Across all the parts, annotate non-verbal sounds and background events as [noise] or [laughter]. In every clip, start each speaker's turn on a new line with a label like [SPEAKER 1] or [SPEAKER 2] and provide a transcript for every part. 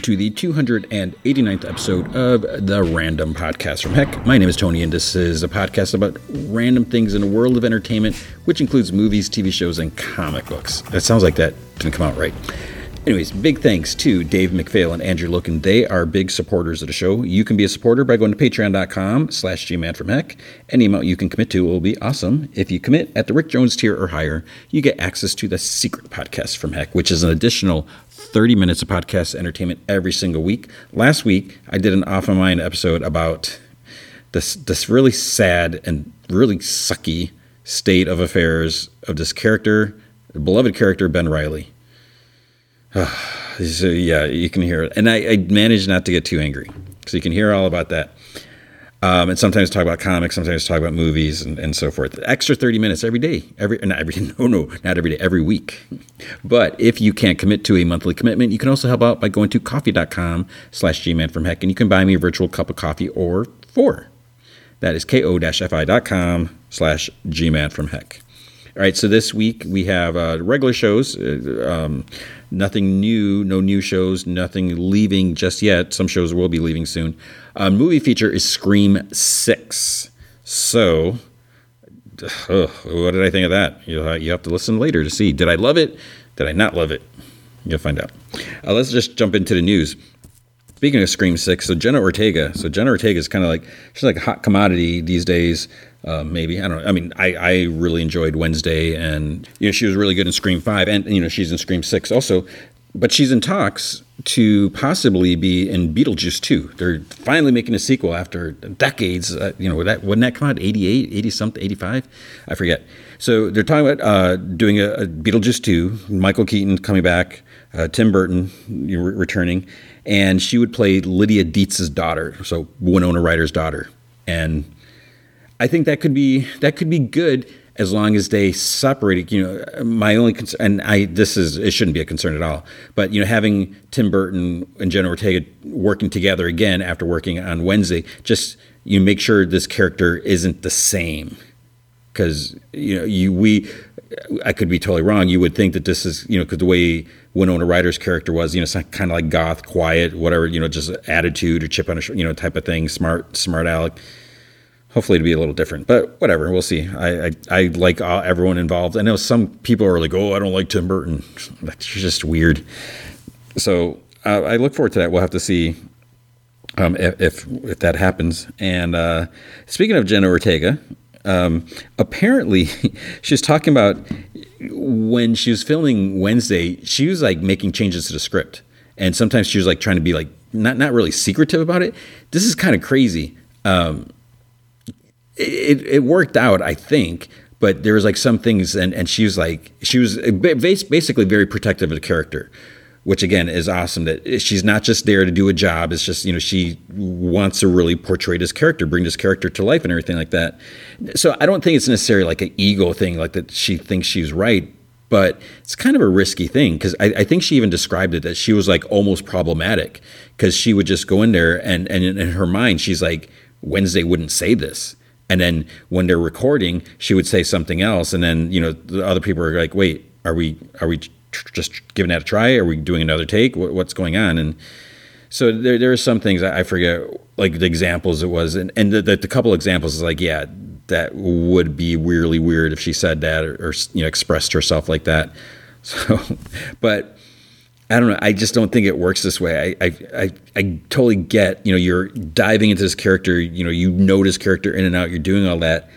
[SPEAKER 1] welcome to the 289th episode of the Random Podcast from Heck. My name is Tony, and this is a podcast about random things in the world of entertainment, which includes movies, TV shows, and comic books. That sounds like that didn't come out right. Anyways, big thanks to Dave McPhail and Andrew Loken. They are big supporters of the show. You can be a supporter by going to patreon.com slash gman from heck. Any amount you can commit to will be awesome. If you commit at the Rick Jones tier or higher, you get access to the secret podcast from heck, which is an additional 30 minutes of podcast entertainment every single week. Last week, I did an off my mind episode about this this really sad and really sucky state of affairs of this character, beloved character Ben Riley. so [sighs] uh, yeah, you can hear it, and I, I managed not to get too angry, so you can hear all about that. Um, and sometimes talk about comics, sometimes talk about movies and, and so forth. Extra 30 minutes every day, every not every [laughs] no no not every day, every week. But if you can't commit to a monthly commitment, you can also help out by going to ko-fi.com slash gman from heck and you can buy me a virtual cup of coffee or four. That is ko-fi.com slash gman from heck. All right, so this week we have uh, regular shows. Uh, um, nothing new, no new shows, nothing leaving just yet. Some shows will be leaving soon. Um, movie feature is Scream 6. So, uh, what did I think of that? You, uh, you have to listen later to see. Did I love it? Did I not love it? You'll find out. Uh, let's just jump into the news. Speaking of Scream 6, so Jenna Ortega. So Jenna Ortega is kind of like, she's like a hot commodity these days. Uh, maybe I don't know. I mean, I, I really enjoyed Wednesday, and you know she was really good in Scream Five, and you know she's in Scream Six also. But she's in talks to possibly be in Beetlejuice 2. They're finally making a sequel after decades. Uh, you know, that wouldn't that come out 88, 80 something, 85? I forget. So they're talking about uh, doing a, a, Beetlejuice 2. Michael Keaton coming back, uh, Tim Burton re- returning, and she would play Lydia Deetz's daughter, so Winona Ryder's daughter. And I think that could be that could be good as long as they separate. You know, my only concern, and I this is it shouldn't be a concern at all. But you know, having Tim Burton and Jenna Ortega working together again after working on Wednesday, just you make sure this character isn't the same because you know you we I could be totally wrong. You would think that this is you know because the way Winona Ryder's character was, you know, kind of like goth, quiet, whatever, you know, just attitude or chip on a you know type of thing, smart, smart aleck hopefully to be a little different but whatever we'll see. I i, I like uh, everyone involved. I know some people are like oh i don't like tim burton. That's just weird. So uh, i look forward to that. We'll have to see um, if, if, that happens. And uh, speaking of jenna ortega um, apparently [laughs] she's talking about when she was filming wednesday she was like making changes to the script. And sometimes she was like trying to be like not not really secretive about it. This is kind of crazy. Um, it, it worked out, I think. But there was like some things, and, and she was like, she was uh, basically very protective of the character, which again is awesome. That she's not just there to do a job. It's just, you know, she wants to really portray this character, bring this character to life and everything like that. So I don't think it's necessarily like an ego thing, like that she thinks she's right but it's kind of a risky thing because I, I, think she even described it that she was like almost problematic because she would just go in there and, and in her mind she's like Wednesday wouldn't say this and then when they're recording, she would say something else, and then you know the other people are like, "Wait, are we are we tr- just giving that a try? Are we doing another take? What, what's going on?" And so there there are some things I forget, like the examples it was, and and the, the, the couple examples is like, yeah, that would be weirdly weird if she said that or, or you know expressed herself like that. [laughs] So, but I don't know. I just don't think it works this way. I, I, I, I, totally get, you know, you're diving into this character, you know, you know this character in and out, you're doing all that.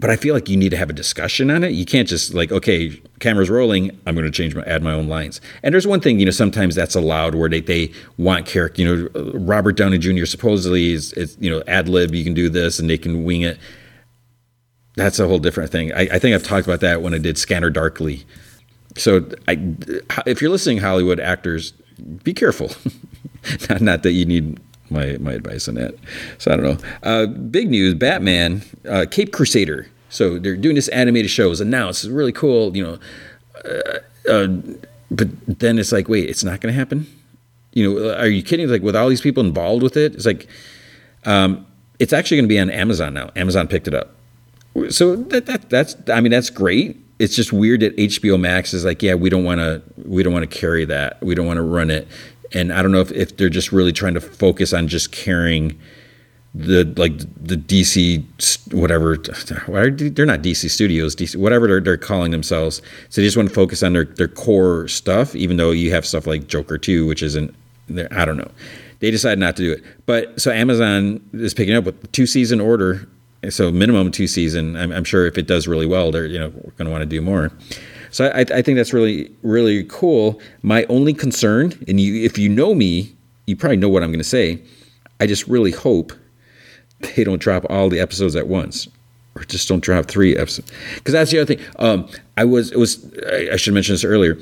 [SPEAKER 1] But I feel like you need to have a discussion on it. You can't just like, okay, camera's rolling, I'm going to change my, add my own lines. And there's one thing, you know, sometimes that's allowed where they, they want character, you know, Robert Downey Jr. supposedly is, you know, ad lib, you can do this and they can wing it. That's a whole different thing. I, I think I've talked about that when I did Scanner Darkly so I, if you're listening, Hollywood actors, be careful. [laughs] not, not, that you need my my advice on that. So I don't know. Uh, big news: Batman, uh, Cape Crusader. So they're doing this animated show. It's announced. It's really cool. You know, uh, uh but then it's like, wait, it's not going to happen. You know, are you kidding? Like with all these people involved with it, it's like, um, it's actually going to be on Amazon now. Amazon picked it up. So that, that that's I mean that's great it's just weird that HBO Max is like, yeah, we don't want to we don't want to carry that. We don't want to run it. and I don't know if, if they're just really trying to focus on just carrying the like the DC whatever [sighs] they're not DC Studios DC whatever they're, they're calling themselves so they just want to focus on their, their core stuff even though you have stuff like Joker 2 which isn't I don't know they decided not to do it but so Amazon is picking up with two season order so minimum two season I'm, I'm sure if it does really well they're you know going to want to do more. So I, I think that's really really cool. My only concern and you if you know me you probably know what I'm going to say. I just really hope they don't drop all the episodes at once or just don't drop three episodes. Because that's the other thing. Um, i was it was i, I should mention this earlier.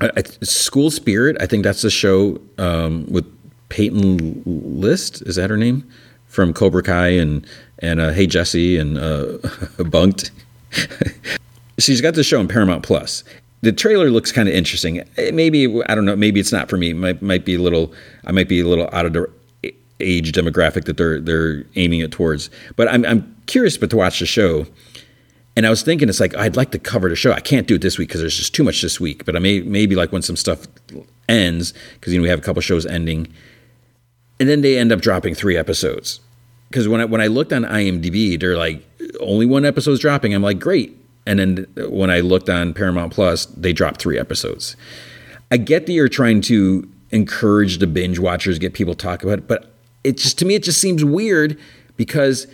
[SPEAKER 1] I, I, school spirit i think that's the show um, with peyton list is that her name from cobra kai and and uh, hey jesse and uh, [laughs] Bunk'd [laughs] she's got the show on paramount plus the trailer looks kind of interesting maybe i don't know maybe it's not for me it might, might be a little i might be a little out of the age demographic that they're they're aiming it towards. But I'm I'm curious, but to watch the show. And I was thinking, it's like I'd like to cover the show. I can't do it this week because there's just too much this week. But I may maybe like when some stuff ends because you know we have a couple shows ending, and then they end up dropping three episodes. Because when I when I looked on IMDb, they're like only one episode's dropping. I'm like great. And then when I looked on Paramount Plus, they dropped three episodes. I get that you're trying to encourage the binge watchers, get people talk about it, but it just to me it just seems weird because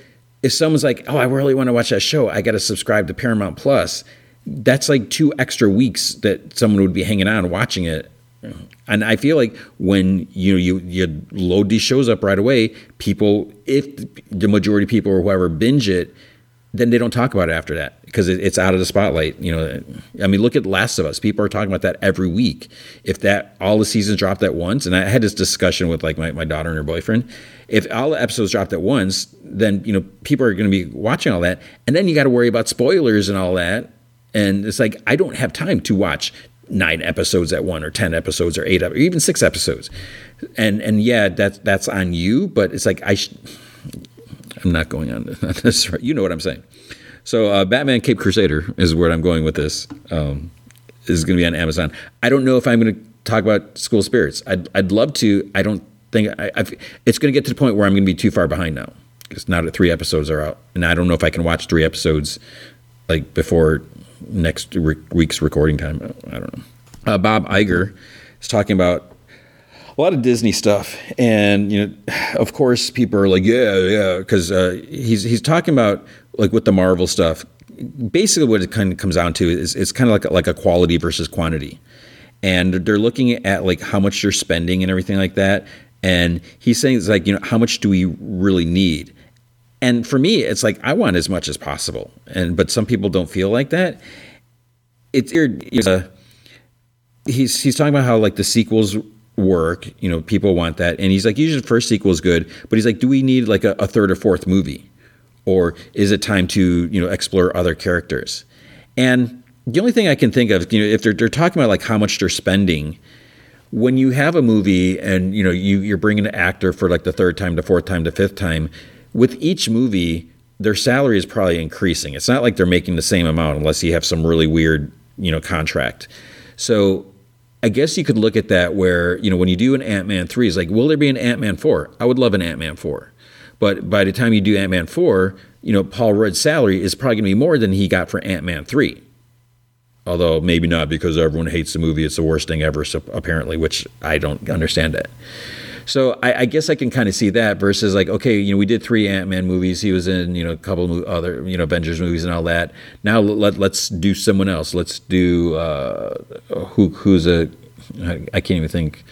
[SPEAKER 1] if someone's like, "Oh, I really want to watch that show," I got to subscribe to Paramount Plus. That's like two extra weeks that someone would be hanging out watching it. And I feel like when you you you load these shows up right away, people, if the majority of people or whoever binge it, then they don't talk about it after that because it's out of the spotlight. You know, I mean, look at Last of Us. People are talking about that every week. If that all the seasons dropped at once, and I had this discussion with like my, my daughter and her boyfriend. If all the episodes dropped at once, then you know people are going to be watching all that, and then you got to worry about spoilers and all that. And it's like I don't have time to watch nine episodes at one, or ten episodes, or eight, or even six episodes. And and yeah, that's that's on you. But it's like I. Sh- I'm not going on [laughs] this. You know what I'm saying. So, uh, Batman Cape Crusader is where I'm going with this. Um, is going to be on Amazon. I don't know if I'm going to talk about School Spirits. I'd, I'd love to. I don't think I, I've, it's going to get to the point where I'm going to be too far behind now because now that three episodes are out, and I don't know if I can watch three episodes like before next re- week's recording time. I don't know. Uh, Bob Iger is talking about a lot of Disney stuff, and you know, of course, people are like, yeah, yeah, because uh, he's he's talking about like with the Marvel stuff. Basically, what it kind of comes down to is it's kind of like a, like a quality versus quantity, and they're looking at like how much you're spending and everything like that. And he's saying it's like you know how much do we really need? And for me, it's like I want as much as possible, and but some people don't feel like that. It's, it's a, uh, he's he's talking about how like the sequels work. You know, people want that. And he's like, usually the first sequel is good, but he's like, do we need like a, a third or fourth movie? Or is it time to, you know, explore other characters? And the only thing I can think of, you know, if they're, they're talking about like how much they're spending, when you have a movie and, you know, you, you're bringing an actor for like the third time, the fourth time, the fifth time, with each movie, their salary is probably increasing. It's not like they're making the same amount unless you have some really weird, you know, contract. So I guess you could look at that where, you know, when you do an Ant Man 3, it's like, will there be an Ant Man 4? I would love an Ant Man 4. But by the time you do Ant Man 4, you know, Paul Rudd's salary is probably going to be more than he got for Ant Man 3. Although maybe not because everyone hates the movie. It's the worst thing ever, so apparently, which I don't understand that. So I, I, guess I can kind of see that versus like, okay, you know, we did three Ant Man movies. He was in, you know, a couple other, you know, Avengers movies and all that. Now let let's do someone else. Let's do uh, who who's a I can't even think.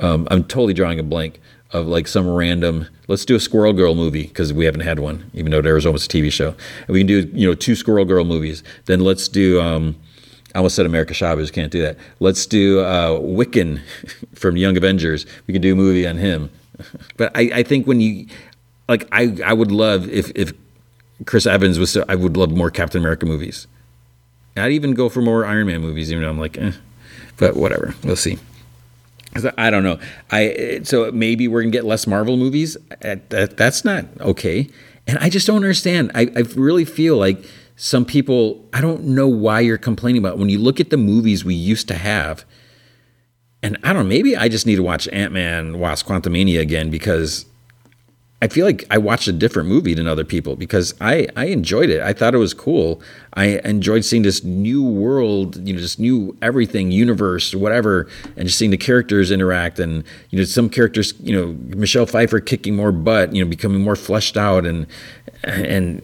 [SPEAKER 1] Um, I'm totally drawing a blank of like some random. Let's do a Squirrel Girl movie because we haven't had one, even though there was almost a TV show. And we can do you know two Squirrel Girl movies. Then let's do. Um, I almost said America Chavez. Can't do that. Let's do uh, Wiccan [laughs] from Young Avengers. We can do a movie on him. [laughs] But I, I think when you like, I I would love if if Chris Evans was. I would love more Captain America movies. I'd even go for more Iron Man movies, even though I'm like, eh. But whatever, we'll see. I don't know. I so maybe we're gonna get less Marvel movies. That, that's not okay. And I just don't understand. I, I really feel like some people, I don't know why you're complaining about. When you look at the movies we used to have, and I don't know, maybe I just need to watch Ant Man Wasp Quantumania again because I feel like I watched a different movie than other people because I, I enjoyed it. I thought it was cool. I enjoyed seeing this new world, you know, this new everything, universe, whatever, and just seeing the characters interact and, you know, some characters, you know, Michelle Pfeiffer kicking more butt, you know, becoming more fleshed out and, and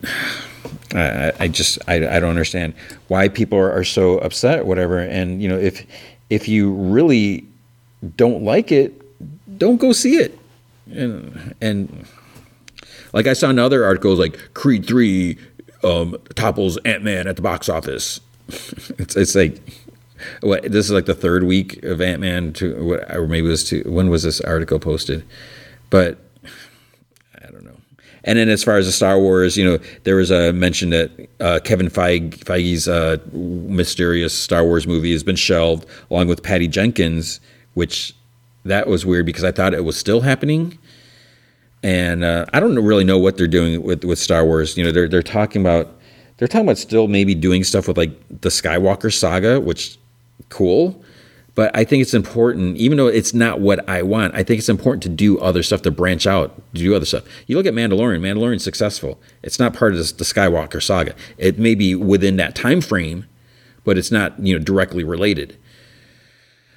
[SPEAKER 1] I, I just, I, I don't understand why people are, are so upset or whatever. And, you know, if, if you really don't like it, don't go see it. And, and, like I saw in other articles, like Creed three um, topples Ant Man at the box office. [laughs] it's it's like what this is like the third week of Ant Man to what or maybe it was to when was this article posted, but. And then as far as the Star Wars, you know, there was a mention that uh, Kevin Feige, Feige's uh, mysterious Star Wars movie has been shelved, along with Patty Jenkins, which that was weird because I thought it was still happening and uh, I don't really know what they're doing with with Star Wars. You know, they're they're talking about they're talking about still maybe doing stuff with like the Skywalker saga, which cool. But I think it's important, even though it's not what I want. I think it's important to do other stuff to branch out, to do other stuff. You look at Mandalorian. Mandalorian's successful. It's not part of this, the Skywalker saga. It may be within that time frame, but it's not you know directly related.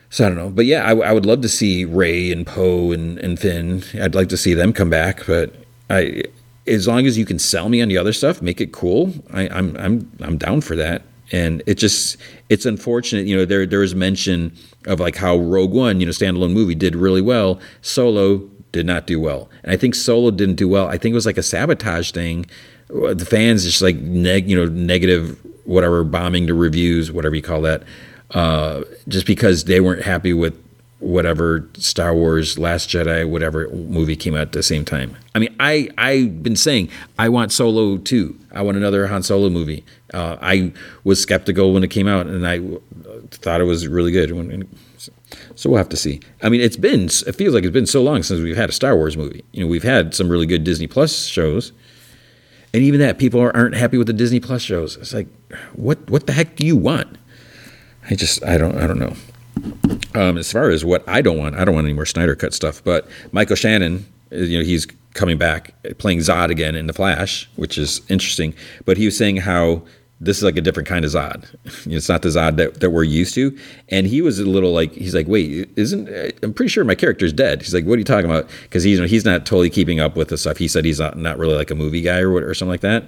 [SPEAKER 1] So I don't know, but yeah, I, I would love to see Rey and Poe and, and Finn. I'd like to see them come back, but I, as long as you can sell me on the other stuff, make it cool. I, I'm I'm I'm down for that. And it just it's unfortunate, you know. There there was mention of like how Rogue One, you know, standalone movie did really well. Solo did not do well, and I think Solo didn't do well. I think it was like a sabotage thing. The fans just like neg, you know, negative whatever bombing the reviews, whatever you call that uh, just because they weren't happy with whatever Star Wars, Last Jedi, whatever movie came out at the same time. I mean, I I've been saying I want Solo too. I want another Han Solo movie. Uh, I was skeptical when it came out, and I thought it was really good. When, so we'll have to see. I mean, it's been it feels like it's been so long since we've had a Star Wars movie. You know, we've had some really good Disney Plus shows, and even that people aren't happy with the Disney Plus shows. It's like, what what the heck do you want? I just I don't I don't know. Um, as far as what I don't want, I don't want any more Snyder cut stuff. But Michael Shannon, you know, he's coming back playing Zod again in the Flash, which is interesting. But he was saying how this is like a different kind of Zod. [laughs] it's not the Zod that, that we're used to. And he was a little like, he's like, wait, isn't, I'm pretty sure my character's dead. He's like, what are you talking about? Because he's, he's not totally keeping up with the stuff. He said he's not, not really like a movie guy or, or something like that.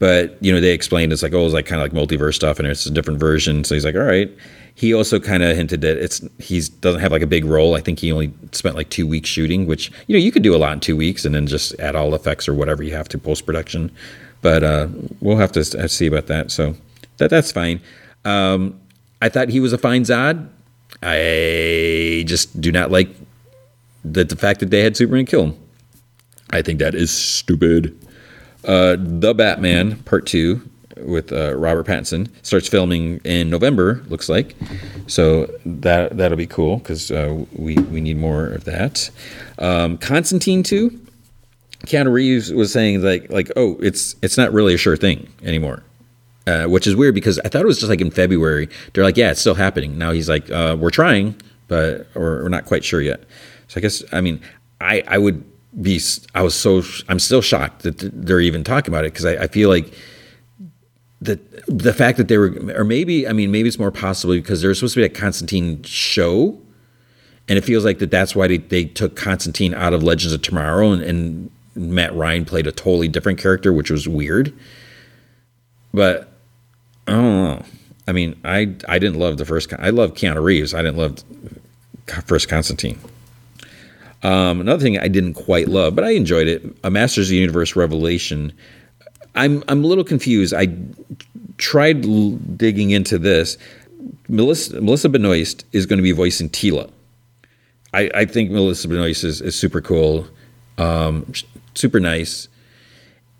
[SPEAKER 1] But you know, they explained it's like oh, it's like kind of like multiverse stuff, and it's a different version. So he's like, all right. He also kind of hinted that it's he doesn't have like a big role. I think he only spent like two weeks shooting, which you know you could do a lot in two weeks, and then just add all effects or whatever you have to post production. But uh, we'll have to see about that. So that that's fine. Um, I thought he was a fine Zod. I just do not like the, the fact that they had Superman kill him. I think that is stupid. Uh, the Batman Part Two with uh, Robert Pattinson starts filming in November. Looks like, so that that'll be cool because uh, we we need more of that. Um, Constantine Two. Keanu Reeves was saying like like oh it's it's not really a sure thing anymore. Uh, which is weird because I thought it was just like in February. They're like, yeah, it's still happening. Now he's like, uh, we're trying, but or we're not quite sure yet. So I guess I mean I I would be I was so I'm still shocked that they're even talking about it because I, I, feel like that the fact that they were or maybe I mean maybe it's more possible because there's supposed to be a Constantine show and it feels like that that's why they, they took Constantine out of Legends of Tomorrow and, and Matt Ryan played a totally different character which was weird. But I don't know. I mean I I didn't love the first I love Keanu Reeves. I didn't love first Constantine. Um, another thing I didn't quite love, but I enjoyed it, a Masters of the Universe Revelation. I'm I'm a little confused. I tried l- digging into this. Melissa, Melissa Benoist is going to be voicing Teela. I, I think Melissa Benoist is, is super cool, um, super nice,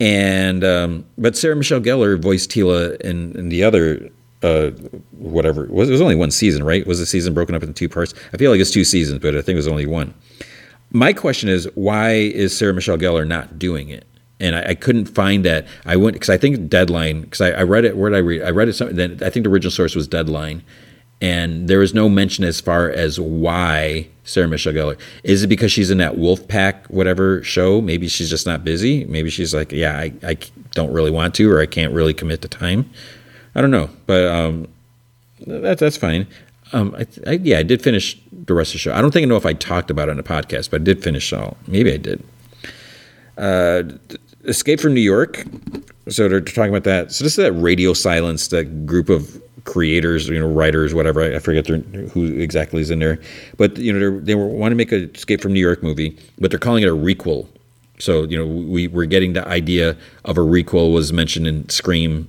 [SPEAKER 1] and um, but Sarah Michelle Gellar voiced Teela in, in the other uh, whatever it was it was only one season, right? Was the season broken up into two parts? I feel like it's two seasons, but I think it was only one. My question is, why is Sarah Michelle Gellar not doing it? And I, I couldn't find that. I went because I think Deadline because I, I, read it. Where did I read? I read it. Something. Then I think the original source was Deadline, and there was no mention as far as why Sarah Michelle Gellar. Is it because she's in that Wolfpack whatever show? Maybe she's just not busy. Maybe she's like, yeah, I, I don't really want to, or I can't really commit the time. I don't know, but um, that, that's fine. Um, I, I, yeah, I did finish the rest of the show. I don't think I know if I talked about it on the podcast, but I did finish all. Maybe I did. Uh, Escape from New York. So they're talking about that. So this is that Radio Silence, that group of creators, you know, writers, whatever. I, forget who exactly is in there, but you know, they want to make a Escape from New York movie, but they're calling it a requel. So you know, we were getting the idea of a requel was mentioned in Scream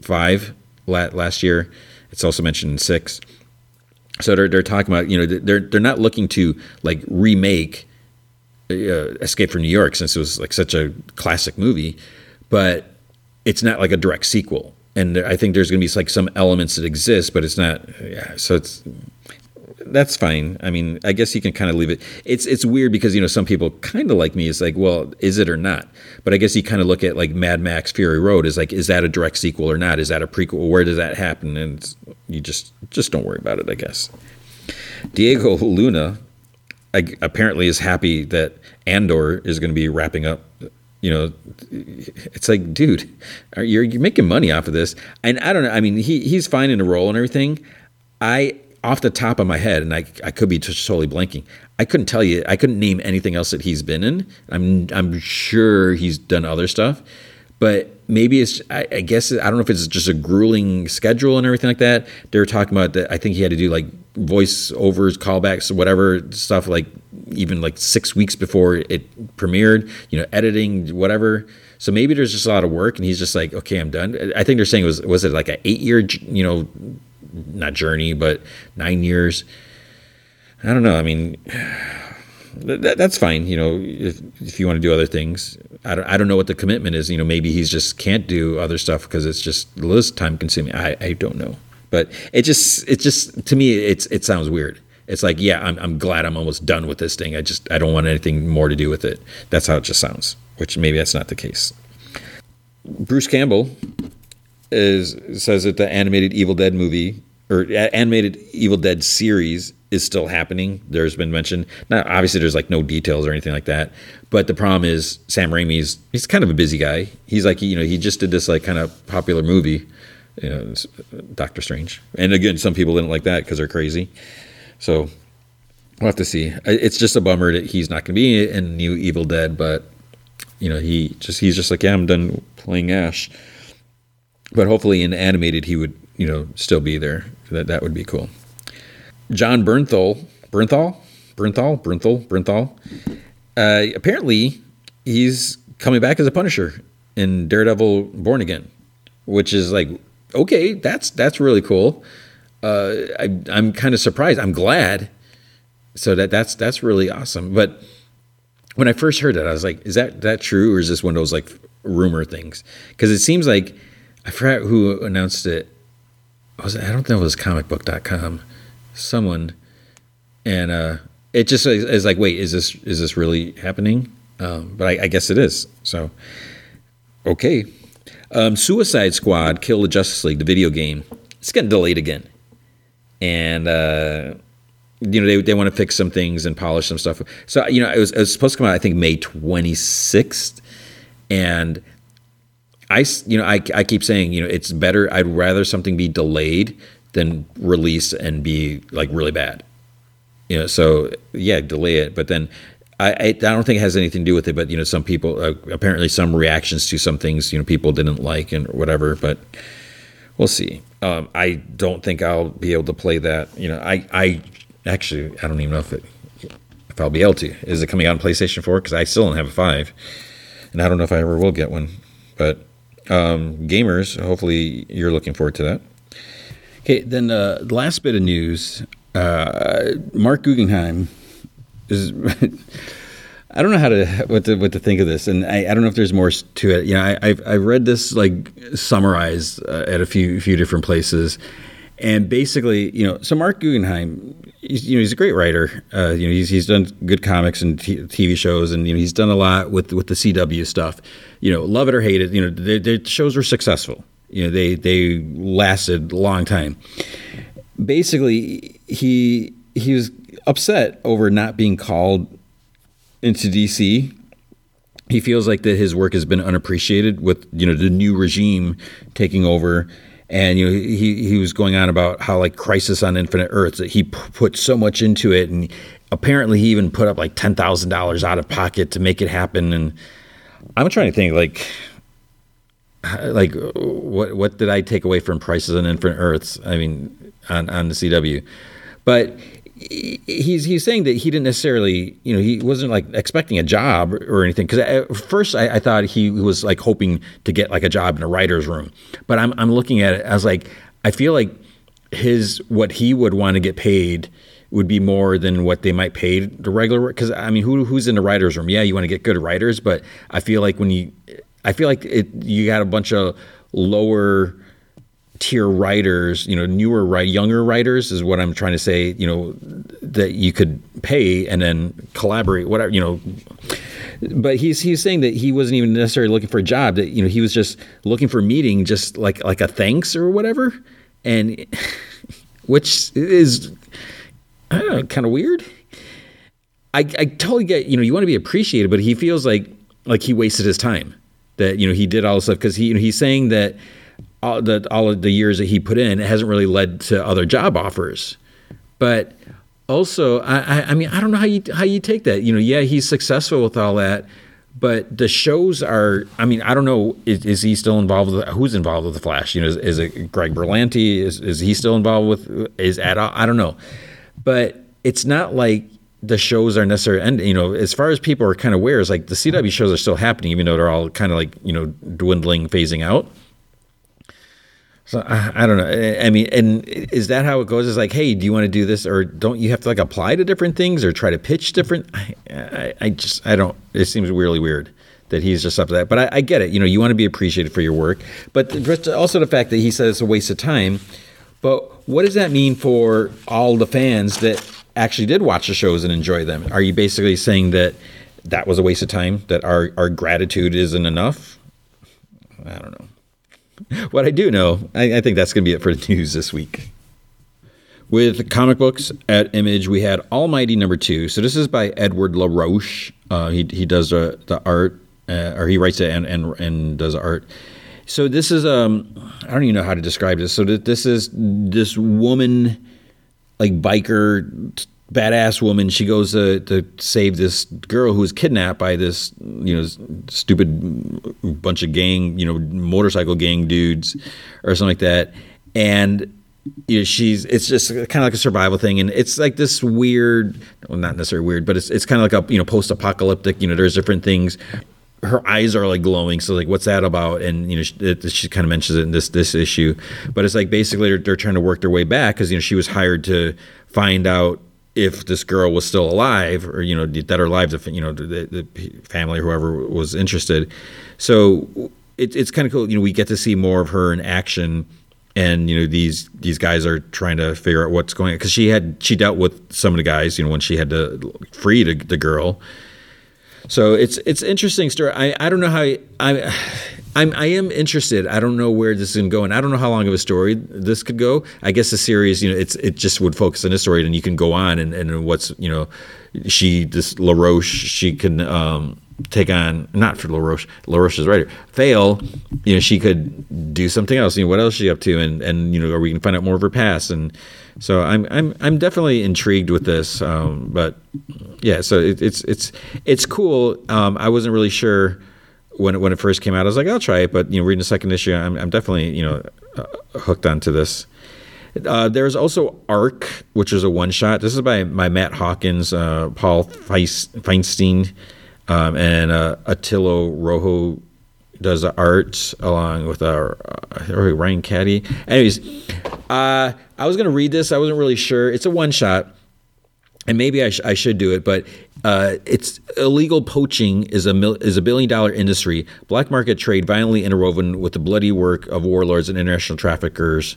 [SPEAKER 1] Five last year. It's also mentioned in Six. So they're they're talking about you know they're they're not looking to like remake uh, Escape from New York since it was like such a classic movie, but it's not like a direct sequel and I think there's going to be like some elements that exist, but it's not. Yeah, so it's that's fine. I mean, I guess you can kind of leave it. It's it's weird because you know some people kind of like me is like, well, is it or not? But I guess you kind of look at like Mad Max Fury Road is like, is that a direct sequel or not? Is that a prequel? Where does that happen? And you just just don't worry about it, I guess. Diego Luna apparently is happy that Andor is going to be wrapping up you know, it's like, dude, you're you're making money off of this, and I don't know. I mean, he he's fine in the role and everything. I off the top of my head, and I I could be totally blanking. I couldn't tell you. I couldn't name anything else that he's been in. I'm I'm sure he's done other stuff, but maybe it's I, I, guess I don't know if it's just a grueling schedule and everything like that. They were talking about that. I think he had to do like voiceovers, callbacks, whatever stuff, like even like six weeks before it premiered. You know, editing, whatever. So maybe there's just a lot of work, and he's just like, okay, I'm done. I think they're saying it was was it like an eight year, you know, not journey, but nine years. I don't know. I mean [sighs] that, that's fine. You know, if if you want to do other things, I don't I don't know what the commitment is. You know, maybe he's just can't do other stuff because it's just less time consuming. I I don't know, but it just it just to me it's it sounds weird. It's like yeah, I'm I'm glad I'm almost done with this thing. I just I don't want anything more to do with it. That's how it just sounds. Which maybe that's not the case. Bruce Campbell is says that the animated Evil Dead movie or animated Evil Dead series is still happening. There's been mention. Now, obviously, there's like no details or anything like that. But the problem is Sam Raimi's. He's kind of a busy guy. He's like you know he just did this like kind of popular movie, you know, uh, Doctor Strange. And again, some people didn't like that because they're crazy. So we'll have to see. It's just a bummer that he's not going to be in New Evil Dead, but you know he just he's just like yeah I'm done playing Ash. But hopefully in animated he would you know still be there. That that would be cool. Jon Bernthal, Bernthal, Bernthal, Bernthal, Bernthal. Uh, apparently, he's coming back as a Punisher in Daredevil: Born Again, which is like okay, that's that's really cool. Uh, I, I'm kind of surprised. I'm glad. So that that's that's really awesome. But when I first heard that, I was like, is that that true, or is this one of those like rumor things? Because it seems like I forgot who announced it. Was it, I don't know it was comicbook.com someone, and uh, it just is, like, wait, is this is this really happening? Um, but I, I, guess it is. So, okay. Um, Suicide Squad: Kill the Justice League, the video game, it's getting delayed again, and uh, you know they they want to fix some things and polish some stuff. So you know it was, it was supposed to come out I think May twenty sixth, and I you know I I keep saying you know it's better. I'd rather something be delayed than release and be like really bad. You know, so yeah, delay it. But then I, I, I don't think it has anything to do with it. But you know, some people uh, apparently some reactions to some things you know people didn't like and whatever. But we'll see. Um, I don't think I'll be able to play that. You know, I I actually I don't even know if it if I'll be able to. Is it coming out on PlayStation Four? Because I still don't have a five, and I don't know if I ever will get one. But um, gamers, hopefully you're looking forward to that. Okay, then uh, the last bit of news uh, Marc Guggenheim is. [laughs] I don't know how to what to what to think of this, and I, I don't know if there's more to it. You know, I, I've I've read this like summarized uh, at a few few different places, and basically, you know, so Marc Guggenheim, you know, he's a great writer. Uh, you know, he's he's done good comics and t- TV shows, and you know, he's done a lot with with the CW stuff. You know, love it or hate it, you know, the, the shows were successful. You know, they they lasted a long time. basically he he was upset over not being called into DC. He feels like that his work has been unappreciated with you know the new regime taking over, and you know he he was going on about how like Crisis on Infinite Earths that he p- put so much into it, and apparently he even put up like ten thousand dollars out of pocket to make it happen. And I'm trying to think like like what what did I take away from Crisis on Infinite Earths? I mean, on on the CW, but he's he's saying that he didn't necessarily you know he wasn't like expecting a job or anything. Because at first I, I, thought he was like hoping to get like a job in a writer's room. But I'm I'm looking at it as like I feel like his what he would want to get paid would be more than what they might pay the regular because I mean who who's in the writers room? Yeah you want to get good writers but I feel like when you I feel like it you got a bunch of lower tier writers, you know, newer, right, younger writers is what I'm trying to say. You know, that you could pay and then collaborate, whatever. You know, but he's he's saying that he wasn't even necessarily looking for a job. That you know he was just looking for a meeting, just like like a thanks or whatever, and [laughs] which is I don't know, kind of weird. I I totally get you know you want to be appreciated, but he feels like like he wasted his time. That you know he did all this stuff because he you know, he's saying that uh, all the all of the years that he put in, it hasn't really led to other job offers. But also, I, I mean, I don't know how you how you take that. You know, yeah, he's successful with all that, but the shows are. I mean, I don't know. Is, is he still involved with who's involved with the Flash? You know, is, is it Greg Berlanti? Is is he still involved with? Is at all I don't know, but it's not like the shows are necessary. And you know, as far as people are kind of aware, is like the CW shows are still happening, even though they're all kind of like you know dwindling, phasing out. So I, I, don't know. I mean, and is that how it goes? Is like, hey, do you want to do this, or don't you have to like apply to different things, or try to pitch different? I, I, I just, I don't. It seems really weird that he's just up to that. But I, I, get it. You know, you want to be appreciated for your work, but also the fact that he says it's a waste of time. But what does that mean for all the fans that actually did watch the shows and enjoy them? Are you basically saying that that was a waste of time? That our our gratitude isn't enough? I don't know. [laughs] what I do know, I, I think that's going to be it for the [laughs] news this week. With comic books at Image, we had Almighty number two. So this is by Edward LaRoche. Uh, he he does the, the art, uh, or he writes it and, and and does art. So this is um I don't even know how to describe this. So this is this woman, like biker badass woman. She goes to, to save this girl who was kidnapped by this, you know, stupid bunch of gang, you know, motorcycle gang dudes or something like that. And you know, she's it's just kind of like a survival thing, and it's like this weird, well, not necessarily weird, but it's it's kind of like a you know post apocalyptic. You know, there's different things. Her eyes are like glowing, so like, what's that about? And you know, she, she kind of mentions it in this this issue, but it's like basically they're, they're trying to work their way back because you know she was hired to find out if this girl was still alive or you know dead or lives, if you know the, the family or whoever was interested. So it, it's kind of cool you know we get to see more of her in action and you know these these guys are trying to figure out what's going on because she had she dealt with some of the guys you know when she had to free the, the girl so it's it's interesting story i i don't know how i I'm I am interested. I don't know where this is going to go, and I don't know how long of a story this could go. I guess the series, you know, it's it just would focus on this story, and you can go on and and what's you know, she this LaRoche she can um, take on not for LaRoche LaRoche's writer fail, you know, she could do something else. You know, what else is she up to, and and you know, are we can find out more of her past and. So I'm I'm I'm definitely intrigued with this, um, but yeah. So it, it's it's it's cool. Um, I wasn't really sure when it, when it first came out, I was like, I'll try it. But you know, reading the second issue, I'm, I'm definitely you know uh, hooked onto this. Uh, there's also Arc, which is a one shot. This is by my Matt Hawkins, uh, Paul Feinstein, um, and uh, Attilio Rojo does the art along with our uh, Ryan Cady. Anyways, uh, I was gonna read this. I wasn't really sure. It's a one shot and maybe I, sh- I, should do it, but uh, it's illegal poaching is a mil- is a billion dollar industry. Black market trade violently interwoven with the bloody work of warlords and international traffickers.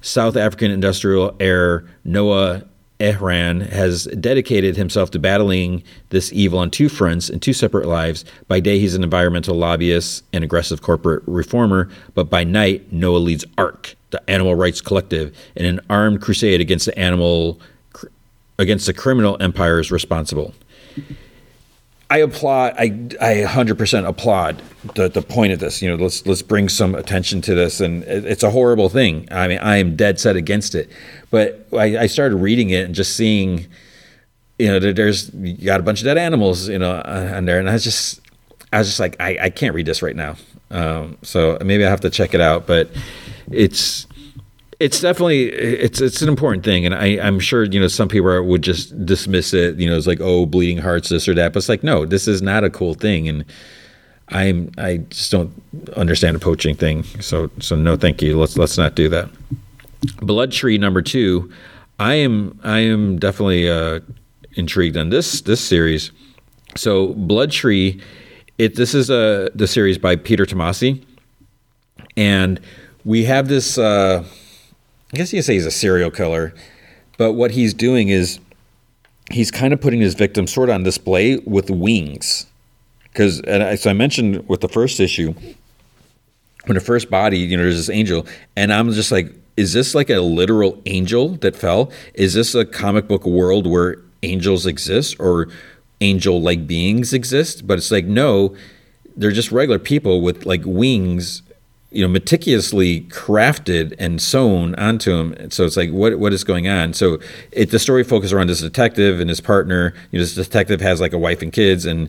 [SPEAKER 1] South African industrial heir Noah Ehran has dedicated himself to battling this evil on two fronts in two separate lives. By day, he's an environmental lobbyist and aggressive corporate reformer, but by night, Noah leads ARC, the Animal Rights Collective, in an armed crusade against the animal against the criminal empires responsible. I applaud. I I 100% applaud the, the point of this. You know, let's let's bring some attention to this, and it, it's a horrible thing. I mean, I am dead set against it. But I, I started reading it and just seeing, you know, there's you got a bunch of dead animals, you know, uh, on there, and I was just I was just like, I, I can't read this right now. Um, so maybe I have to check it out. But it's it's definitely it's it's an important thing, and I I'm sure you know some people would just dismiss it. You know, it's like oh bleeding hearts this or that, but it's like no, this is not a cool thing, and I'm I just don't understand a poaching thing. So so no, thank you. Let's let's not do that. Blood Tree number two. I am I am definitely uh, intrigued on this this series. So Blood Tree, it this is a the series by Peter Tomasi, and we have this. Uh, I guess you could say he's a serial killer, but what he's doing is he's kind of putting his victim sort of on display with wings. Because, and so I mentioned with the first issue, when the first body, you know, there's this angel, and I'm just like, is this like a literal angel that fell? Is this a comic book world where angels exist or angel like beings exist? But it's like, no, they're just regular people with like wings you know meticulously crafted and sewn onto him. So it's like what what is going on? So it the story focuses around this detective and his partner. You know this detective has like a wife and kids and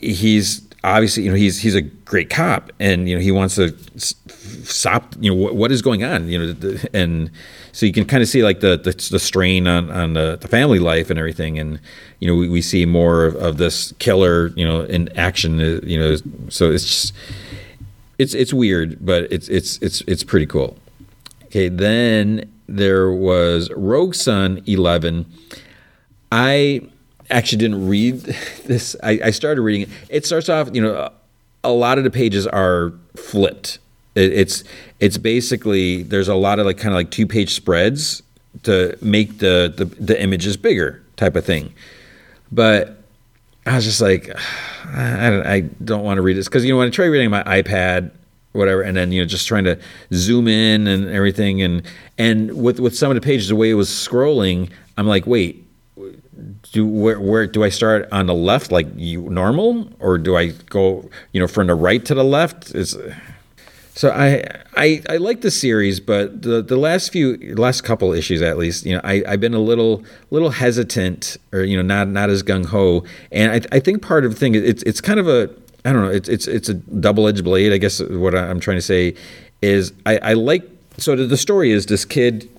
[SPEAKER 1] he's obviously you know he's he's a great cop and you know he wants to stop you know what, what is going on you know and so you can kind of see like the the, the strain on on the, the, family life and everything and you know we, we see more of, of this killer you know in action uh, you know so it's just it's it's weird, but it's it's it's it's pretty cool. Okay, then there was Rogue Sun 11. I actually didn't read [laughs] this. I, I, started reading it. It starts off, you know, a lot of the pages are flipped. It, it's it's basically there's a lot of like kind of like two page spreads to make the, the the images bigger type of thing. But I was just like, [sighs] I don't, I don't want to read this because you know when I try reading my iPad, whatever, and then you know just trying to zoom in and everything, and and with with some of the pages, the way it was scrolling, I'm like, wait, do where where do I start on the left like you normal, or do I go you know from the right to the left? Is so I, I I like the series, but the the last few last couple issues at least, you know, I I've been a little little hesitant or you know not not as gung ho, and I I think part of the thing is it's it's kind of a I don't know it's it's it's a double edged blade. I guess what I'm trying to say is I I like so the, story is this kid.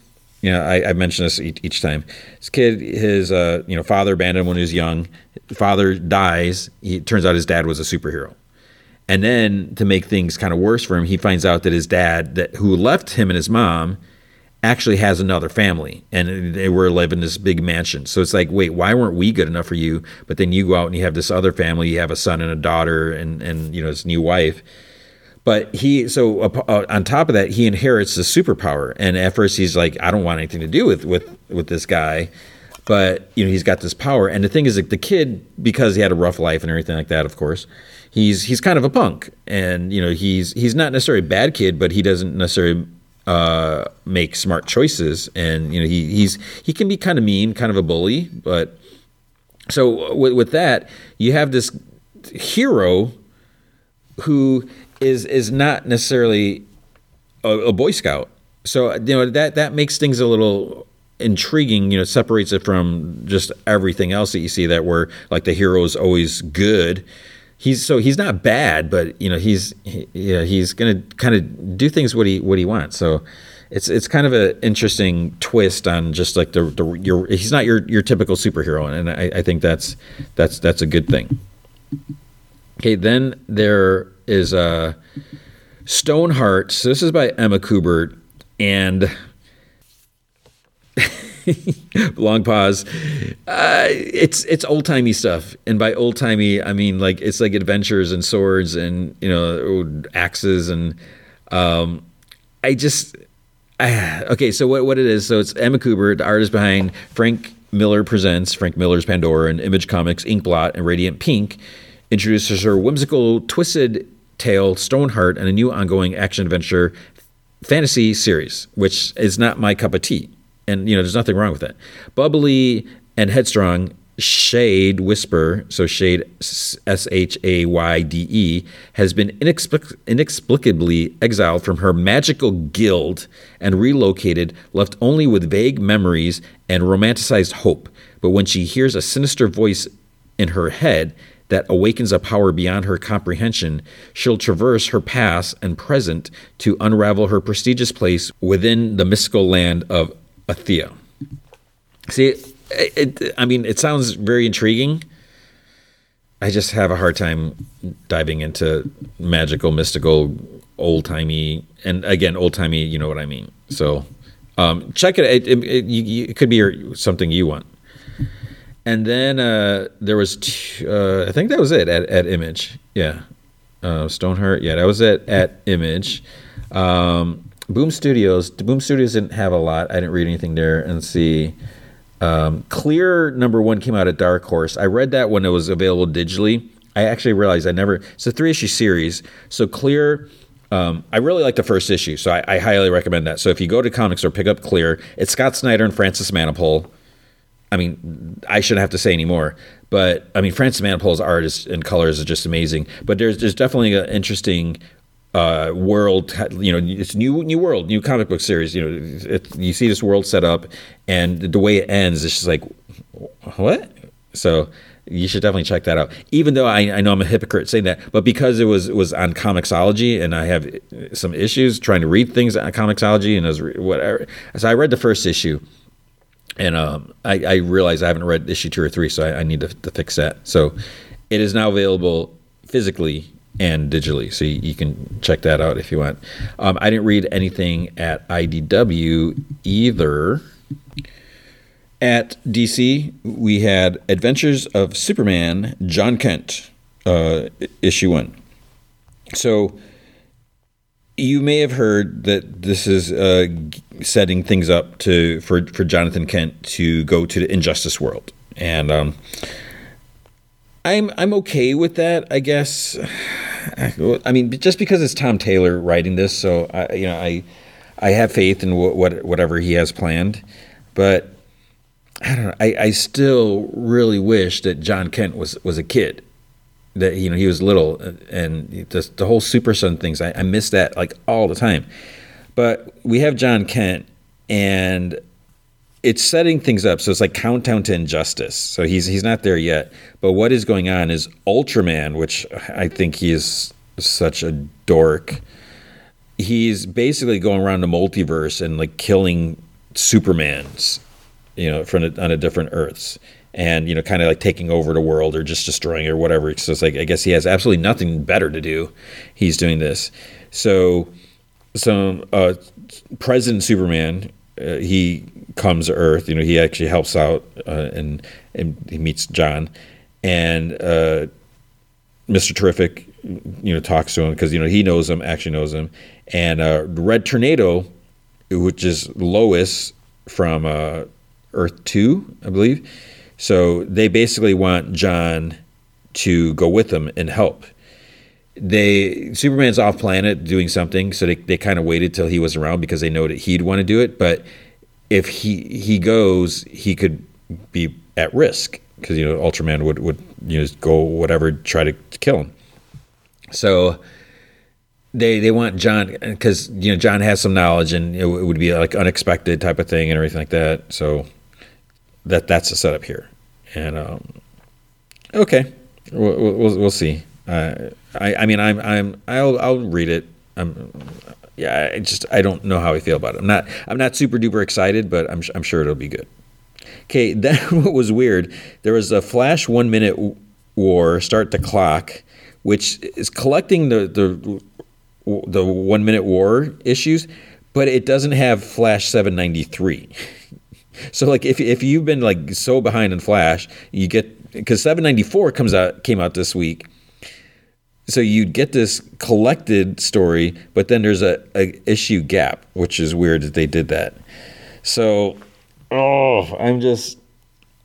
[SPEAKER 1] You know, I, I mention this each, time. This kid, his uh, you know father abandoned him when he was young. Father dies. He turns out his dad was a superhero and then to make things kind of worse for him, he finds out that his dad, that who left him and his mom, actually has another family, and they were living in this big mansion. So it's like, wait, why weren't we good enough for you? But then you go out and you have this other family. You have a son and a daughter, and and you know his new wife. But he, so uh, on top of that, he inherits the superpower. And at first, he's like, I don't want anything to do with with with this guy but you know he's got this power and the thing is like the kid because he had a rough life and everything like that of course he's he's kind of a punk, and you know he's he's not necessarily a bad kid, but he doesn't necessarily uh, make smart choices, and you know he he's he can be kind of mean, kind of a bully, but so with, with that you have this hero who is is not necessarily a, a Boy Scout. So you know that that makes things a little intriguing you know separates it from just everything else that you see that where like the hero is always good he's so he's not bad, but you know he's he, yeah he's gonna kind of do things what he what he wants. So it's it's kind of an interesting twist on just like the, the your he's not your your typical superhero, and I, I think that's that's that's a good thing. Okay, then there is a uh, Stoneheart. So this is by Emma Kubert, and [laughs] [laughs] long pause. Uh, it's it's old timey stuff, and by old timey, I mean like it's like adventures and swords and you know axes and um, I just uh, okay, so what what it is? So it's Emma Kubert, the artist behind Frank Miller presents Frank Miller's Pandora and Image Comics Inkblot and Radiant Pink, introduces her whimsical, twisted tale Stoneheart and a new ongoing action adventure fantasy series, which is not my cup of tea. And you know, there's nothing wrong with that. Bubbly and headstrong, Shayde Whisper, so Shayde S H A Y D E, has been inexplic- inexplicably exiled from her magical guild and relocated, left only with vague memories and romanticized hope. But when she hears a sinister voice in her head that awakens a power beyond her comprehension, she'll traverse her past and present to unravel her prestigious place within the mystical land of Athea. See, it, it, I mean, it sounds very intriguing. I just have a hard time diving into magical, mystical, old timey, and again, old timey. You know what I mean. So, um, check it. It, it, you, it could be your, something you want. And then uh, there was, t- uh, I think that was it at, at Image. Yeah, uh, Stoneheart. Yeah, that was it at Image. Um, Boom Studios. Boom Studios didn't have a lot. I didn't read anything there. And see. Um, Clear number one came out at Dark Horse. I read that when it was available digitally. I actually realized I never. It's a three issue series. So Clear. Um, I really like the first issue, so I, I, highly recommend that. So if you go to comics or pick up Clear, it's Scott Snyder and Francis Manapul. I mean, I shouldn't have to say anymore. But I mean, Francis Manapul's art is, and colors is just amazing. But there's there's definitely an interesting uh, world. You know, it's new new world, new comic book series. You know, it, you see this world set up, and the way it ends, it's just like what? So you should definitely check that out. Even though I, I know I'm a hypocrite saying that, but because it was it was on Comixology, and I have some issues trying to read things on Comixology, and as whatever. So I read the first issue, and um, I, I realized I haven't read issue two or three, so I, I need to, to fix that. So it is now available physically and digitally. So you, you, can check that out if you want. Um, I didn't read anything at IDW either. At DC, we had Adventures of Superman, Jon Kent, uh, issue one. So you may have heard that this is uh, setting things up to for for Jonathan Kent to go to the Injustice world, and um, I'm I'm okay with that, I guess. I mean, just because it's Tom Taylor writing this, so I, you know, I I have faith in what, what whatever he has planned, but I don't know. I, I still really wish that Jon Kent was was a kid, that you know he was little, uh, and just the whole Super Son things. I, I miss that like all the time. But we have Jon Kent, and it's setting things up. So it's like countdown to injustice. So he's he's not there yet. But what is going on is Ultraman, which I think he is such a dork. He's basically going around the multiverse and like killing Supermans, you know, from on a different Earths, and you know, kind of like taking over the world or just destroying it or whatever. So it's like I guess he has absolutely nothing better to do. He's doing this. So, so uh, President Superman, uh, he comes to Earth. You know, he actually helps out uh, and and he meets Jon and uh, Mr. Terrific, you know, talks to him because you know he knows him, actually knows him, and uh, Red Tornado, which is Lois from uh, Earth Two, I believe. So they basically want Jon to go with them and help. They Superman's off planet doing something, so they, they kind of waited till he was around because they know that he'd want to do it, but if he he goes, he could be at risk because you know Ultraman would would you know go whatever try to, to kill him. So they they want Jon because you know Jon has some knowledge and it, it, would be like unexpected type of thing and everything like that. So that that's the setup here. And um, okay, we'll, we'll, we'll see. Uh, I I mean I'm I'm I'll I'll read it. I'm yeah, I just I don't know how I feel about it. I'm not I'm not super duper excited, but I'm I'm sure it'll be good. Okay, [laughs] then what was weird? There was a Flash one minute war start the clock, which is collecting the the the one minute war issues, but it doesn't have Flash 793. [laughs] so like if if you've been like so behind in Flash, you get because 794 comes out came out this week so you'd get this collected story, but then there's a, a issue gap, which is weird that they did that. So, oh, I'm just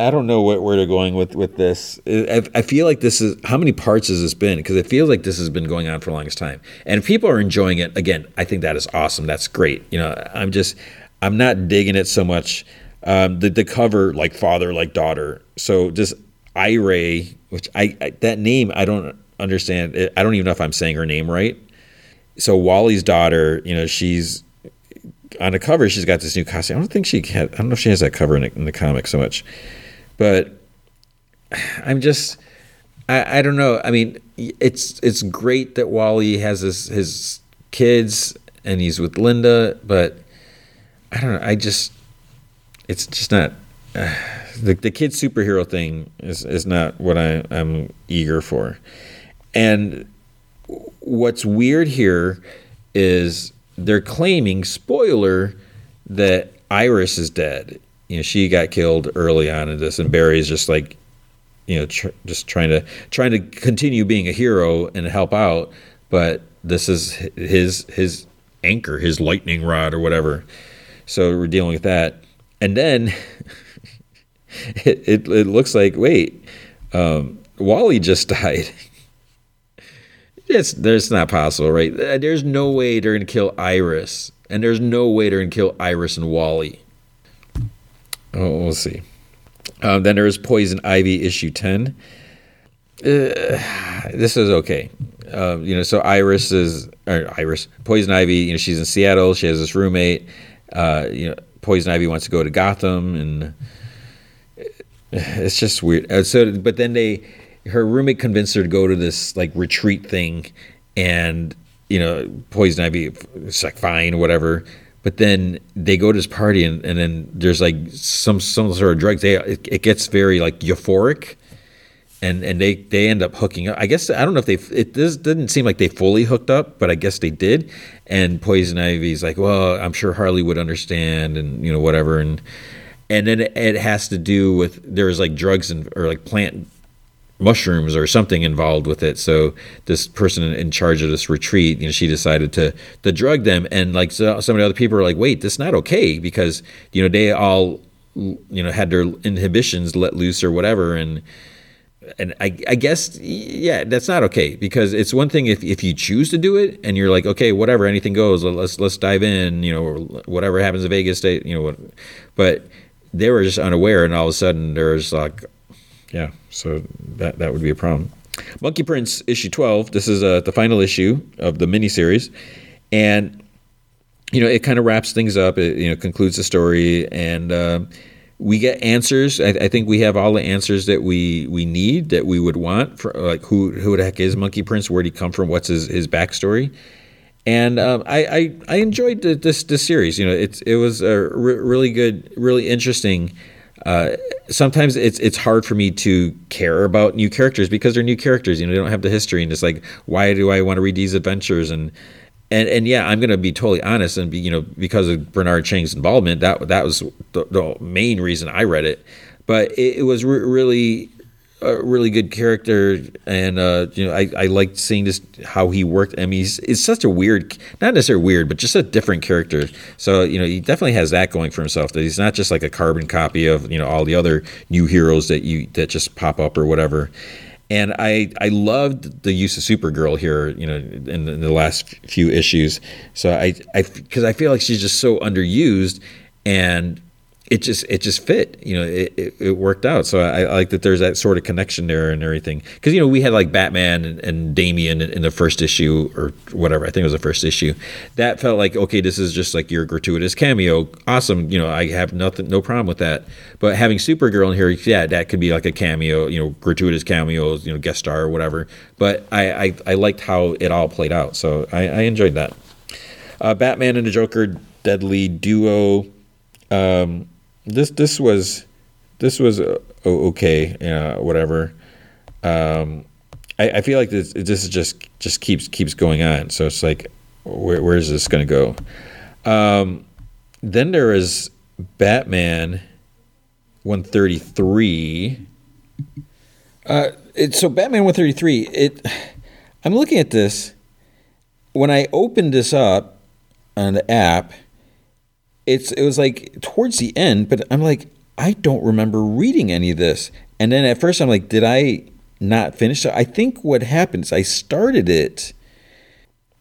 [SPEAKER 1] I don't know what, where they're going with with this. I, I, feel like this is how many parts has this been? Because it feels like this has been going on for the longest time, and if people are enjoying it. Again, I think that is awesome. That's great. You know, I'm just I'm not digging it so much. Um, the the cover like father like daughter. So just Ira, which I, I that name I don't understand. I don't even know if I'm saying her name right. So Wally's daughter, you know, she's on the cover. She's got this new costume. I don't think she had. I don't know if she has that cover in the, in the comic so much but I'm just I, I don't know. I mean, it's it's great that Wally has his his kids and he's with Linda, but I don't know. I just it's just not uh, [sighs] the the kid superhero thing is is not what I I'm eager for. And what's weird here is they're claiming spoiler that Iris is dead you know she got killed early on in this, and Barry's just like you know tr- just trying to trying to continue being a hero and help out, but this is his his anchor, his lightning rod or whatever. So we're dealing with that, and then [laughs] it, it, it looks like wait, um, Wally just [laughs] died. It's there's not possible, right? There's no way they're gonna kill Iris, and there's no way they're gonna kill Iris and Wally. Oh, we'll see. Um, then there is Poison Ivy issue 10. Uh, this is okay. Um, you know, so Iris is, Iris, Poison Ivy, you know, she's in Seattle. She has this roommate. Uh, you know, Poison Ivy wants to go to Gotham, and [sighs] it's just weird. Uh, so, but then they, her roommate convinced her to go to this like retreat thing, and you know, Poison Ivy, it's like fine, whatever. But then they go to this party and, and then there's like some some sort of drugs. They it, it, gets very like euphoric and and they they end up hooking up. I guess i don't know if they it does, didn't seem like they fully hooked up but i guess they did. And poison ivy's like well i'm sure harley would understand and you know whatever. And and then it, it has to do with there's like drugs and or like plant mushrooms or something involved with it. So this person in charge of this retreat, you know, she decided to to drug them, and like so, some of the other people are like, wait, this is not okay because you know they all you know had their inhibitions let loose or whatever, and and I, I guess yeah, that's not okay because it's one thing if, if you choose to do it and you're like, okay, whatever, anything goes, let's let's dive in, you know, whatever happens in Vegas, you know, but they were just unaware, and all of a sudden there's like yeah, so that that would be a problem. Monkey Prince issue 12. This is uh, the final issue of the miniseries, and you know it kind of wraps things up. It you know concludes the story, and uh, we get answers. I, I, think we have all the answers that we we need that we would want for like who who the heck is Monkey Prince? Where did he come from? What's his his backstory? And um, I, I, I enjoyed the, this this series. You know, it's it was a re- really good, really interesting uh, sometimes it's it's hard for me to care about new characters because they're new characters. You know, they don't have the history, and it's like, why do I want to read these adventures? And and and yeah, I'm going to be totally honest, and be you know because of Bernard Chang's involvement, that that was the, the main reason I read it. But it, it was re- really a really good character, and uh, you know, I, I liked seeing this how he worked. I mean, he's, he's such a weird, not necessarily weird, but just a different character. So you know, he definitely has that going for himself. That he's not just like a carbon copy of you know all the other new heroes that you that just pop up or whatever. And I I loved the use of Supergirl here, you know, in in the last few issues. So I I because I feel like she's just so underused, and it just it just fit you know it, it, it worked out. So I, I, like that there's that sort of connection there and everything. Because you know we had like batman and, and damian in, in, the first issue or whatever. I think it was the first issue. That felt like okay this is just like your gratuitous cameo. Awesome. You know i have nothing no problem with that. But having supergirl in here yeah that could be like a cameo you know gratuitous cameos you know guest star or whatever. But i i, I liked how it all played out. So i, I enjoyed that. Uh, batman and the joker deadly duo. Um, this this was this was uh, okay, uh, whatever. Um, I, I feel like this this is just just keeps keeps going on. So it's like, where where is this going to go? Um, then there is Batman, one thirty three. Uh, it, so Batman one thirty three. It I'm looking at this. When I opened this up on the app, it's it was like towards the end, but I'm like, I don't remember reading any of this. And then at first I'm like, did I not finish it? I think what happened is I started it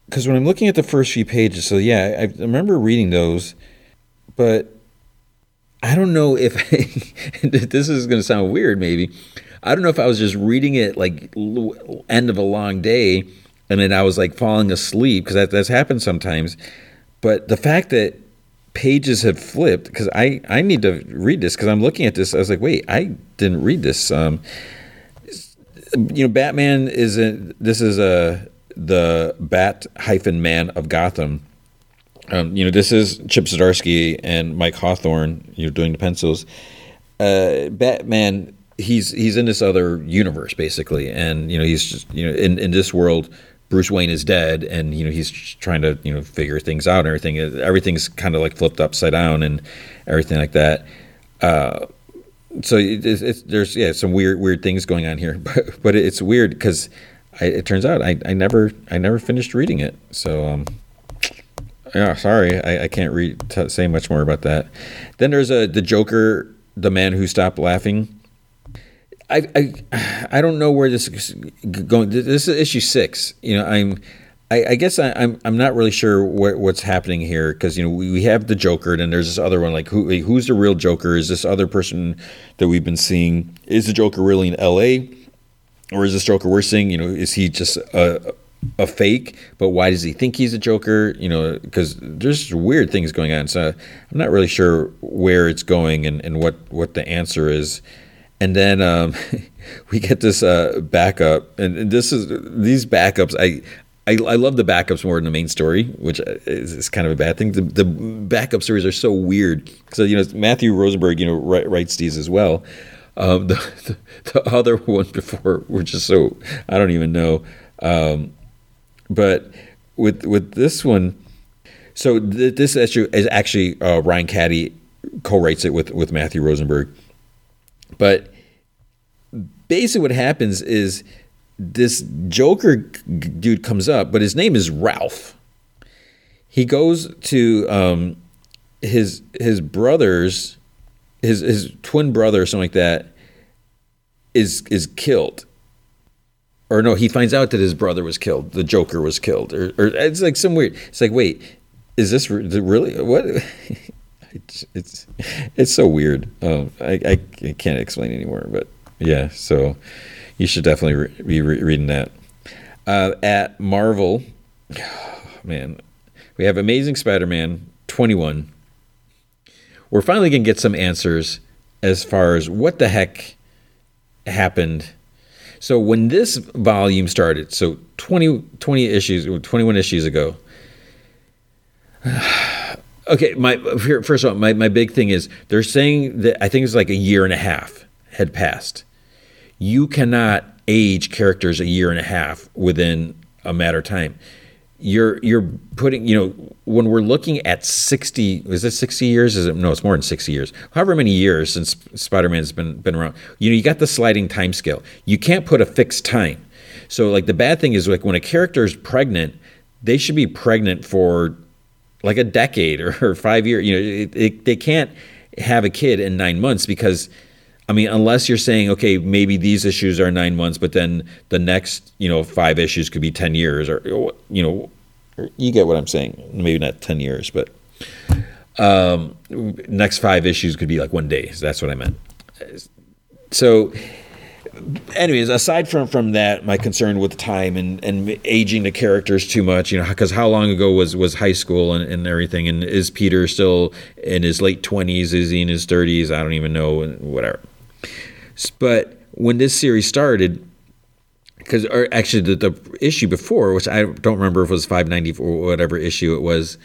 [SPEAKER 1] because when I'm looking at the first few pages, so yeah, I, I remember reading those, but I don't know if [laughs] this is going to sound weird, maybe. I don't know if I was just reading it like end of a long day and then I was like falling asleep because that, that's happened sometimes. But the fact that pages have flipped because I, I need to read this because I'm looking at this. I was like, wait, I didn't read this. Um, you know, Batman is a, this is a the Bat hyphen Man of Gotham. Um, you know, this is Chip Zdarsky and Mike Hawthorne. You're doing the pencils. Uh, Batman, he's he's in this other universe basically, and you know, he's just you know in in this world Bruce Wayne is dead, and you know he's trying to you know figure things out and everything. Everything's kind of like flipped upside down and everything like that. Uh, so it's, there's yeah some weird weird things going on here, [laughs] but but it's weird because it turns out I, I never I never finished reading it. So um, yeah, sorry I, I can't read t- say much more about that. Then there's a the Joker, the man who stopped laughing. I, I, I don't know where this is going. This is issue six. You know, I'm, I, I guess I, am I'm, I'm not really sure what, what's happening here because you know we, we have the Joker and there's this other one like who who's the real Joker? Is this other person that we've been seeing? Is the Joker really in L.A. or is this Joker we're seeing? You know, is he just a a fake? But why does he think he's a Joker? You know, because there's weird things going on. So I'm not really sure where it's going and, and what what the answer is and then um, [laughs] we get this uh, backup, and, and, this is these backups. I, I, I love the backups more than the main story, which is, is kind of a bad thing. The, the, backup stories are so weird. So you know Matthew Rosenberg, you know, writes these as well. Um, [laughs] the, the, the, other ones before were just so I don't even know. Um, but with with this one, so th- this issue is actually uh, Ryan Cady co-writes it with with Matthew Rosenberg, but basically what happens is this Joker dude comes up, but his name is Ralph. He goes to um, his his brother's his his twin brother or something like that is is killed. Or no, he finds out that his brother was killed. The Joker was killed, or, or it's like some weird. It's like, wait, is this really what? [laughs] it's, it's it's so weird. Um, I, I can't explain anymore, but yeah, so you should definitely re- be re- reading that. Uh, at Marvel, [sighs] man, we have Amazing Spider Man 21. We're finally going to get some answers as far as what the heck happened. So, when this volume started, so 20, 20 issues, 21 issues ago, [sighs] okay, my first of all, my, my big thing is they're saying that I think it's like a year and a half had passed you cannot age characters a year and a half within a matter of time. You're you're putting you know when we're looking at sixty is it sixty years? Is it no it's more than sixty years. However many years since Spider Man's been been around. You know you got the sliding time scale. You can't put a fixed time. So like the bad thing is like when a character is pregnant they should be pregnant for like a decade or, [laughs] or five years you know it, it, they can't have a kid in nine months because I mean, unless you're saying, okay, maybe these issues are nine months, but then the next, you know, five issues could be 10 years or, you know, you get what I'm saying. Maybe not 10 years, but um, next five issues could be like one day. So that's what I meant. So, anyways, aside from from that, my concern with time and, and aging the characters too much, you know, because how long ago was was high school and, and everything, and is Peter still in his late twenties? Is he in his thirties? I don't even know. Whatever. But when this series started, because actually the, the, issue before, which I don't remember if it was 590 or whatever issue it was,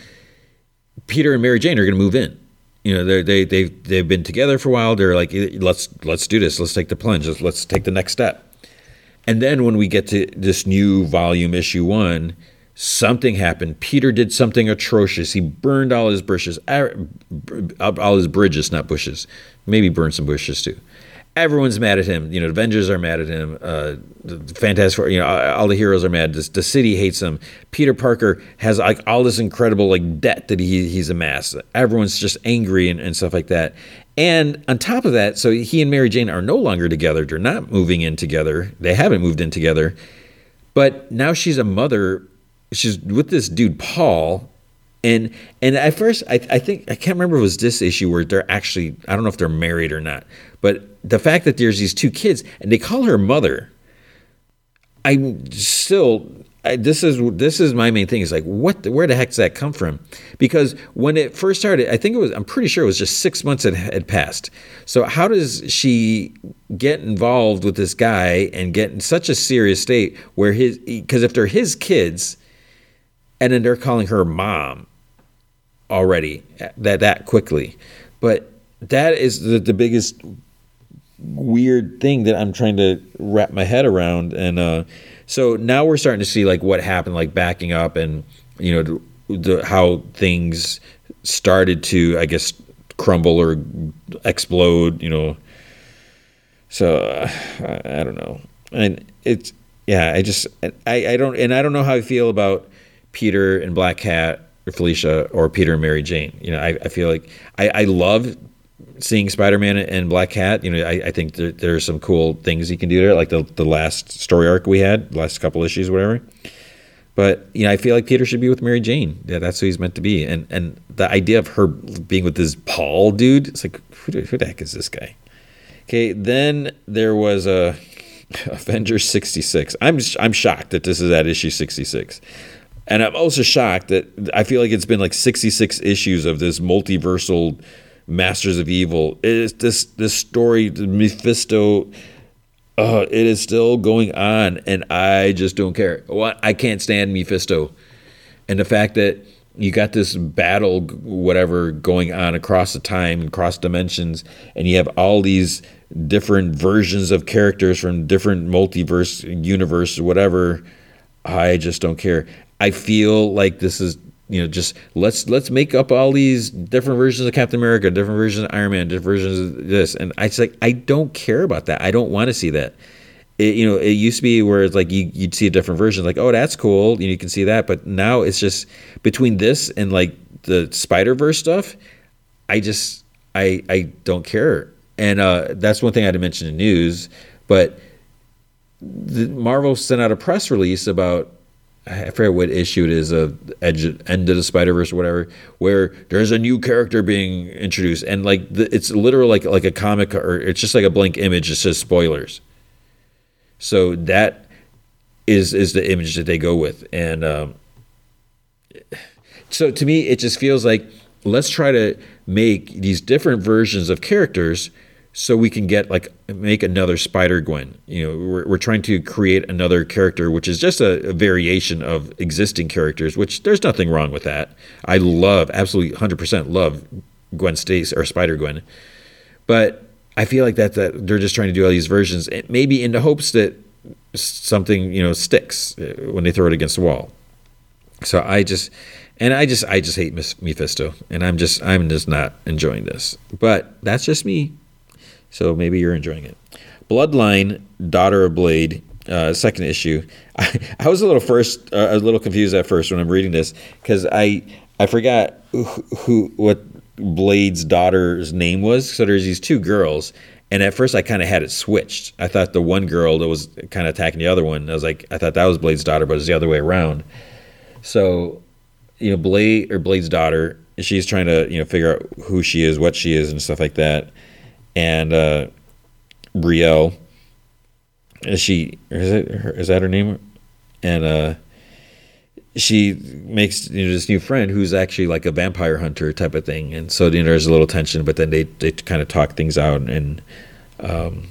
[SPEAKER 1] Peter and Mary Jane are going to move in. You know, they they they've they've been together for a while. They're like, eh, let's let's do this. Let's take the plunge. Let's, let's take the next step. And then when we get to this new volume, issue one, something happened. Peter did something atrocious. He burned all his bushes, all his bridges, not bushes. Maybe burned some bushes too everyone's mad at him. You know, Avengers are mad at him. Uh, the Fantastic Four, you know, all the heroes are mad. The, the, city hates him. Peter Parker has like all this incredible like debt that he he's amassed. Everyone's just angry and, and stuff like that. And on top of that, so he and Mary Jane are no longer together. They're not moving in together. They haven't moved in together. But now she's a mother. She's with this dude Paul, and and at first I, I think I can't remember it was this issue where they're actually I don't know if they're married or not. But the fact that there's these two kids and they call her mother, I still I, this is this is my main thing is like what the, where the heck does that come from because when it first started i think it was i'm pretty sure it was just six months had, had passed so how does she get involved with this guy and get in such a serious state where his because if they're his kids and then they're calling her mom already that that quickly. But that is the, the biggest weird thing that i'm trying to wrap my head around. And uh so now we're starting to see like what happened, like backing up, and you know the, the how things started to, I guess, crumble or explode. You know, so uh, I, I don't know, and it's yeah, I just I I don't and I don't know how I feel about Peter and Black Cat or Felicia or Peter and Mary Jane. You know, I, I feel like I, I love seeing Spider-Man and Black Cat, you know, I, I think there, there, are some cool things he can do there, like the the last story arc we had, last couple issues, whatever. But you know, I feel like Peter should be with Mary Jane. Yeah, that's who he's meant to be. And and the idea of her being with this Paul dude, it's like who, who the heck is this guy? Okay, then there was uh, a [laughs] Avengers 66. I'm I'm shocked that this is at issue 66. And I'm also shocked that I feel like it's been like 66 issues of this multiversal Masters of Evil. It is this this story, Mephisto. Uh, it is still going on, and I just don't care. What I can't stand Mephisto, and the fact that you got this battle, whatever, going on across the time, and across dimensions, and you have all these different versions of characters from different multiverse universe, whatever. I just don't care. I feel like this is you know just let's let's make up all these different versions of Captain America, different versions of Iron Man, different versions of this, and I just like I don't care about that. I don't want to see that. It, you know, it used to be where it's like you, you'd see a different version, like oh that's cool, you, know, you can see that, but now it's just between this and like the Spider Verse stuff, I just I I don't care, and uh, that's one thing I had to mention in news, but. The, Marvel sent out a press release about I forget what issue it is, a edge, end of the Spider Verse or whatever, where there's a new character being introduced, and like the, it's literal like like a comic or it's just like a blank image that says spoilers. So that is is the image that they go with, and um, so to me, it just feels like let's try to make these different versions of characters so we can get like make another Spider Gwen. You know, we're, we're trying to create another character, which is just a, a, variation of existing characters. Which there's nothing wrong with that. I love, absolutely, hundred percent love Gwen Stacy or Spider Gwen, but I feel like that that they're just trying to do all these versions, maybe in the hopes that something you know sticks uh, when they throw it against the wall. So I just. And I just, I just hate Mephisto, and I'm just, I'm just not enjoying this. But that's just me. So maybe you're enjoying it. Bloodline, Daughter of Blade, uh, second issue. I, [laughs] I, was a little first, uh, a little confused at first when I'm reading this because I I forgot who, who what Blade's daughter's name was. So there's these two girls, and at first I kind of had it switched. I thought the one girl that was kind of attacking the other one. I was like, I thought that was Blade's daughter, but it's the other way around. So, you know, Blade or Blade's daughter, she's trying to you know figure out who she is, what she is, and stuff like that and uh, Brielle. Is she? Is it? Is that her name? And uh, she makes you know, this new friend who's actually like a vampire hunter type of thing, and so you know there's a little tension, but then they they kind of talk things out, and um,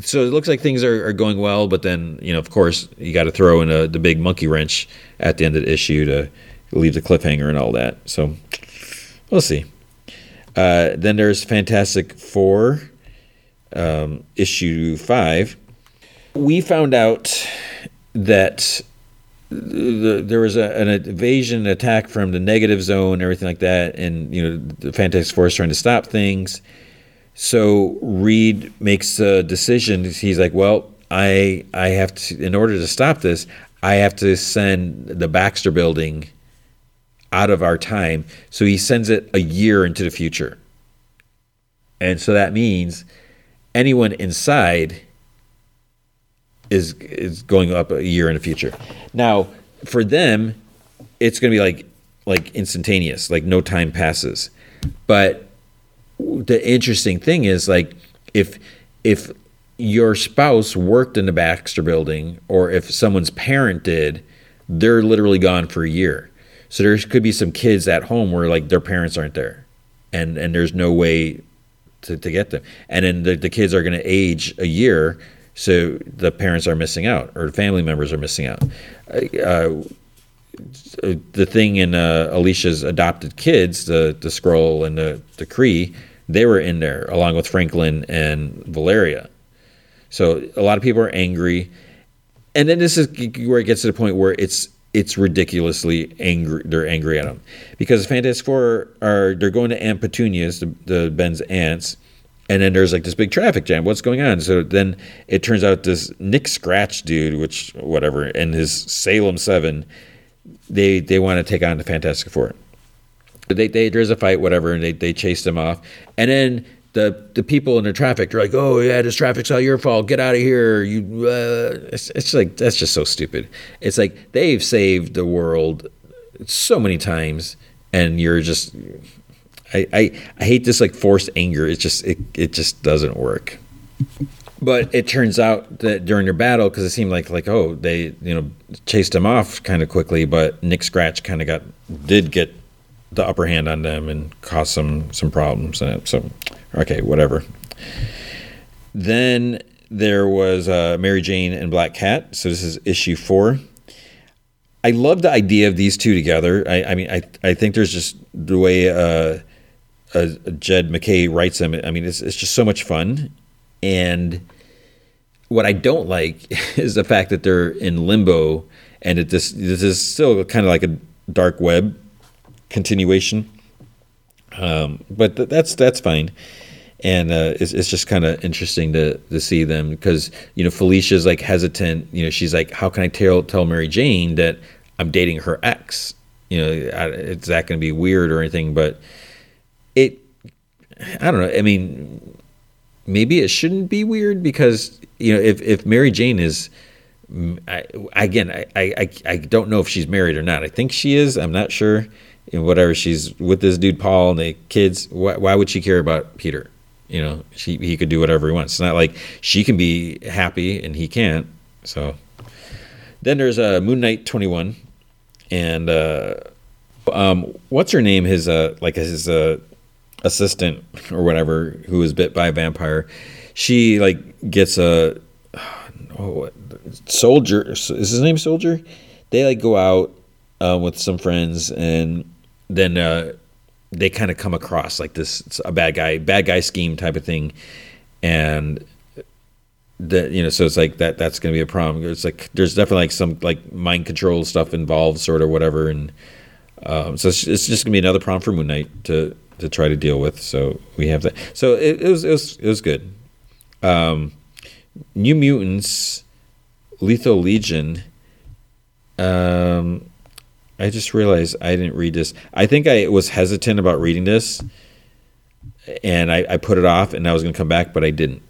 [SPEAKER 1] so it looks like things are, are going well. But then you know, of course, you got to throw in a, the big monkey wrench at the end of the issue to leave the cliffhanger and all that. So we'll see. Uh, then there's Fantastic Four, um, issue five. We found out that the, there was a, an invasion attack from the negative zone, everything like that, and you know the Fantastic Four is trying to stop things. so Reed makes a decision. He's like, well, I I have to in order to stop this, I have to send the Baxter building out of our time. So he sends it a year into the future. And so that means anyone inside is is going up a year in the future. Now, for them, it's going to be like like instantaneous, like no time passes. But the interesting thing is like if if your spouse worked in the Baxter building or if someone's parent did, they're literally gone for a year. So there could be some kids at home where like their parents aren't there and and there's no way to, to get them. And then the, the kids are going to age a year so the parents are missing out or family members are missing out. Uh, the thing in uh, Alicia's adopted kids, the the Skrull and the the Kree, they were in there along with Franklin and Valeria. So a lot of people are angry, and then this is where it gets to the point where it's it's ridiculously angry. They're angry at him because Fantastic Four are they're going to Aunt Petunia's, the, the Ben's aunts, and then there's like this big traffic jam. What's going on? So then it turns out this Nick Scratch dude, which whatever, and his Salem Seven they they want to take on the Fantastic Four. They, they there's a fight, whatever, and they, they chase them off. And then the the people in the traffic are like, "Oh yeah, this traffic's all your fault. Get out of here!" You, uh, it's, it's like that's just so stupid. It's like they've saved the world so many times, and you're just. I, I, I hate this like forced anger. It just it, it just doesn't work. But it turns out that during their battle, because it seemed like like oh they you know chased him off kind of quickly, but Nick Scratch kind of got did get the upper hand on them and cause some some problems. So okay, whatever. Then there was uh, Mary Jane and Black Cat. So this is issue four. I love the idea of these two together. I, I mean, I I think there's just the way uh, uh, Jed MacKay writes them. I mean, it's it's just so much fun, and what I don't like [laughs] is the fact that they're in limbo and it this this is still kind of like a dark web continuation. Um, but th- that's that's fine, and uh, it's, it's just kind of interesting to to see them because you know Felicia's like hesitant. You know, she's like, how can I tell tell Mary Jane that I'm dating her ex? You know, is that going to be weird or anything? But it, I don't know. I mean, maybe it shouldn't be weird because you know if if Mary Jane is I, again I, I I don't know if she's married or not. I think she is. I'm not sure. Whatever she's with this dude Paul and the kids. Why, why would she care about Peter? You know, she he could do whatever he wants. It's not like she can be happy and he can't. So then there's uh, Moon Knight 21, and uh, um, what's her name? His uh, like his uh, assistant or whatever who was bit by a vampire, she like gets a oh, soldier. Is his name Soldier? They like go out uh, with some friends and then uh, they kind of come across like this a bad guy, bad guy scheme type of thing, and that you know so it's like that that's going to be a problem it's like there's definitely like some like mind control stuff involved sort of whatever and um, so it's, it's just going to be another problem for moon knight to to try to deal with. So we have that. So it, it was it was it was good. Um, New Mutants, Lethal Legion. Um, I just realized I didn't read this. I think I was hesitant about reading this, and I, I put it off, and I was going to come back, but I didn't.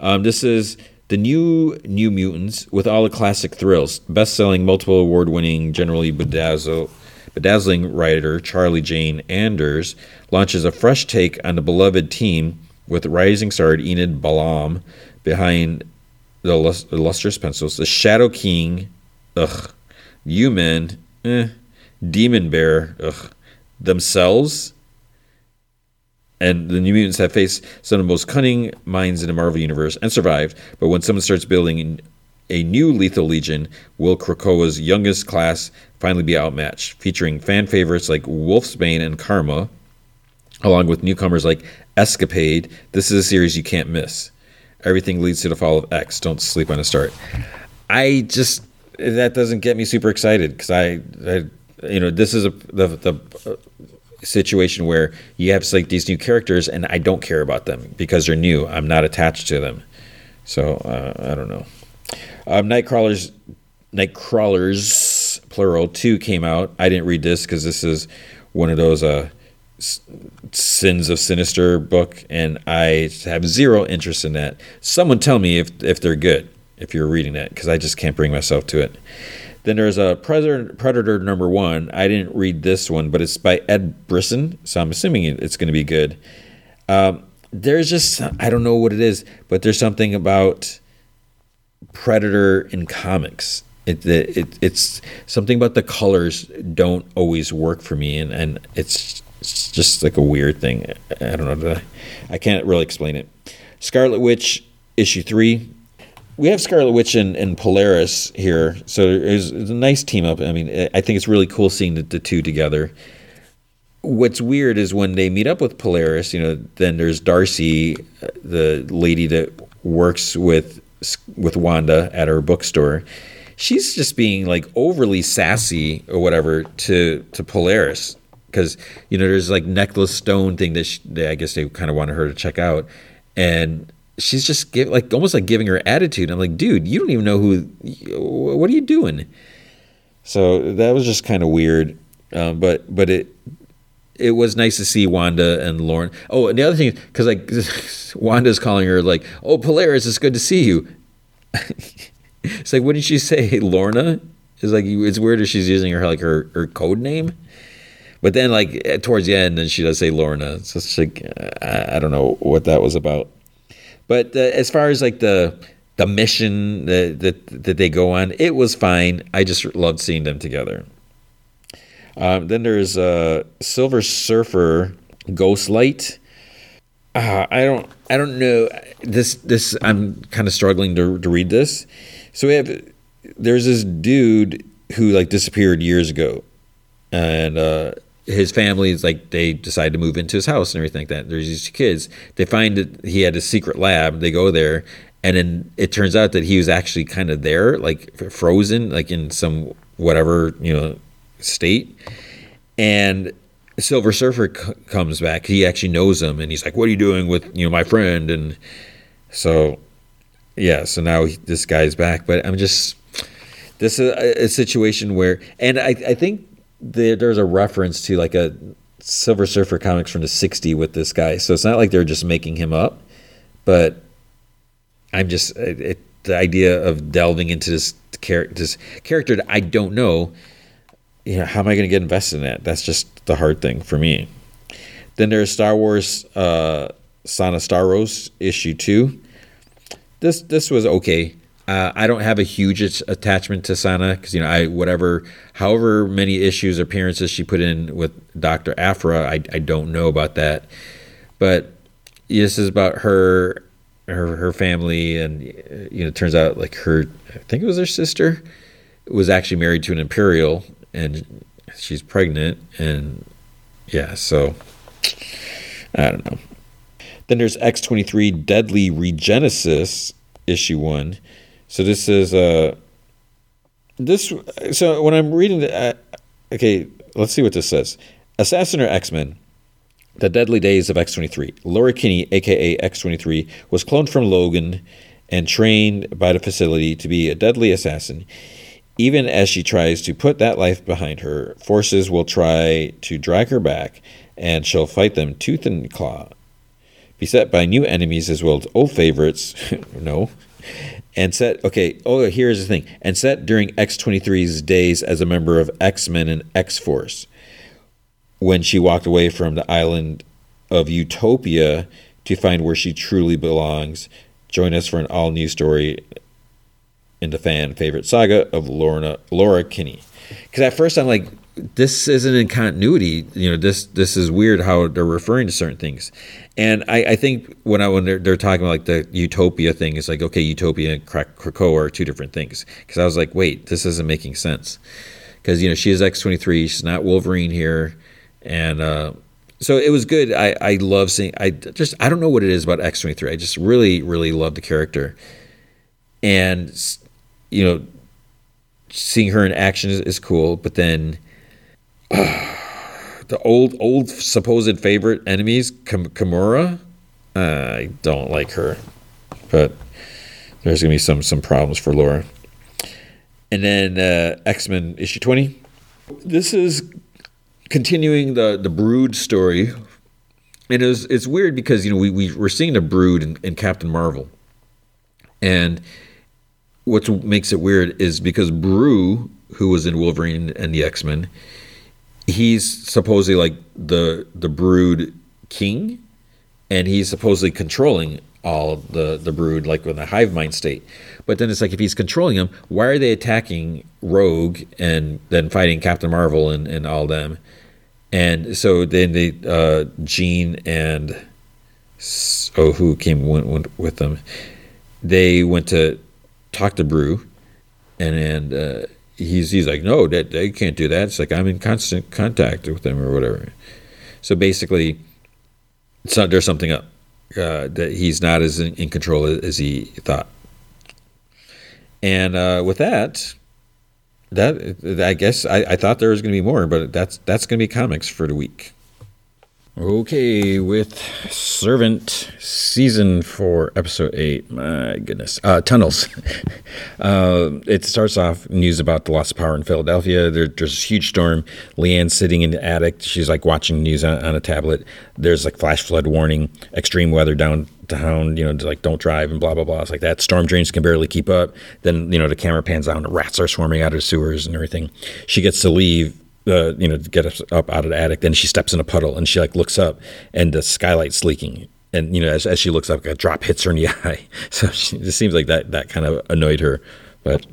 [SPEAKER 1] Um, this is the new New Mutants with all the classic thrills, best-selling, multiple award-winning, generally bedazzled bedazzling writer Charlie Jane Anders launches a fresh take on the beloved team with rising star Enid Balam behind the lustrous pencils. The Shadow King, ugh, Human, eh, Demon Bear, ugh, themselves. And the New Mutants have faced some of the most cunning minds in the Marvel Universe and survived. But when someone starts building a new Lethal Legion, will Krakoa's youngest class finally be outmatched, featuring fan favorites like Wolfsbane and Karma, along with newcomers like Escapade. This is a series you can't miss. Everything leads to the fall of X. Don't sleep on a start. I just that doesn't get me super excited because I, I, you know, this is a the the situation where you have like these new characters and I don't care about them because they're new. I'm not attached to them. So uh, I don't know. Um, Nightcrawlers, Nightcrawlers, plural, two came out. I didn't read this because this is one of those uh, Sins of Sinister book, and I have zero interest in that. Someone tell me if if they're good if you're reading that because I just can't bring myself to it. Then there's a Predator, number one. I didn't read this one, but it's by Ed Brisson, so I'm assuming it's going to be good. Um, there's just I don't know what it is, but there's something about Predator in comics. It, it, it's something about the colors don't always work for me, and, and it's, it's just like a weird thing. I don't know. I can't really explain it. Scarlet Witch issue three we have Scarlet Witch and, and Polaris here, so it's, a nice team up. I mean, I think it's really cool seeing the, the, two together. What's weird is when they meet up with Polaris, you know, then there's Darcy, uh, the lady that works with with Wanda at her bookstore. She's just being like overly sassy or whatever to to Polaris because you know there's like necklace stone thing that, she, that I guess they kind of wanted her to check out, and she's just give, like almost like giving her attitude. I'm like, dude, you don't even know who. What are you doing? So that was just kind of weird. Um, but but it it was nice to see Wanda and Lorna. Oh, and the other thing, because like [laughs] Wanda's calling her like, "Oh, Polaris, it's good to see you." [laughs] it's like, did she say, hey, Lorna? It's like it's weird that she's using her like her her code name. But then, like towards the end, then she does say Lorna. So it's like I, I don't know what that was about. But uh, as far as like the the mission that, that that they go on, it was fine. I just loved seeing them together. Um, then there's uh, Silver Surfer Ghostlight. Uh, I don't I don't know this this I'm kind of struggling to to read this. So we have there's this dude who like disappeared years ago, and uh, his family is like they decide to move into his house and everything like that. There's these kids. They find that he had a secret lab. They go there, and then it turns out that he was actually kind of there, like frozen, like in some whatever you know state. And Silver Surfer c- comes back. He actually knows him, and he's like, "What are you doing with you know my friend?" And so, yeah. So now he, this guy's back, but I'm just this is a, a situation where, and I I think there, there's a reference to like a Silver Surfer comics from the 60s with this guy. So it's not like they're just making him up, but I'm just it, it, the idea of delving into this, char- this character that I don't know. You know, how am I going to get invested in that? That's just the hard thing for me. Then there's Star Wars uh, Sana Starros issue two. This this was okay. Uh, I don't have a huge attachment to Sana because you know I whatever however many issues appearances she put in with Doctor Aphra, I, I don't know about that, but this is about her her her family and you know it turns out like her I think it was her sister was actually married to an Imperial and she's pregnant and yeah so I don't know. Then there's X twenty three Deadly Regenesis issue one so this is uh this so when I'm reading the uh, okay, let's see what this says. Assassin or X-Men. The Deadly Days of X23. Laura Kinney, aka X23, was cloned from Logan and trained by the facility to be a deadly assassin. Even as she tries to put that life behind her, forces will try to drag her back, and she'll fight them tooth and claw. Beset by new enemies as well as old favorites, [laughs] no, and set okay oh here's the thing. And set during x23's days as a member of x-men and x-force. When she walked away from the island of utopia to find where she truly belongs. Join us for an all-new story in the fan favorite saga of laura laura kinney. Because at first i'm like this isn't in continuity. You know, this this is weird how they're referring to certain things. And I, I think when I when they're, they're talking about like the utopia thing, it's like okay, utopia and Krakoa are two different things. Because I was like, wait, this isn't making sense. Because you know she is X twenty three, she's not Wolverine here, and uh, so it was good. I I love seeing. I just I don't know what it is about X twenty three. I just really really love the character, and you know, seeing her in action is, is cool. But then [sighs] the old old supposed favorite enemies, Kim- Kimura. Uh, I don't like her, but there's gonna be some some problems for Laura. And then uh, X Men issue twenty. This is continuing the the Brood story, and it's it's weird because you know we, we we're seeing the Brood in, in Captain Marvel, and what makes it weird is because Broo, who was in Wolverine and the X Men, he's supposedly like the the Brood king, and he's supposedly controlling all the the Brood, like in the hive mind state. But then it's like if he's controlling them, why are they attacking Rogue and then fighting Captain Marvel and, and all them? And so then they uh, Jean and oh who came went, went with them, they went to talk to Broo, and and uh, he's he's like no that they can't do that. It's like I'm in constant contact with them or whatever. So basically, it's not, there's something up uh, that he's not as in, in control as he thought. And uh, with that, that I guess I, I thought there was going to be more, but that's that's going to be comics for the week. Okay, with Servant season four, episode eight. My goodness, uh, tunnels. [laughs] uh, it starts off news about the loss of power in Philadelphia. There, there's a huge storm. Leanne's sitting in the attic. She's like watching news on, on a tablet. There's like flash flood warning, extreme weather down downtown. You know, like don't drive and blah blah blah. It's like that. Storm drains can barely keep up. Then you know the camera pans down. The rats are swarming out of sewers and everything. She gets to leave uh, you know, get up out of the attic. Then she steps in a puddle and she like looks up and the skylight's leaking. And you know, as, as she looks up, a drop hits her in the [laughs] eye. So she, it seems like that that kind of annoyed her. But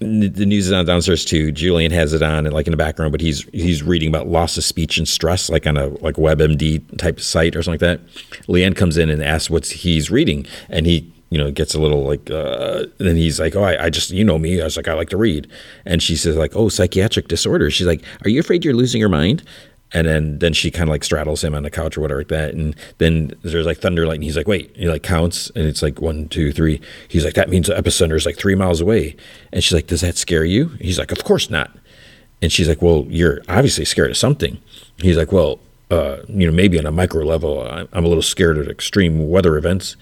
[SPEAKER 1] the news is on downstairs too. Julian has it on and like in the background, but he's he's reading about loss of speech and stress, like on a like WebMD type site or something like that. Leanne comes in and asks what he's reading, and he you know, it gets a little like, uh, then he's like, oh, I, I, just, you know me. I was like, I like to read. And she says like, oh, psychiatric disorder. She's like, are you afraid you're losing your mind? And then, then she kind of like straddles him on the couch or whatever like that. And then there's like thunder, lightning. He's like, wait, he like counts and it's like one, two, three. He's like, that means the epicenter is like three miles away. And she's like, does that scare you? He's like, of course not. And she's like, well, you're obviously scared of something. He's like, well, uh, you know, maybe on a micro level, I'm a little scared of extreme weather events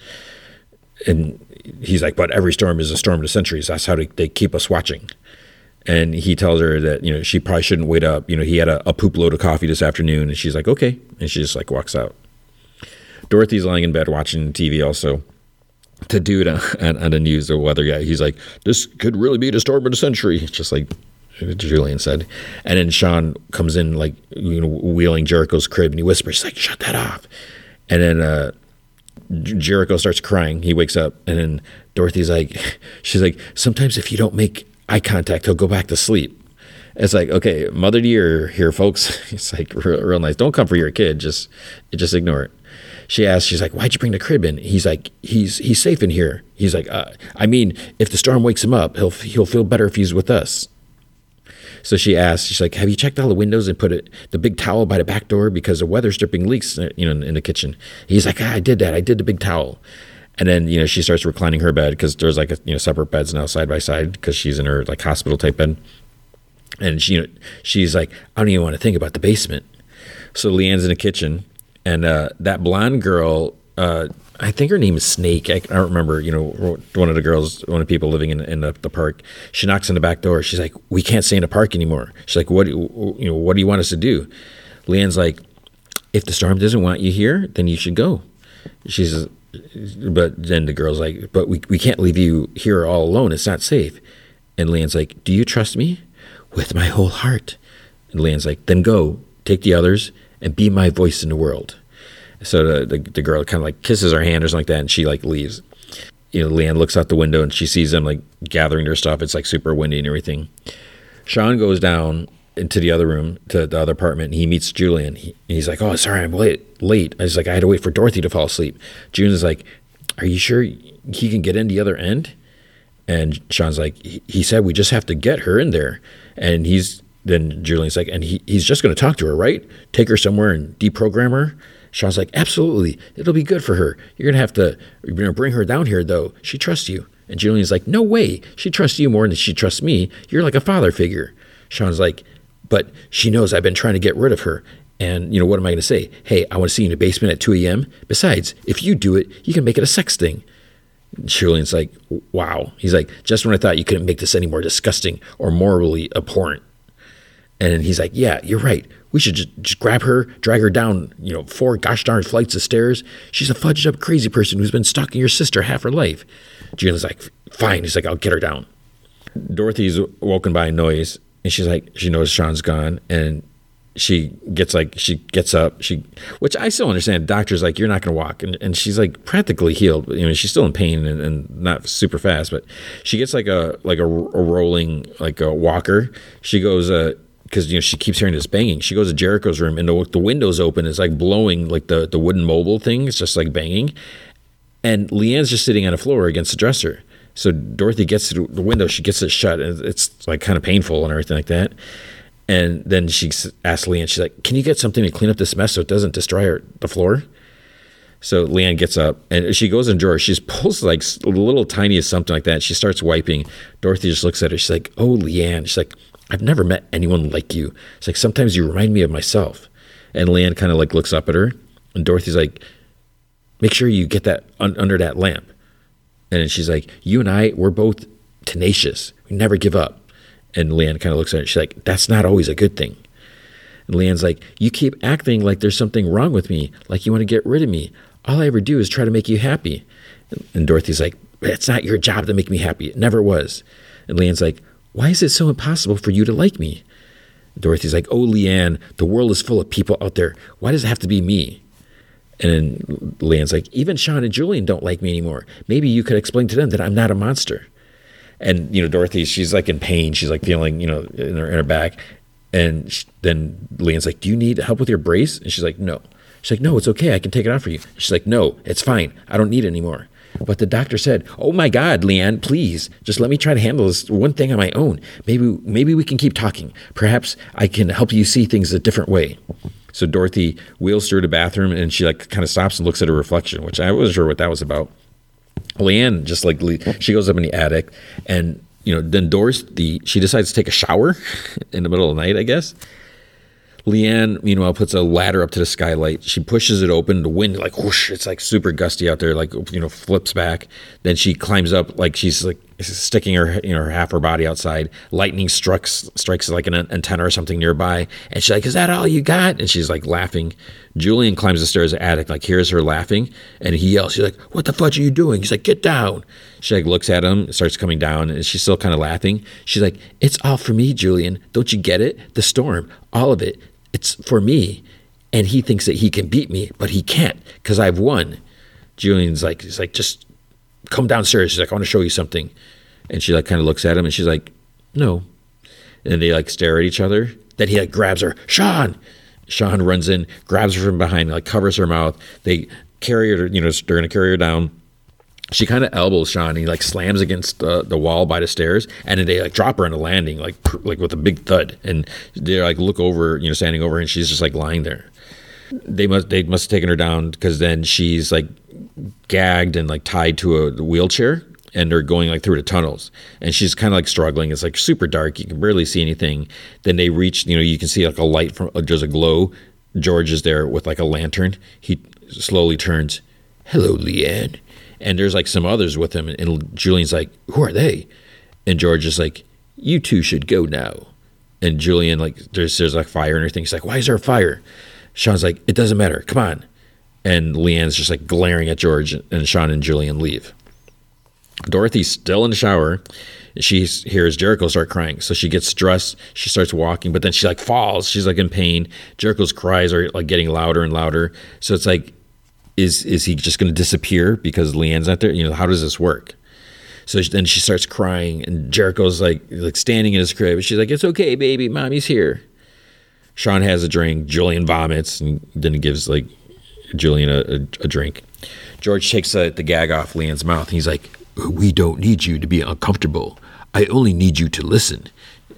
[SPEAKER 1] and he's like, but every storm is a storm of the centuries. That's how they, they keep us watching. And he tells her that, you know, she probably shouldn't wait up. You know, he had a, a poop load of coffee this afternoon. And she's like, okay. And she just like walks out. Dorothy's lying in bed watching TV also. To dude on, on the news, the weather guy, he's like, this could really be the storm of the century. Just like Julian said. And then Sean comes in, like, you know, wheeling Jericho's crib and he whispers, like, shut that off. And then, uh, Jericho starts crying. He wakes up, and then Dorothy's like, [laughs] she's like, sometimes if you don't make eye contact, he'll go back to sleep. It's like, okay, mother dear here, folks. [laughs] It's like real, real nice. Don't come for your kid. Just, just ignore it. She asks, she's like, why'd you bring the crib in? He's like, he's he's safe in here. He's like, uh, I mean, if the storm wakes him up, he'll he'll feel better if he's with us. So she asked, she's like, "Have you checked all the windows and put it the big towel by the back door because the weather's dripping leaks, uh, you know, in, in the kitchen?" He's like, ah, "I did that. I did the big towel." And then you know she starts reclining her bed because there's like a, you know separate beds now side by side because she's in her like hospital type bed. And she you know, she's like, "I don't even want to think about the basement." So Leanne's in the kitchen, and uh, that blonde girl. Uh, I think her name is Snake. I, I, don't remember. You know, one of the girls, one of the people living in, in the, the, park. She knocks on the back door. She's like, "We can't stay in the park anymore." She's like, "What? You know, what do you want us to do?" Leanne's like, "If the storm doesn't want you here, then you should go." She's, but then the girl's like, "But we we can't leave you here all alone. It's not safe." And Leanne's like, "Do you trust me?" With my whole heart. And Leanne's like, "Then go, take the others, and be my voice in the world." So the, the, the girl kind of like kisses her hand or something like that, and she like leaves. You know, Leanne looks out the window and she sees them like gathering their stuff. It's like super windy and everything. Sean goes down into the other room to the other apartment. And he meets Julian. He, he's like, "Oh, sorry, I'm late. Late." I was like, "I had to wait for Dorothy to fall asleep." June is like, "Are you sure he can get in the other end?" And Sean's like, "He said we just have to get her in there." And he's then Julian's like, "And he, he's just going to talk to her, right? Take her somewhere and deprogram her." Sean's like, absolutely, it'll be good for her. You're gonna have to you know, bring her down here, though. She trusts you. And Julian's like, no way. She trusts you more than she trusts me. You're like a father figure. Sean's like,
[SPEAKER 2] but she knows I've been trying to get rid of her. And, you know, what am I to say? Hey, I want to see you in the basement at 2 a.m. Besides, if you do it, you can make it a sex thing. Julian's like, wow. He's like, just when I thought you couldn't make this any more disgusting or morally abhorrent. And he's like, yeah, you're right. We should just, just grab her, drag her down, you know, four gosh darn flights of stairs. She's a fudged up crazy person who's been stalking your sister half her life. Julian's like, fine. He's like, I'll get her down. Dorothy's woken by a noise and she's like, she knows Sean's gone. And she gets like she gets up she which i still understand doctor's like you're not going to walk and, and she's like practically healed you know she's still in pain and, and not super fast but she gets like a like a, a rolling like a walker she goes uh because you know she keeps hearing this banging she goes to jericho's room and the, the window's open it's like blowing like the the wooden mobile thing it's just like banging and leanne's just sitting on the floor against the dresser so dorothy gets to the window she gets it shut and it's like kind of painful and everything like that and then she asks Leanne, she's like, Can you get something to clean up this mess so it doesn't destroy her, the floor? So Leanne gets up and she goes in the drawer. She pulls like a little tiny something like that. She starts wiping. Dorothy just looks at her. She's like, Oh, Leanne. She's like, I've never met anyone like you. It's like, Sometimes you remind me of myself. And Leanne kind of like looks up at her. And Dorothy's like, Make sure you get that un- under that lamp. And she's like, You and I, we're both tenacious. We never give up. And Leanne kind of looks at her. She's like, that's not always a good thing. And Leanne's like, you keep acting like there's something wrong with me, like you want to get rid of me. All I ever do is try to make you happy. And Dorothy's like, it's not your job to make me happy. It never was. And Leanne's like, why is it so impossible for you to like me? Dorothy's like, oh, Leanne, the world is full of people out there. Why does it have to be me? And then Leanne's like, even Sean and Julian don't like me anymore. Maybe you could explain to them that I'm not a monster and you know Dorothy, she's like in pain. She's like feeling, you know, in her in her back. And she, then Leanne's like, "Do you need help with your brace?" And she's like, "No." She's like, "No, it's okay. I can take it off for you." She's like, "No, it's fine. I don't need it anymore." But the doctor said, "Oh my God, Leanne, please, just let me try to handle this one thing on my own. Maybe, maybe we can keep talking. Perhaps I can help you see things a different way." So Dorothy wheels through the bathroom and she like kind of stops and looks at her reflection, which I wasn't sure what that was about. Leanne just like she goes up in the attic, and you know then Dorothy the she decides to take a shower [laughs] in the middle of the night, I guess. Leanne, meanwhile, puts a ladder up to the skylight. She pushes it open. The wind, like whoosh, it's like super gusty out there. Like you know, flips back. Then she climbs up, like she's like sticking her, you know, half her body outside. Lightning strikes strikes like an antenna or something nearby, and she's like, "Is that all you got?" And she's like laughing. Julian climbs the stairs attic, like hears her laughing, and he yells. She's like, "What the fudge are you doing?" He's like, "Get down." She like looks at him, starts coming down, and she's still kind of laughing. She's like, "It's all for me, Julian. Don't you get it? The storm, all of it it's for me. And he thinks that he can beat me, but he can't because I've won. Julian's like, he's like, just come downstairs. She's like, I want to show you something. And she like kind of looks at him and she's like, no. And they like stare at each other. Then he like grabs her, Sean. Sean runs in, grabs her from behind, like covers her mouth. They carry her, you know, they're going to carry her down she kind of elbows Sean. And he like slams against uh, the wall by the stairs, and then they like drop her on the landing, like like with a big thud. And they like look over, you know, standing over, and she's just like lying there. They must they must have taken her down because then she's like gagged and like tied to a wheelchair, and they're going like through the tunnels, and she's kind of like struggling. It's like super dark. You can barely see anything. Then they reach, you know, you can see like a light from uh, there's a glow. George is there with like a lantern. He slowly turns. Hello, Leanne and there's like some others with him. And Julian's like, Who are they? And George is like, You two should go now. And Julian, like, there's, there's like fire and everything. He's like, Why is there a fire? Sean's like, It doesn't matter. Come on. And Leanne's just like glaring at George, and Sean and Julian leave. Dorothy's still in the shower. She hears Jericho start crying. So she gets dressed. She starts walking, but then she like falls. She's like in pain. Jericho's cries are like getting louder and louder. So it's like is is he just going to disappear because Leanne's not there? You know, how does this work? So then she starts crying, and Jericho's like like standing in his crib. She's like, "It's okay, baby, mommy's here." Sean has a drink. Julian vomits, and then he gives like Julian a, a, a drink. George takes the, the gag off Leanne's mouth, and he's like, "We don't need you to be uncomfortable. I only need you to listen."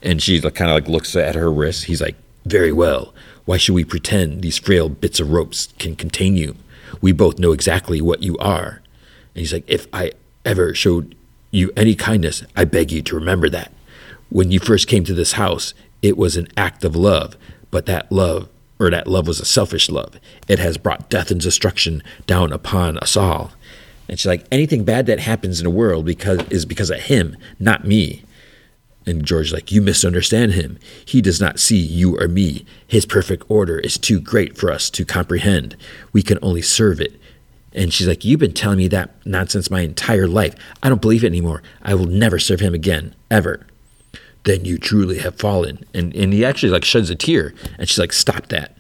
[SPEAKER 2] And she kind of like looks at her wrist. He's like, "Very well. Why should we pretend these frail bits of ropes can contain you?" we both know exactly what you are. And he's like, if I ever showed you any kindness, I beg you to remember that. When you first came to this house, It was an act of love, but that love, or that love was a selfish love. It has brought death and destruction down upon us all. And she's like, anything bad that happens in the world because is because of him, not me. And George's like, You misunderstand him. He does not see you or me. His perfect order is too great for us to comprehend. We can only serve it. And she's like, You've been telling me that nonsense my entire life. I don't believe it anymore. I will never serve him again, ever. Then you truly have fallen. And, and he actually like sheds a tear. And she's like, Stop that.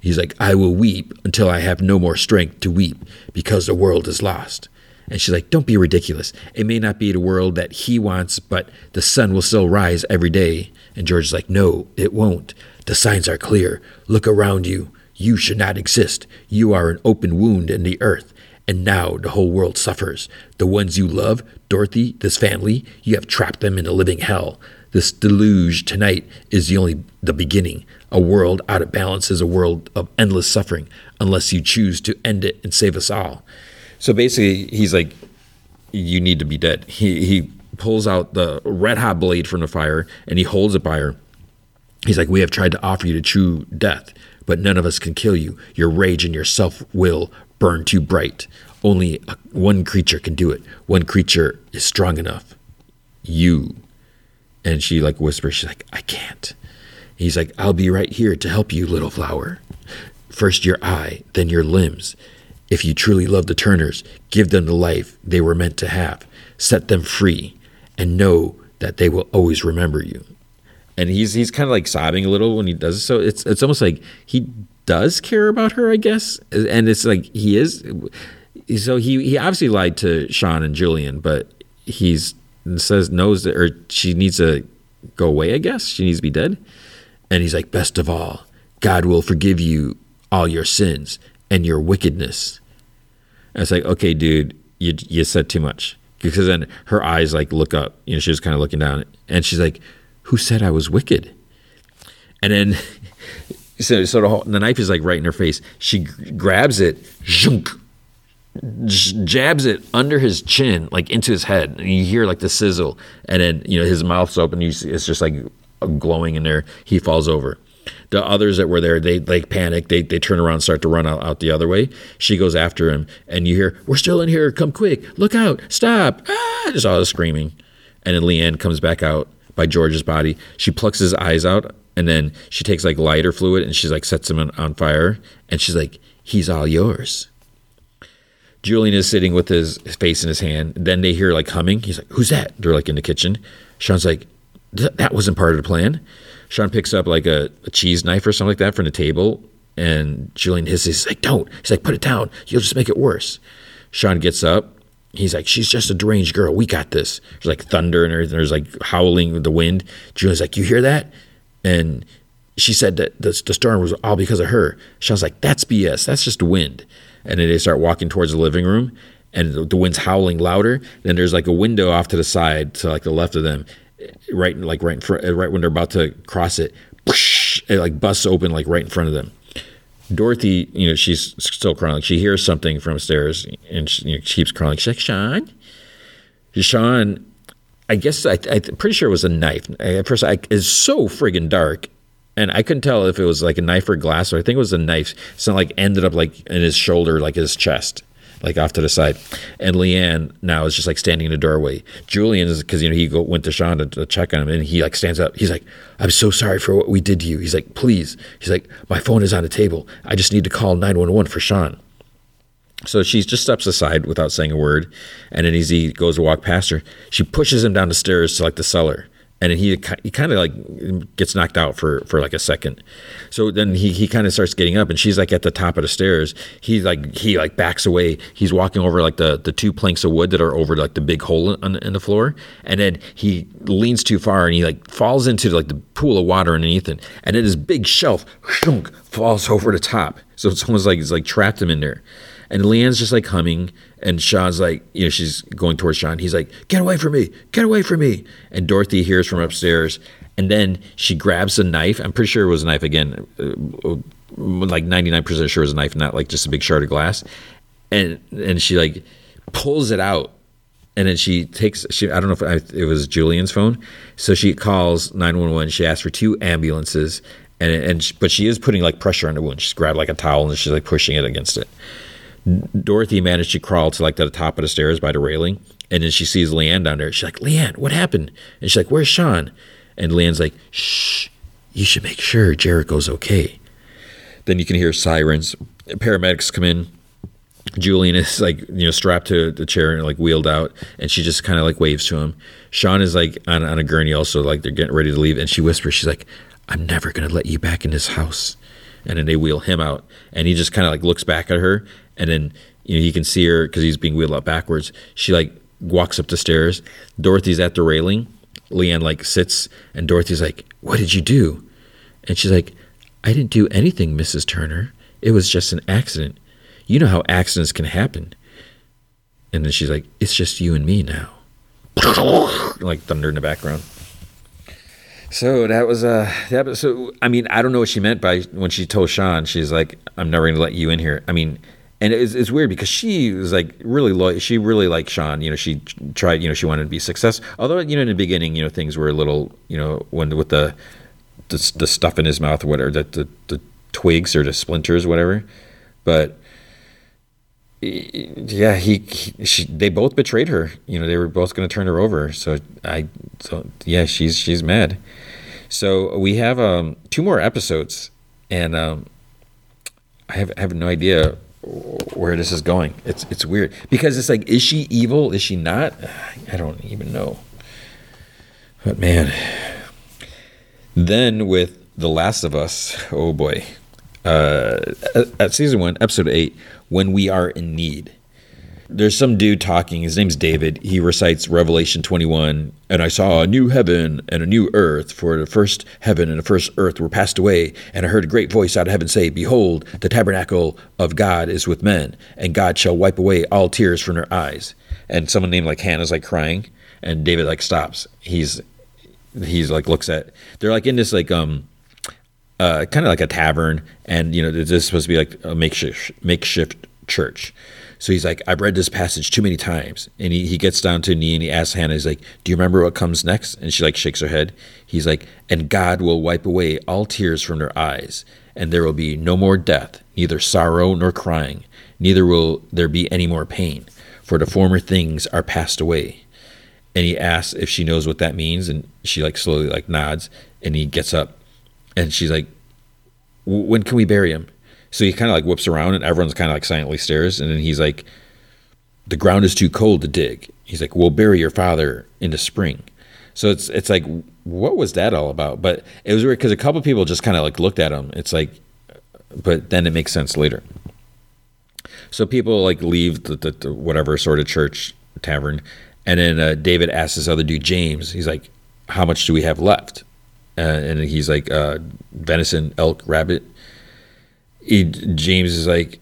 [SPEAKER 2] He's like, I will weep until I have no more strength to weep because the world is lost. And she's like, Don't be ridiculous. It may not be the world that he wants, but the sun will still rise every day. And George's like, No, it won't. The signs are clear. Look around you. You should not exist. You are an open wound in the earth. And now the whole world suffers. The ones you love, Dorothy, this family, you have trapped them in a living hell. This deluge tonight is the only the beginning. A world out of balance is a world of endless suffering unless you choose to end it and save us all. So basically, he's like, "You need to be dead." He he pulls out the red hot blade from the fire and he holds it by her. He's like, "We have tried to offer you to true death, but none of us can kill you. Your rage and your self will burn too bright. Only uh, one creature can do it. One creature is strong enough. You." And she like whispers, she's like, "I can't." He's like, "I'll be right here to help you, little flower. First your eye, then your limbs." If you truly love the Turners, give them the life they were meant to have. Set them free and know that they will always remember you. And he's he's kind of like sobbing a little when he does it. So it's it's almost like he does care about her, I guess. And it's like he is so he he obviously lied to Sean and Julian, but he's says knows that or she needs to go away, I guess. She needs to be dead. And he's like, best of all, God will forgive you all your sins and your wickedness. And it's like, okay, dude, you you said too much. Because then her eyes like look up, you know, she was kind of looking down, and she's like, "Who said I was wicked?" And then, [laughs] so so the, whole, the knife is like right in her face. She grabs it, zhunk, jabs it under his chin, like into his head, and you hear like the sizzle, and then you know his mouth's open. You see, it's just like glowing in there. He falls over. The others that were there, they like panic. They they turn around, and start to run out, out the other way. She goes after him, and you hear, "We're still in here! Come quick! Look out! Stop!" Ah! Just all the screaming, and then Leanne comes back out by George's body. She plucks his eyes out, and then she takes like lighter fluid and she's like sets him on, on fire, and she's like, "He's all yours." Julian is sitting with his face in his hand. Then they hear like humming. He's like, "Who's that?" They're like in the kitchen. Sean's like, "That wasn't part of the plan." Sean picks up like a, a, cheese knife or something like that from the table, and Julian hisses, like, "Don't!" He's like, "Put it down. You'll just make it worse." Sean gets up. He's like, "She's just a deranged girl. We got this." There's like thunder and everything. There's like howling with the wind. Julian's like, "You hear that?" And she said that the, the storm was all because of her. Sean's like, "That's BS. That's just wind." And then they start walking towards the living room, and the wind's howling louder. Then there's like a window off to the side, to like the left of them, right like right in front, uh, right when they're about to cross it, it like busts open like right in front of them. Dorothy, you know, she's still crying. She hears something from upstairs, and she, you know, she keeps crying. She's like, "Sean, Sean." I guess I, am pretty sure it was a knife. At first, I, it's so friggin' dark, and I couldn't tell if it was like a knife or glass. So I think it was a knife. So it like ended up like in his shoulder, like his chest like off to the side. And Leanne now is just like standing in the doorway. Julian is because you know he go, went to Sean to, to, check on him, and he like stands up. He's like, "I'm so sorry for what we did to you." He's like, "Please." He's like, "My phone is on the table. I just need to call 911 for Sean." So she just steps aside without saying a word, and then as he goes to walk past her, she pushes him down the stairs to like the cellar and he he kind of like gets knocked out for for like a second. So then he he kind of starts getting up, and she's like at the top of the stairs. He's like he like backs away. He's walking over like the the two planks of wood that are over like the big hole in, in the floor, and then he leans too far and he like falls into like the pool of water underneath it, and then his big shelf falls over the top. So it's almost like it's like trapped him in there. And Leanne's just like humming, and Sean's like, you know, she's going towards Sean. He's like, "Get away from me! Get away from me!" And Dorothy hears from upstairs, and then she grabs a knife. I'm pretty sure it was a knife again, uh, like 99% sure it was a knife, not like just a big shard of glass. And and she like pulls it out, and then she takes she I don't know if it was Julian's phone, so she calls nine one one. She asks for two ambulances, and and but she is putting like pressure on the wound. She's grabbed like a towel and she's like pushing it against it. Dorothy managed to crawl to like the top of the stairs by the railing, and then she sees Leanne down there. She's like, Leanne, what happened? And she's like, Where's Sean? And Leanne's like, Shh, you should make sure Jericho's okay. Then you can hear sirens. Paramedics come in. Julian is like, you know, strapped to the chair and like wheeled out, and she just kind of like waves to him. Sean is like on, on a gurney, also like they're getting ready to leave, and she whispers, She's like, I'm never gonna let you back in this house. And then they wheel him out, and he just kind of like looks back at her, and then you know he can see her because he's being wheeled out backwards. She like walks up the stairs. Dorothy's at the railing. Leanne like sits, and Dorothy's like, "What did you do?" And she's like, "I didn't do anything, Mrs. Turner. It was just an accident. You know how accidents can happen." And then she's like, "It's just you and me now." [laughs] like thunder in the background. So that was uh that was, so I mean I don't know what she meant by when she told Sean she's like I'm never gonna let you in here. I mean and it's, it's weird because she was like really loyal. She really liked Sean. You know, she tried. You know, she wanted to be successful. Although you know, in the beginning, you know, things were a little. You know, when with the the, the stuff in his mouth or whatever, the, the the twigs or the splinters, whatever. But yeah, he, he she they both betrayed her. You know, they were both going to turn her over. So I, so yeah, she's she's mad. So we have um, two more episodes, and um, I have I have no idea where this is going. It's it's weird because it's like, is she evil? Is she not? I don't even know. But man, then with The Last of Us, oh boy, uh, at season one, episode eight, when we are in need. There's some dude talking. His name's David. He recites Revelation 21, and I saw a new heaven and a new earth, for the first heaven and the first earth were passed away. And I heard a great voice out of heaven say, Behold, the tabernacle of God is with men, and God shall wipe away all tears from their eyes. And someone named like Hannah's like crying, and David like stops. He's he's like looks at. They're like in this like um uh, kind of like a tavern, and you know this is supposed to be like a makeshift makeshift church. So he's like, I've read this passage too many times, and he, he gets down to a knee and he asks Hannah, he's like, Do you remember what comes next? And she like shakes her head. He's like, And God will wipe away all tears from their eyes, and there will be no more death, neither sorrow nor crying, neither will there be any more pain, for the former things are passed away. And he asks if she knows what that means, and she like slowly like nods, and he gets up and she's like, "When can we bury him?" So he kind of like whips around, and everyone's kind of like silently stares. And then he's like, "The ground is too cold to dig." He's like, "We'll bury your father in the spring." So it's it's like, what was that all about? But it was weird because a couple people just kind of like looked at him. It's like, but then it makes sense later. So people like leave the, the, the whatever sort of church tavern, and then uh, David asks this other dude, James. He's like, "How much do we have left?" uh, and he's like uh, venison, elk, rabbit. He, James is like,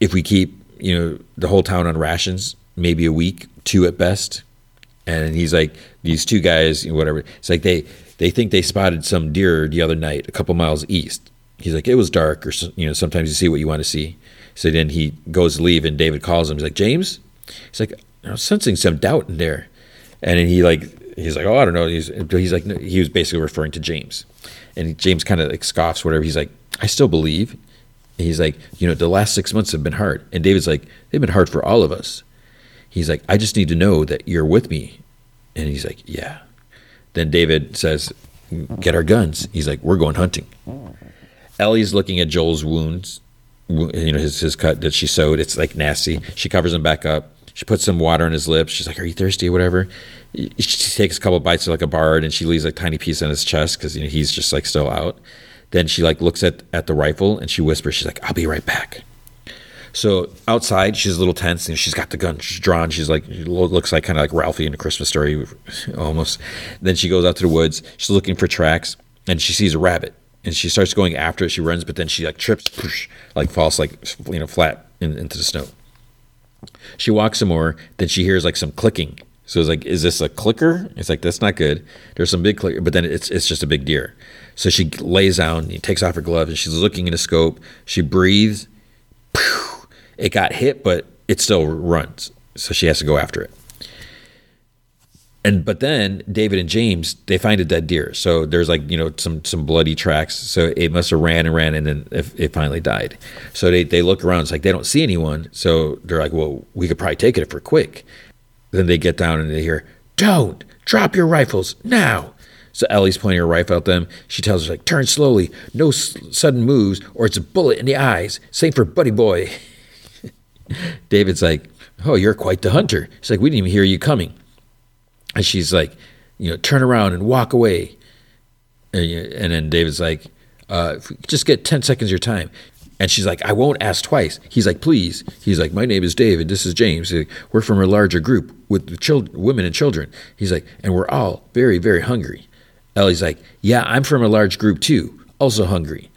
[SPEAKER 2] if we keep you know the whole town on rations, maybe a week, two at best. And he's like, these two guys, whatever. It's like they they think they spotted some deer the other night, a couple miles east. He's like, it was dark, or you know, sometimes you see what you want to see. So then he goes to leave, and David calls him. He's like, James. He's like, I'm sensing some doubt in there. And then he like he's like, oh, I don't know. He's he's like he was basically referring to James, and James kind of like scoffs whatever. He's like, I still believe. And he's like, you know, the last six months have been hard, and David's like, they've been hard for all of us. He's like, I just need to know that you're with me, and he's like, yeah. Then David says, get our guns. He's like, we're going hunting. Ellie's looking at Joel's wounds, you know, his his cut that she sewed. It's like nasty. She covers him back up. She puts some water on his lips. She's like, "Are you thirsty?" Or whatever she takes a couple bites of like a bard and she leaves a tiny piece on his chest because you know, he's just like still out. Then she like looks at, at the rifle and she whispers, she's like, I'll be right back. So outside, she's a little tense and she's got the gun. She's drawn. She's like, looks like kind of like Ralphie in a Christmas story [laughs] almost. Then she goes out to the woods. She's looking for tracks and she sees a rabbit and she starts going after it. She runs, but then she like trips, whoosh, like falls like, you know, flat in, into the snow. She walks some more. Then she hears like some clicking so it's like, is this a clicker? It's like that's not good. There's some big clicker, but then it's it's just a big deer. So she lays down, he takes off her glove, and she's looking in the scope. She breathes. It got hit, but it still runs. So she has to go after it. and but then David and James they find a dead deer. So there's like you know some some bloody tracks. So it must have ran and ran and then it, it finally died. So they they look around. It's like they don't see anyone. So they're like, well, we could probably take it if we're quick. Then they get down and they hear, don't drop your rifles now. So Ellie's pointing her rifle at them. She tells her like, turn slowly, no s- sudden moves, or it's a bullet in the eyes. Same for Buddy Boy. [laughs] David's like, oh, you're quite the hunter. She's like, we didn't even hear you coming. And she's like, you know, turn around and walk away. And, and then David's like, uh, just get 10 seconds of your time. And she's like, I won't ask twice. He's like, please. He's like, my name is David. This is James. We're from a larger group with children, women and children. He's like, and we're all very, very hungry. Ellie's like, yeah, I'm from a large group too, also hungry.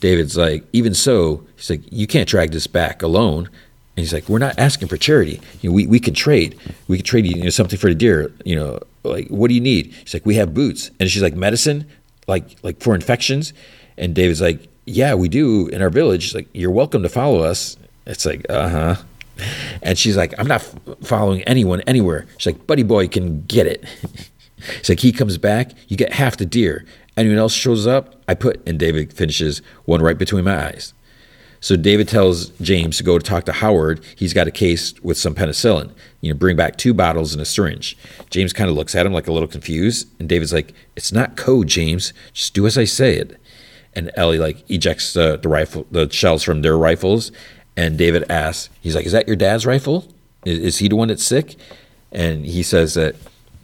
[SPEAKER 2] David's like, even so, he's like, you can't drag this back alone. And he's like, we're not asking for charity. You know, we, we can trade. We can trade you, know, something for the deer. You know, like, what do you need? He's like, we have boots. And she's like, medicine, like, like for infections. And David's like, yeah, we do in our village. She's like, you're welcome to follow us. It's like, uh huh. And she's like, I'm not following anyone anywhere. She's like, Buddy Boy can get it. [laughs] It's like he comes back, you get half the deer. Anyone else shows up, I put, and David finishes one right between my eyes. So David tells James to go to talk to Howard. He's got a case with some penicillin. You know, bring back two bottles and a syringe. James kind of looks at him like a little confused, and David's like, "It's not code, James. Just do as I say it." And Ellie like ejects uh, the rifle, the shells from their rifles, and David asks, "He's like, is that your dad's rifle? Is, is he the one that's sick?" And he says that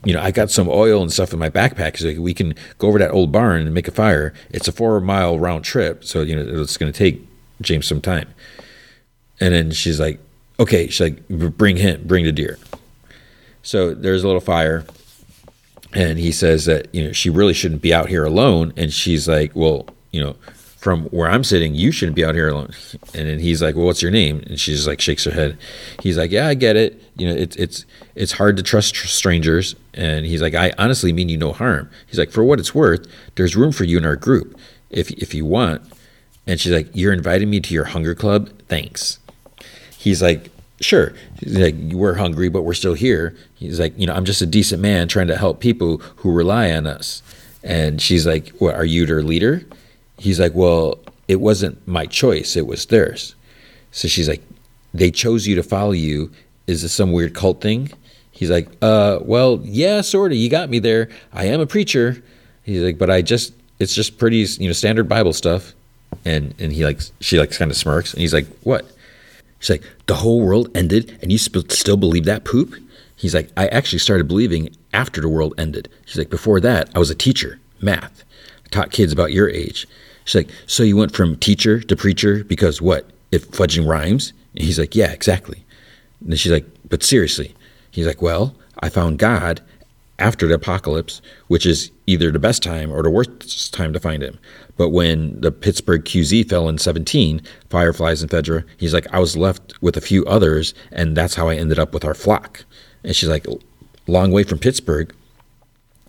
[SPEAKER 2] you know, I got some oil and stuff in my backpack. So we can go over that old barn and make a fire. It's a four mile round trip. So, you know, it's going to take James some time. And then she's like, okay, she's like, bring him, bring the deer. So there's a little fire. And he says that, you know, she really shouldn't be out here alone. And she's like, well, you know, from where I'm sitting, you shouldn't be out here alone. And then he's like, well, what's your name? And she's like, shakes her head. He's like, yeah, I get it. You know, it's, it's, it's hard to trust strangers. And he's like, I honestly mean you no harm. He's like, for what it's worth, there's room for you in our group if, if you want. And she's like, you're inviting me to your hunger club? Thanks. He's like, sure. He's like, we're hungry, but we're still here. He's like, you know, I'm just a decent man trying to help people who rely on us. And she's like, what, are you their leader? He's like, Well, it wasn't my choice, it was theirs. So she's like, They chose you to follow you. Is this some weird cult thing? He's like, Uh, well, yeah, sort of. You got me there. I am a preacher. He's like, But I just, it's just pretty, you know, standard Bible stuff. And, and he like, she like kind of smirks and he's like, What? She's like, The whole world ended and you sp- still believe that poop? He's like, I actually started believing after the world ended. She's like, Before that, I was a teacher, math. Taught kids about your age. She's like, so you went from teacher to preacher because what? If fudging rhymes? And he's like, yeah, exactly. And she's like, but seriously. He's like, well, I found God after the apocalypse, which is either the best time or the worst time to find him. But when the Pittsburgh QZ fell in 17, Fireflies and Fedra, he's like, I was left with a few others, and that's how I ended up with our flock. And she's like, long way from Pittsburgh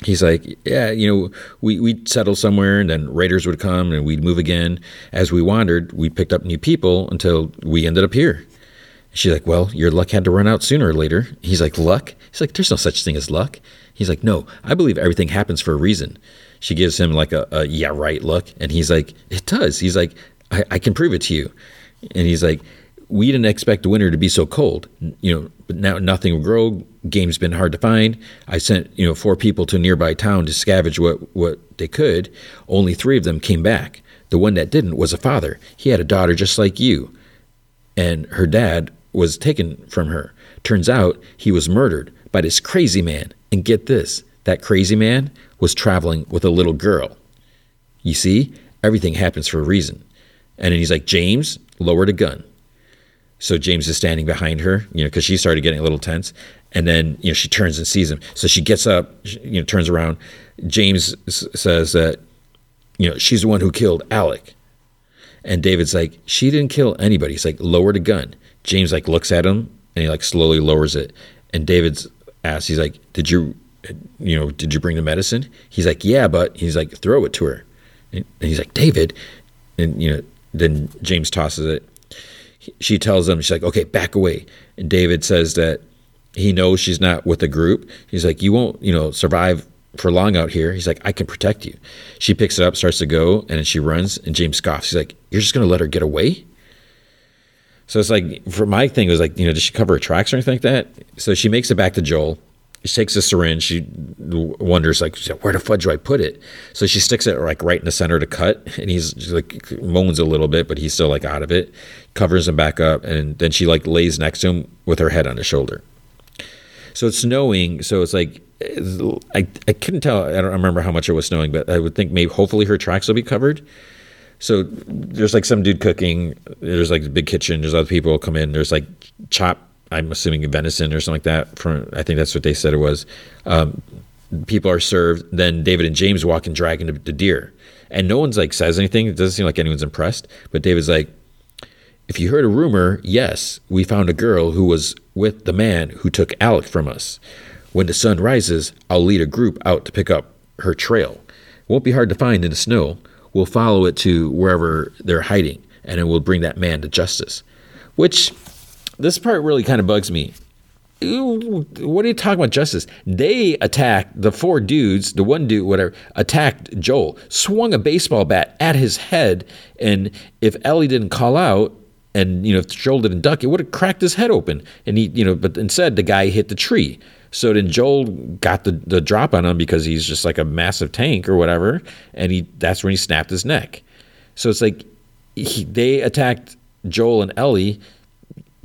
[SPEAKER 2] he's like, yeah, you know, we, we'd settle somewhere and then raiders would come and we'd move again. As we wandered, we picked up new people until we ended up here. She's like, well, your luck had to run out sooner or later. He's like, luck? He's like, there's no such thing as luck. He's like, no, I believe everything happens for a reason. She gives him like a, a yeah, right look. And he's like, it does. He's like, I, I can prove it to you. And he's like, we didn't expect the winter to be so cold. You know, but now nothing will grow. Game's been hard to find. I sent you know four people to a nearby town to scavenge what what they could. Only three of them came back. The one that didn't was a father. He had a daughter just like you, and her dad was taken from her. Turns out he was murdered by this crazy man. And get this, that crazy man was traveling with a little girl. You see, everything happens for a reason. And then he's like, James, lower the gun. So James is standing behind her, you know, because she started getting a little tense. And then, you know, she turns and sees him. So she gets up, you know, turns around. James says that, you know, she's the one who killed Alec. And David's like, she didn't kill anybody. He's like, lower the gun. James like looks at him and he like slowly lowers it. And David's asks, he's like, did you, you know, did you bring the medicine? He's like, yeah, but he's like, throw it to her. And he's like, David. And, you know, then James tosses it she tells him, she's like, okay, back away. And David says that, he knows she's not with the group. He's like, you won't, you know, survive for long out here. He's like, I can protect you. She picks it up, starts to go, and then she runs. And James scoffs. He's like, you're just gonna let her get away? So it's like, for my thing, was like, you know, does she cover her tracks or anything like that? So she makes it back to Joel. She takes a syringe. She wonders, like, where the fudge do I put it? So she sticks it like right in the center to cut, and he's like moans a little bit, but he's still like out of it. Covers him back up, and then she like lays next to him with her head on his shoulder. So it's snowing. So it's like I, I couldn't tell. I don't remember how much it was snowing, but I would think maybe hopefully her tracks will be covered. So there's like some dude cooking. There's like a big kitchen. There's other people come in. There's like chop. I'm assuming venison or something like that. From I think that's what they said it was. Um, people are served. Then David and James walk and drag into the deer, and no one's like says anything. It doesn't seem like anyone's impressed. But David's like, if you heard a rumor, yes, we found a girl who was with the man who took Alec from us. When the sun rises, I'll lead a group out to pick up her trail. Won't be hard to find in the snow. We'll follow it to wherever they're hiding, and it will bring that man to justice. Which, this part really kind of bugs me. What are you talking about justice? They attacked the four dudes, the one dude, whatever, attacked Joel, swung a baseball bat at his head, and if Ellie didn't call out, and you know if Joel didn't duck, it would have cracked his head open. And he, you know, but instead the guy hit the tree. So then Joel got the, the drop on him because he's just like a massive tank or whatever, and he that's when he snapped his neck. So it's like he, they attacked Joel and Ellie.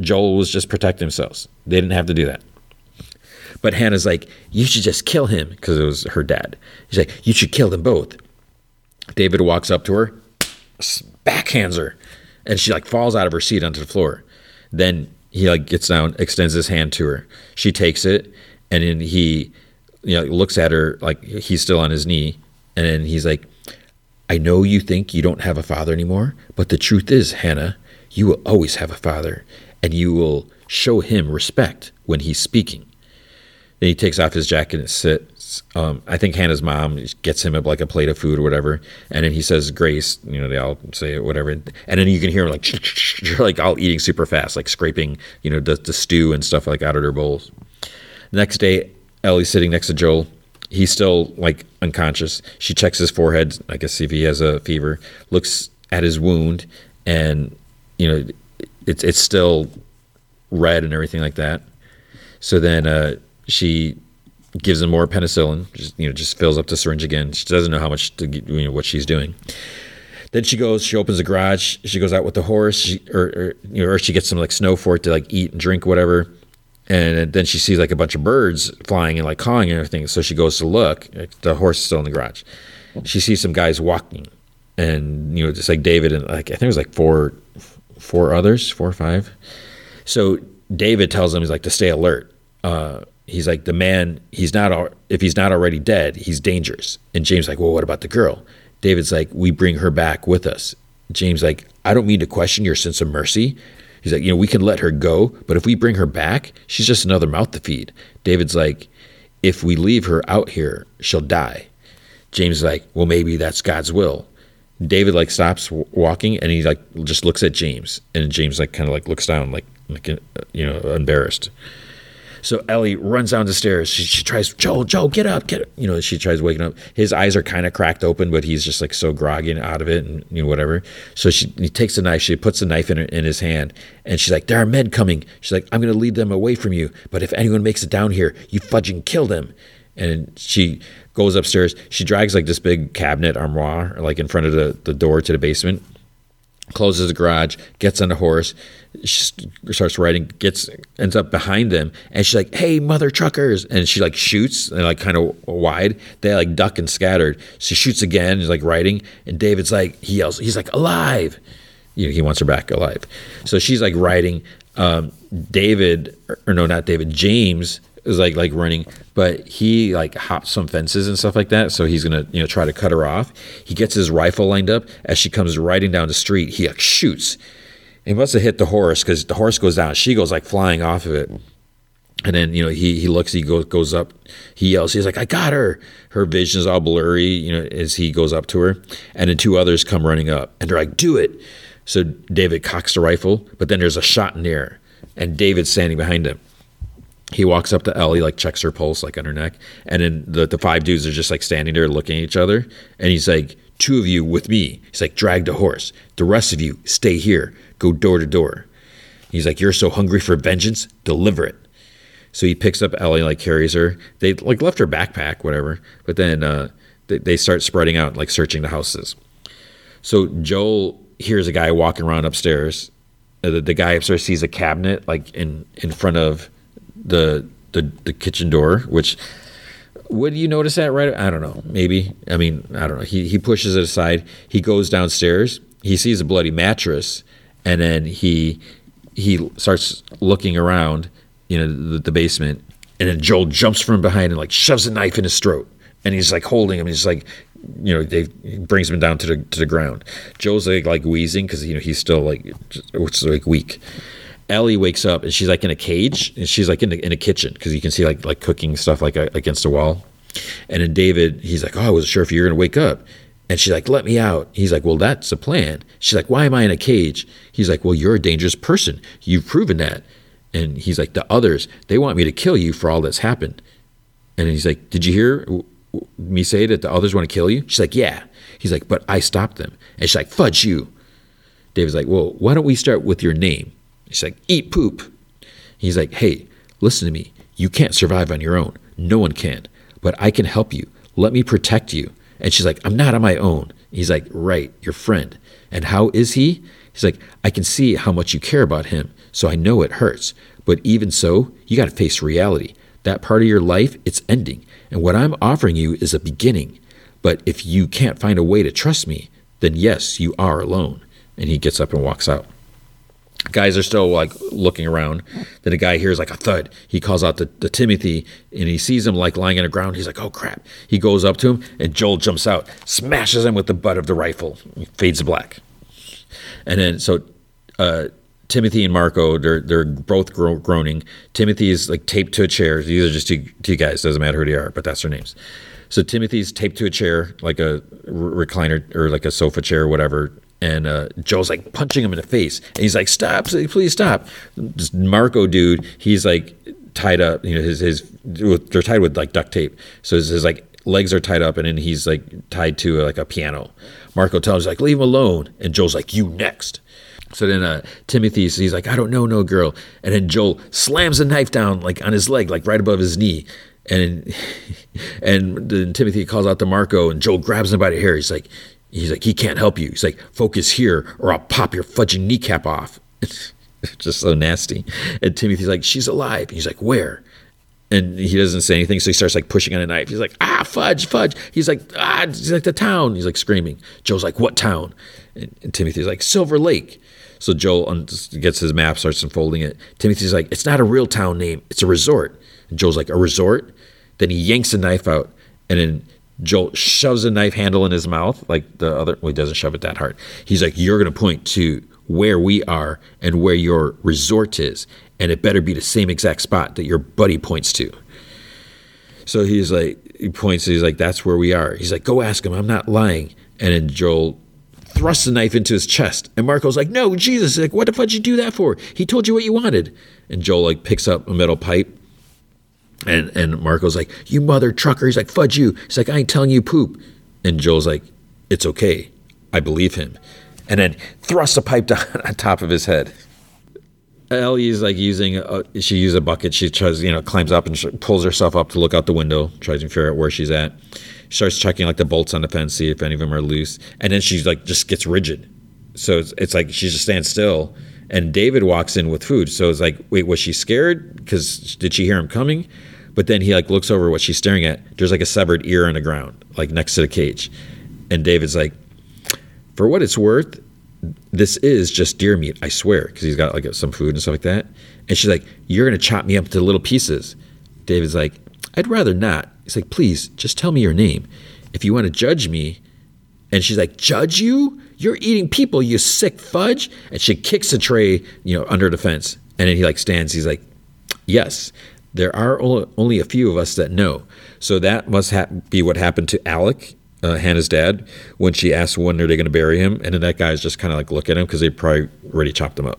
[SPEAKER 2] Joel was just protecting themselves. They didn't have to do that. But Hannah's like, you should just kill him because it was her dad. He's like, you should kill them both. David walks up to her, backhands her, and she like falls out of her seat onto the floor. Then he like gets down, extends his hand to her. She takes it, and then he you know looks at her like he's still on his knee and then he's like i know you think you don't have a father anymore but the truth is hannah you will always have a father and you will show him respect when he's speaking then he takes off his jacket and sits um, i think hannah's mom gets him like a plate of food or whatever and then he says grace you know they all say it whatever and then you can hear him like [laughs] like all eating super fast like scraping you know the, the stew and stuff like out of their bowls next day, Ellie's sitting next to Joel. He's still like unconscious. She checks his forehead, I guess, see if he has a fever. Looks at his wound, and you know, it's it's still red and everything like that. So then uh, she gives him more penicillin. Just, you know, just fills up the syringe again. She doesn't know how much to, you know what she's doing. Then she goes. She opens the garage. She goes out with the horse, she, or, or you know, or she gets some like snow for it to like eat and drink, whatever and then she sees like a bunch of birds flying and like cawing and everything. So she goes to look. The horse is still in the garage. She sees some guys walking, and you know, just like David and like I think it was like four, four others, four or five. So David tells them he's like to stay alert. Uh, he's like the man. He's not if he's not already dead. He's dangerous. And James like, well, what about the girl? David's like, we bring her back with us. James like, I don't mean to question your sense of mercy, He's like, you know, we can let her go, but if we bring her back, she's just another mouth to feed. David's like, if we leave her out here, she'll die. James is like, well, maybe that's God's will. David like stops walking and he like just looks at James, and James like kind of like looks down, like, like uh, you know, embarrassed. So Ellie runs down the stairs. She, she tries, Joel, Joel, get up, get up. You know, she tries waking up. His eyes are kind of cracked open, but he's just like so groggy and out of it and, you know, whatever. So she he takes a knife, she puts a knife in, in his hand, and she's like, there are men coming. She's like, I'm going to lead them away from you. But if anyone makes it down here, you fudging kill them. And she goes upstairs. She drags like this big cabinet armoire, like in front of the, the door to the basement closes the garage, gets on the horse, starts riding, gets ends up behind them, and she's like, "Hey, mother truckers!" And she like shoots and like kind of wide. They like duck and scattered. She shoots again. He's like riding, and David's like he yells, he's like alive. You know, he wants her back alive. So she's like riding. Um, David, or no, not David. James is like like running, but he like hops some fences and stuff like that. So he's gonna you know try to cut her off. He gets his rifle lined up as she comes riding down the street. He like shoots. He must have hit the horse because the horse goes down. She goes like flying off of it. And then you know he he looks, he goes goes up, he yells, he's like, "I got her!" Her vision's all blurry, you know, as he goes up to her, and then two others come running up, and they're like, "Do it!" So David cocks the rifle, but then there's a shot in the air, and David's standing behind him he walks up to Ellie, like checks her pulse, like on her neck, and then the, the five dudes are just like standing there looking at each other, and he's like, two of you with me. He's like, drag the horse. The rest of you stay here. Go door to door. He's like, you're so hungry for vengeance, deliver it. So he picks up Ellie, like carries her. They like left her backpack, whatever. But then uh, they, they start spreading out, like searching the houses. So Joel hears a guy walking around upstairs. Uh, the, the guy upstairs sees a cabinet like in in front of the the, the kitchen door, which would you notice that right? I don't know. Maybe. I mean, I don't know. He he pushes it aside. He goes downstairs. He sees a bloody mattress, and then he he starts looking around, you know, the, the basement, and then Joel jumps from behind and like shoves a knife in his throat, and he's like holding him. He's like, you know, they brings him down to the to the ground. Joel's like like wheezing because you know he's still like just, like weak. Ellie wakes up and she's like in a cage and she's like in, the, in a kitchen because you can see like like cooking stuff like uh, against a wall. And then David, he's like, oh, I wasn't sure if you were gonna wake up. And she's like, let me out. He's like, well, that's a plan. She's like, why am I in a cage? He's like, well, you're a dangerous person. You've proven that. And he's like, the others, they want me to kill you for all that's happened. And he's like, did you hear me say that the others want to kill you? She's like, yeah. He's like, but I stopped them. And she's like, fudge you. David's like, well, why don't we start with your name? She's like, eat poop. He's like, hey, listen to me. You can't survive on your own. No one can. But I can help you. Let me protect you. And she's like, I'm not on my own. He's like, right, your friend. And how is he? He's like, I can see how much you care about him, so I know it hurts. But even so, you got to face reality. That part of your life, it's ending. And what I'm offering you is a beginning. But if you can't find a way to trust me, then yes, you are alone. And he gets up and walks out. Guys are still like looking around. Then a guy hears like a thud. He calls out the, to Timothy and he sees him like lying on the ground. He's like, oh crap. He goes up to him and Joel jumps out, smashes him with the butt of the rifle, fades to black. And then so uh, Timothy and Marco, they're they're both gro- groaning. Timothy is like taped to a chair. These are just two, two guys. Doesn't matter who they are, but that's their names. So Timothy's taped to a chair, like a recliner or like a sofa chair, or whatever. And uh, Joel's like punching him in the face, and he's like, "Stop! Please stop!" This Marco dude, he's like tied up. You know, his his they're tied with like duct tape. So his, his like legs are tied up, and then he's like tied to like a piano. Marco tells him like, "Leave him alone," and Joel's like, "You next." So then uh, Timothy, he's like, I don't know, no girl. And then Joel slams a knife down like on his leg, like right above his knee. And [laughs] and then Timothy calls out to Marco, and Joel grabs him by the hair. He's like, he's like, he can't help you. He's like, focus here, or I'll pop your fudging kneecap off. [laughs] It's just so nasty. And Timothy's like, she's alive. And he's like, where? And he doesn't say anything, so he starts like pushing on a knife. He's like, ah, fudge, fudge. He's like, ah, he's like the town. He's like screaming. Joe's like, what town? And, and Timothy's like, Silver Lake. So Joel gets his map, starts unfolding it. Timothy's like, it's not a real town name, it's a resort. And Joel's like, a resort? Then he yanks a knife out, and then Joel shoves a knife handle in his mouth, like the other. Well, he doesn't shove it that hard. He's like, you're going to point to where we are and where your resort is, and it better be the same exact spot that your buddy points to. So he's like, he points, he's like, that's where we are. He's like, go ask him, I'm not lying. And then Joel thrusts the knife into his chest. And Marco's like, no, Jesus, like, what the fuck did you do that for? He told you what you wanted. And Joel like picks up a metal pipe. And and Marco's like, you mother trucker. He's like, fudge you. He's like, I ain't telling you poop. And Joel's like, it's okay. I believe him. And then thrusts a pipe [laughs] down on top of his head. Ellie's like using, a, she uses a bucket. She tries, you know, climbs up and pulls herself up to look out the window, tries to figure out where she's at starts checking like the bolts on the fence, see if any of them are loose, and then she's like just gets rigid. So it's, it's like she just stands still, and David walks in with food. So it's like, wait, was she scared? Because did she hear him coming? But then he like looks over what she's staring at. There's like a severed ear on the ground, like next to the cage, and David's like, for what it's worth, this is just deer meat, I swear, because he's got like some food and stuff like that. And she's like, you're gonna chop me up into little pieces. David's like, I'd rather not. He's like, please, just tell me your name. If you want to judge me. And she's like, judge you? You're eating people, you sick fudge. And she kicks the tray, you know, under the fence. And then he like stands. He's like, yes, there are only a few of us that know. So that must ha- be what happened to Alec, uh, Hannah's dad, when she asked when are they going to bury him. And then that guy's just kind of like look at him because they probably already chopped him up.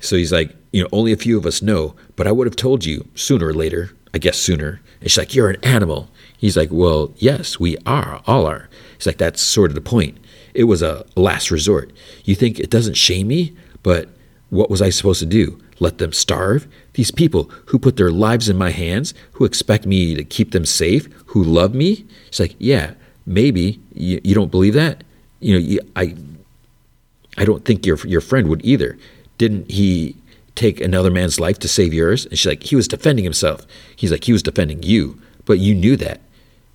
[SPEAKER 2] So he's like, you know, only a few of us know, but I would have told you sooner or later. I guess sooner. And she's like, you're an animal. He's like, well, yes, we are, all are. He's like, that's sort of the point. It was a last resort. You think it doesn't shame me, but what was I supposed to do? Let them starve? These people who put their lives in my hands, who expect me to keep them safe, who love me. It's like, yeah, maybe. You, you don't believe that? You know, you, I, I don't think your your friend would either. Didn't he take another man's life to save yours? And she's like, he was defending himself. He's like, he was defending you, but you knew that.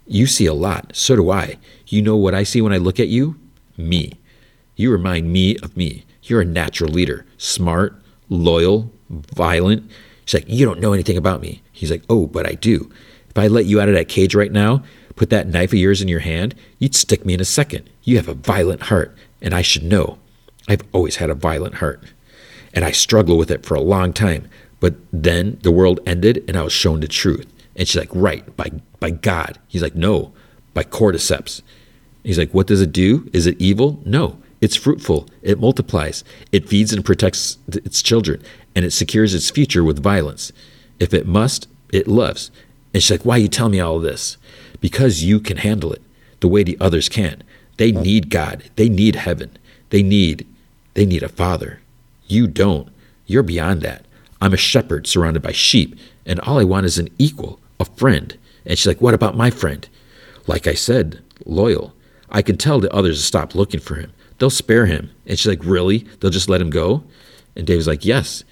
[SPEAKER 2] You see a lot. So do I. You know what I see when I look at you? Me. You remind me of me. You're a natural leader, smart, loyal, violent. She's like, You don't know anything about me. He's like, Oh, but I do. If I let you out of that cage right now, put that knife of yours in your hand, you'd stick me in a second. You have a violent heart, and I should know. I've always had a violent heart, and I struggled with it for a long time. But then the world ended, and I was shown the truth. And she's like, Right, by, by God. He's like, No, by cordyceps. He's like, What does it do? Is it evil? No. It's fruitful. It multiplies. It feeds and protects its children, and it secures its future with violence. If it must, it loves. And she's like, Why you telling me all this? Because you can handle it the way the others can't. They need God. They need heaven. They need they need a father. You don't. You're beyond that. I'm a shepherd surrounded by sheep, and all I want is an equal, a friend. And she's like, What about my friend? Like I said, loyal. I can tell the others to stop looking for him. They'll spare him. And she's like, Really? They'll just let him go? And David's like, Yes.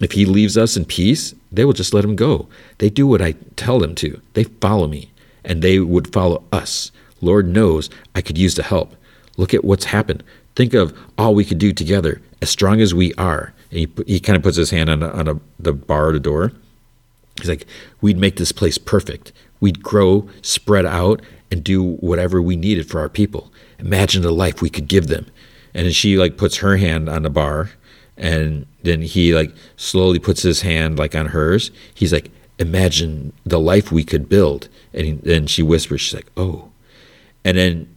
[SPEAKER 2] If he leaves us in peace, they will just let him go. They do what I tell them to. They follow me, and they would follow us. Lord knows I could use the help. Look at what's happened. Think of all we could do together, as strong as we are. And he, he kind of puts his hand on, a, on a, the bar of the door. He's like, We'd make this place perfect. We'd grow, spread out, and do whatever we needed for our people. Imagine the life we could give them. And she like puts her hand on the bar, and then he like slowly puts his hand like on hers. He's like, imagine the life we could build. And then she whispers, she's like, oh. And then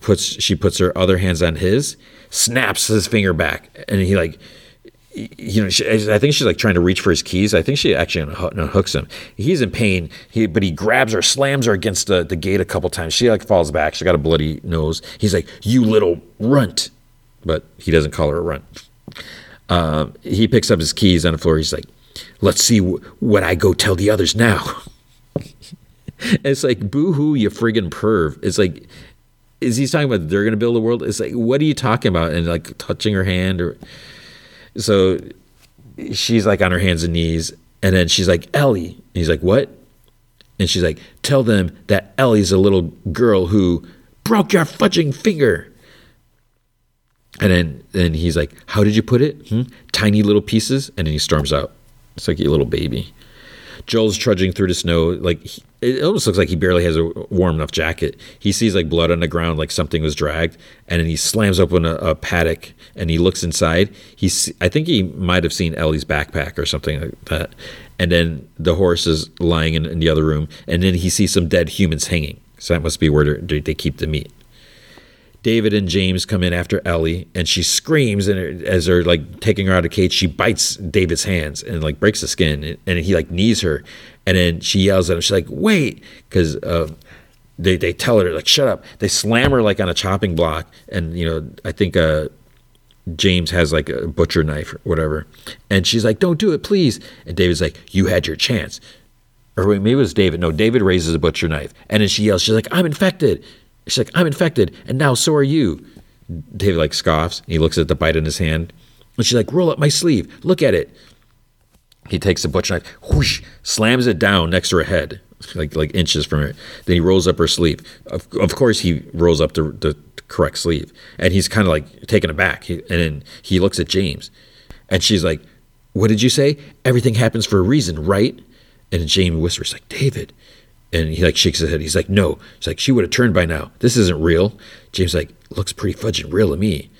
[SPEAKER 2] puts she puts her other hands on his, snaps his finger back, and he like you know, she, I think she's like trying to reach for his keys. I think she actually unhooks him. He's in pain, he, but he grabs her, slams her against the, the gate a couple times. She like falls back. She got a bloody nose. He's like, "You little runt," but he doesn't call her a runt. Um, he picks up his keys on the floor. He's like, "Let's see w- what I go tell the others now." [laughs] it's like, "Boo hoo, you friggin' perv!" It's like, is he talking about they're gonna build a world? It's like, what are you talking about? And like touching her hand or so she's like on her hands and knees, and then she's like, Ellie. And he's like, What? And she's like, Tell them that Ellie's a little girl who broke your fudging finger. And then, then he's like, How did you put it? Hmm? Tiny little pieces. And then he storms out. It's like a little baby. Joel's trudging through the snow. Like he, it almost looks like he barely has a warm enough jacket. He sees like blood on the ground, like something was dragged, and then he slams open a, a paddock and he looks inside. He's I think he might have seen Ellie's backpack or something like that. And then the horse is lying in, in the other room, and then he sees some dead humans hanging. So that must be where they keep the meat. David and James come in after Ellie, and she screams, and as they're like taking her out of cage, she bites David's hands and like breaks the skin, and he like knees her, and then she yells at him. She's like, "Wait!" Because uh, they they tell her like, "Shut up!" They slam her like on a chopping block, and you know I think uh, James has like a butcher knife or whatever, and she's like, "Don't do it, please!" And David's like, "You had your chance." Or maybe it was David. No, David raises a butcher knife, and then she yells, "She's like, I'm infected." She's like, I'm infected, and now so are you. David like scoffs. He looks at the bite in his hand, and she's like, roll up my sleeve. Look at it. He takes the butcher knife, whoosh, slams it down next to her head, like like inches from her. Then he rolls up her sleeve. Of, of course, he rolls up the, the correct sleeve, and he's kind of like taken aback. He, and then he looks at James, and she's like, "What did you say? Everything happens for a reason, right?" And James whispers, "Like David." And he like shakes his head. He's like, no. He's like, she would have turned by now. This isn't real. James like, looks pretty fudging real to me.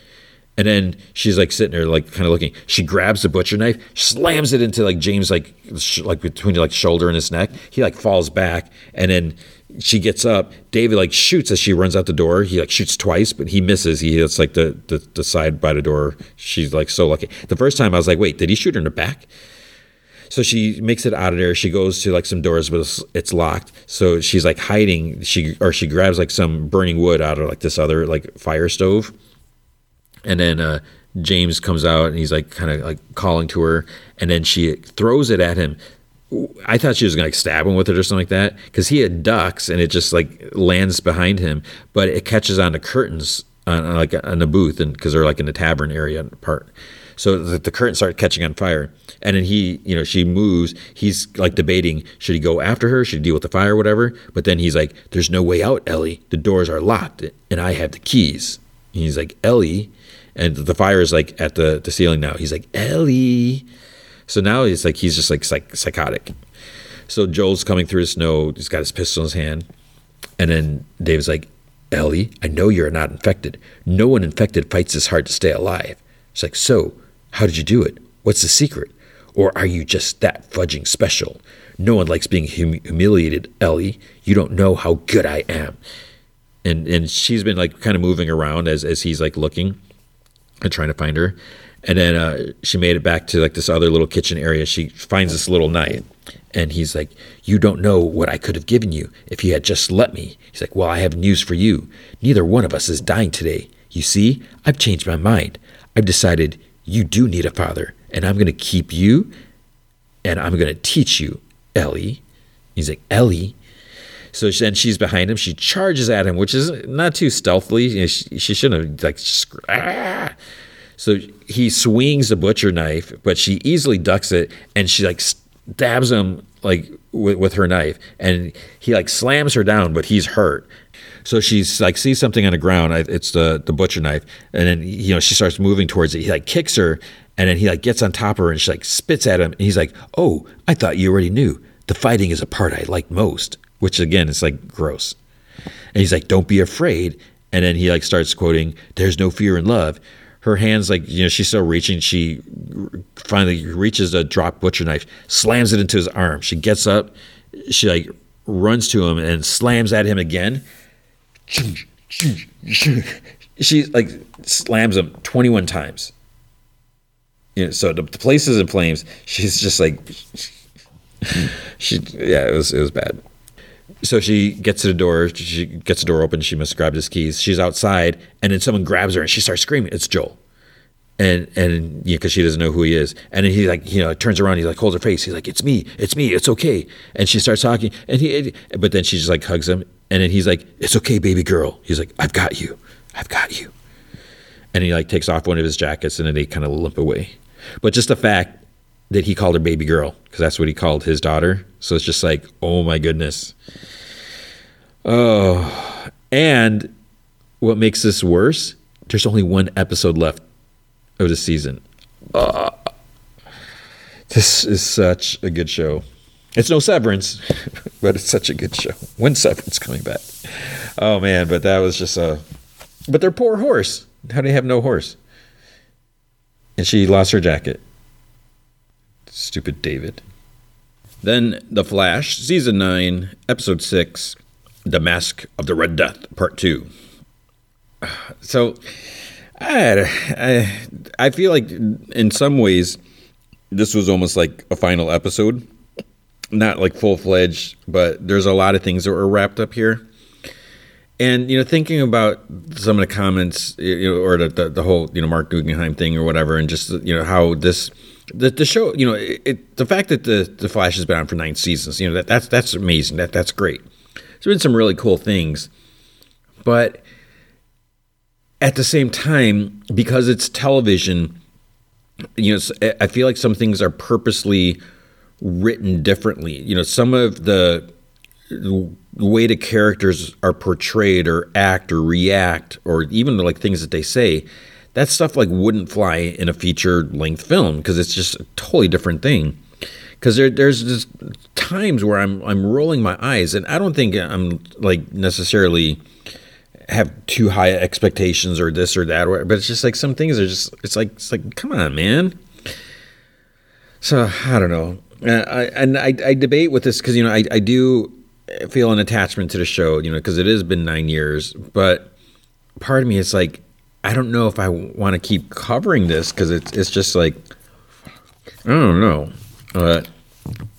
[SPEAKER 2] And then she's like sitting there, like kind of looking. She grabs the butcher knife, slams it into like James, like sh- like between like shoulder and his neck. He like falls back, and then she gets up. David like shoots as she runs out the door. He like shoots twice, but he misses. He hits like the, the the side by the door. She's like so lucky. The first time I was like, wait, did he shoot her in the back? So she makes it out of there. She goes to like some doors, but it's, it's, locked. So she's like hiding. She or she grabs like some burning wood out of like this other like fire stove, and then uh, James comes out and he's like kind of like calling to her, and then she throws it at him. I thought she was gonna like stab him with it or something like that because he had ducks and it just like lands behind him, but it catches on the curtains on like on the booth and because they're like in the tavern area part. So the, the curtains start catching on fire, and then he, you know, she moves. He's like debating should he go after her, should he deal with the fire, or whatever. But then he's like, "There's no way out, Ellie. The doors are locked, and I have the keys." And he's like, "Ellie," and the fire is like at the the ceiling now. He's like, "Ellie." So now he's like he's just like psych- psychotic. So Joel's coming through the snow. He's got his pistol in his hand, and then Dave's like, "Ellie, I know you're not infected. No one infected fights this hard to stay alive." She's like, "So, how did you do it? What's the secret? Or are you just that fudging special? No one likes being hum- humiliated, Ellie. You don't know how good I am." And and she's been like kind of moving around as as he's like looking and trying to find her. And then uh, she made it back to like this other little kitchen area. She finds this little knife, and he's like, "You don't know what I could have given you if you had just let me." He's like, "Well, I have news for you. Neither one of us is dying today. You see, I've changed my mind. I've decided you do need a father, and I'm going to keep you, and I'm going to teach you, Ellie." He's like, "Ellie." So then she's behind him. She charges at him, which is not too stealthily. You know, she, she, shouldn't have like. Ah. So he swings the butcher knife, but she easily ducks it, and she like stabs him like with, with her knife, and he like slams her down, but he's hurt. So she's like sees something on the ground. It's the the butcher knife, and then you know she starts moving towards it. He like kicks her, and then he like gets on top of her, and she like spits at him. And he's like, "Oh, I thought you already knew. The fighting is a part I like most." Which again is like gross. And he's like, "Don't be afraid." And then he like starts quoting, "There's no fear in love." her hands like you know she's still reaching she finally reaches a drop butcher knife slams it into his arm she gets up she like runs to him and slams at him again she like slams him 21 times you know, so the, the place is in flames she's just like she yeah it was it was bad so she gets to the door. She gets the door open. She must grab his keys. She's outside, and then someone grabs her, and she starts screaming. It's Joel, and and you know, because she doesn't know who he is. And then he like you know turns around. He like holds her face. He's like, "It's me. It's me. It's okay." And she starts talking, and he, but then she just like hugs him, and then he's like, "It's okay, baby girl." He's like, "I've got you. I've got you." And he like takes off one of his jackets, and then they kind of limp away. But just the fact that he called her baby girl because that's what he called his daughter. So it's just like, oh my goodness. Oh, and what makes this worse? There's only one episode left of the season. Uh, this is such a good show. It's no Severance, [laughs] but it's such a good show. When Severance coming back? Oh man, but that was just a. But their poor horse. How do they have no horse? And she lost her jacket. Stupid David. Then The Flash, Season 9, Episode 6, The Mask of the Red Death, Part 2. [sighs] So, I, I, I feel like in some ways this was almost like a final episode. Not like full fledged, but there's a lot of things that were wrapped up here. And you know, thinking about some of the comments, you know, or the, the, the whole you know Marc Guggenheim thing or whatever, and just you know how this the, the show, you know, it, the fact that the the Flash has been on for nine seasons, you know, that that's that's amazing. That that's great. There's been some really cool things, but at the same time, because it's television, you know, I feel like some things are purposely written differently. You know, some of the way the characters are portrayed or act or react or even like things that they say that stuff like wouldn't fly in a feature length film because it's just a totally different thing. Because there, there's just times where I'm I'm rolling my eyes, and I don't think I'm like necessarily have too high expectations or this or that, Or, but it's just like some things are just it's like it's like come on, man. So I don't know, I, and I, I debate with this because you know I, I do
[SPEAKER 1] feel an attachment to the show, you know, because it has been nine years. But part of me is like, I don't know if I want to keep covering this because it's it's just like I don't know. But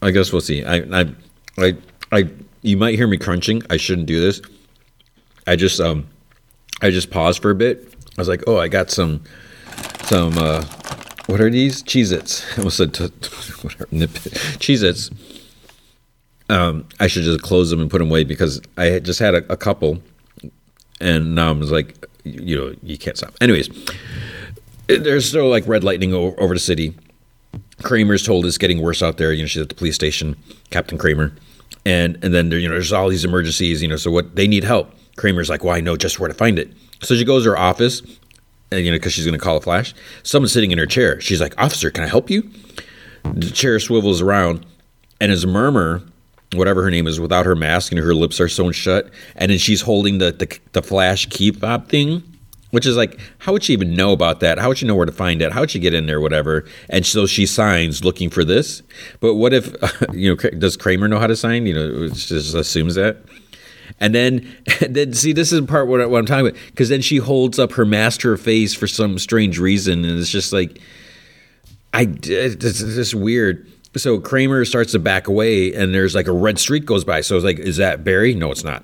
[SPEAKER 1] I guess we'll see. I I I I you might hear me crunching. I shouldn't do this. I just um I just paused for a bit. I was like, oh, I got some some uh what are these? Cheez Its. [laughs] I almost said t- [laughs] Cheez Its. Um, I should just close them and put them away because I had just had a, a couple and now I'm like, you know, you can't stop. Anyways, there's still like red lightning over, over the city. Kramer's told it's getting worse out there. You know, she's at the police station, Captain Kramer, and and then there, you know, there's all these emergencies. You know, so what they need help. Kramer's like, well, I know just where to find it. So she goes to her office, and, you know, because she's going to call a flash. Someone's sitting in her chair. She's like, officer, can I help you? The chair swivels around, and as Murmur, whatever her name is, without her mask and her lips are sewn shut, and then she's holding the the, the flash key fob thing, which is like, how would she even know about that? How would she know where to find it? How would she get in there, whatever? And so she signs looking for this. But what if, [laughs] you know, does Kramer know how to sign? You know, she just assumes that. And then, and [laughs] then see, this is part what, what I'm talking about, because then she holds up her master face for some strange reason, and it's just like, I, it's just weird so Kramer starts to back away, and there's like a red streak goes by. So it's like, is that Barry? No, it's not.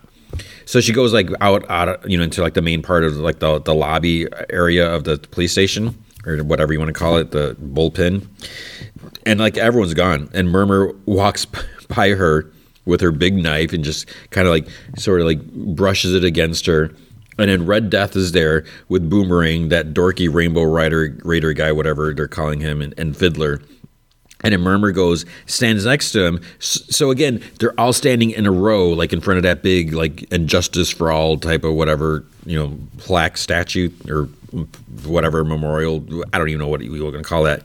[SPEAKER 1] So she goes like out, out, you know, into like the main part of like the the lobby area of the police station or whatever you want to call it, the bullpen, and like everyone's gone, and Murmur walks [laughs] by her with her big knife and just kind of like sort of like brushes it against her. And then Red Death is there with Boomerang, that dorky Rainbow Rider Raider guy, whatever they're calling him, and, and Fiddler. And a murmur goes stands next to him. So again they're all standing in a row like in front of that big like injustice for all type of whatever you know plaque statue or whatever memorial i don't even know what you were going to call that.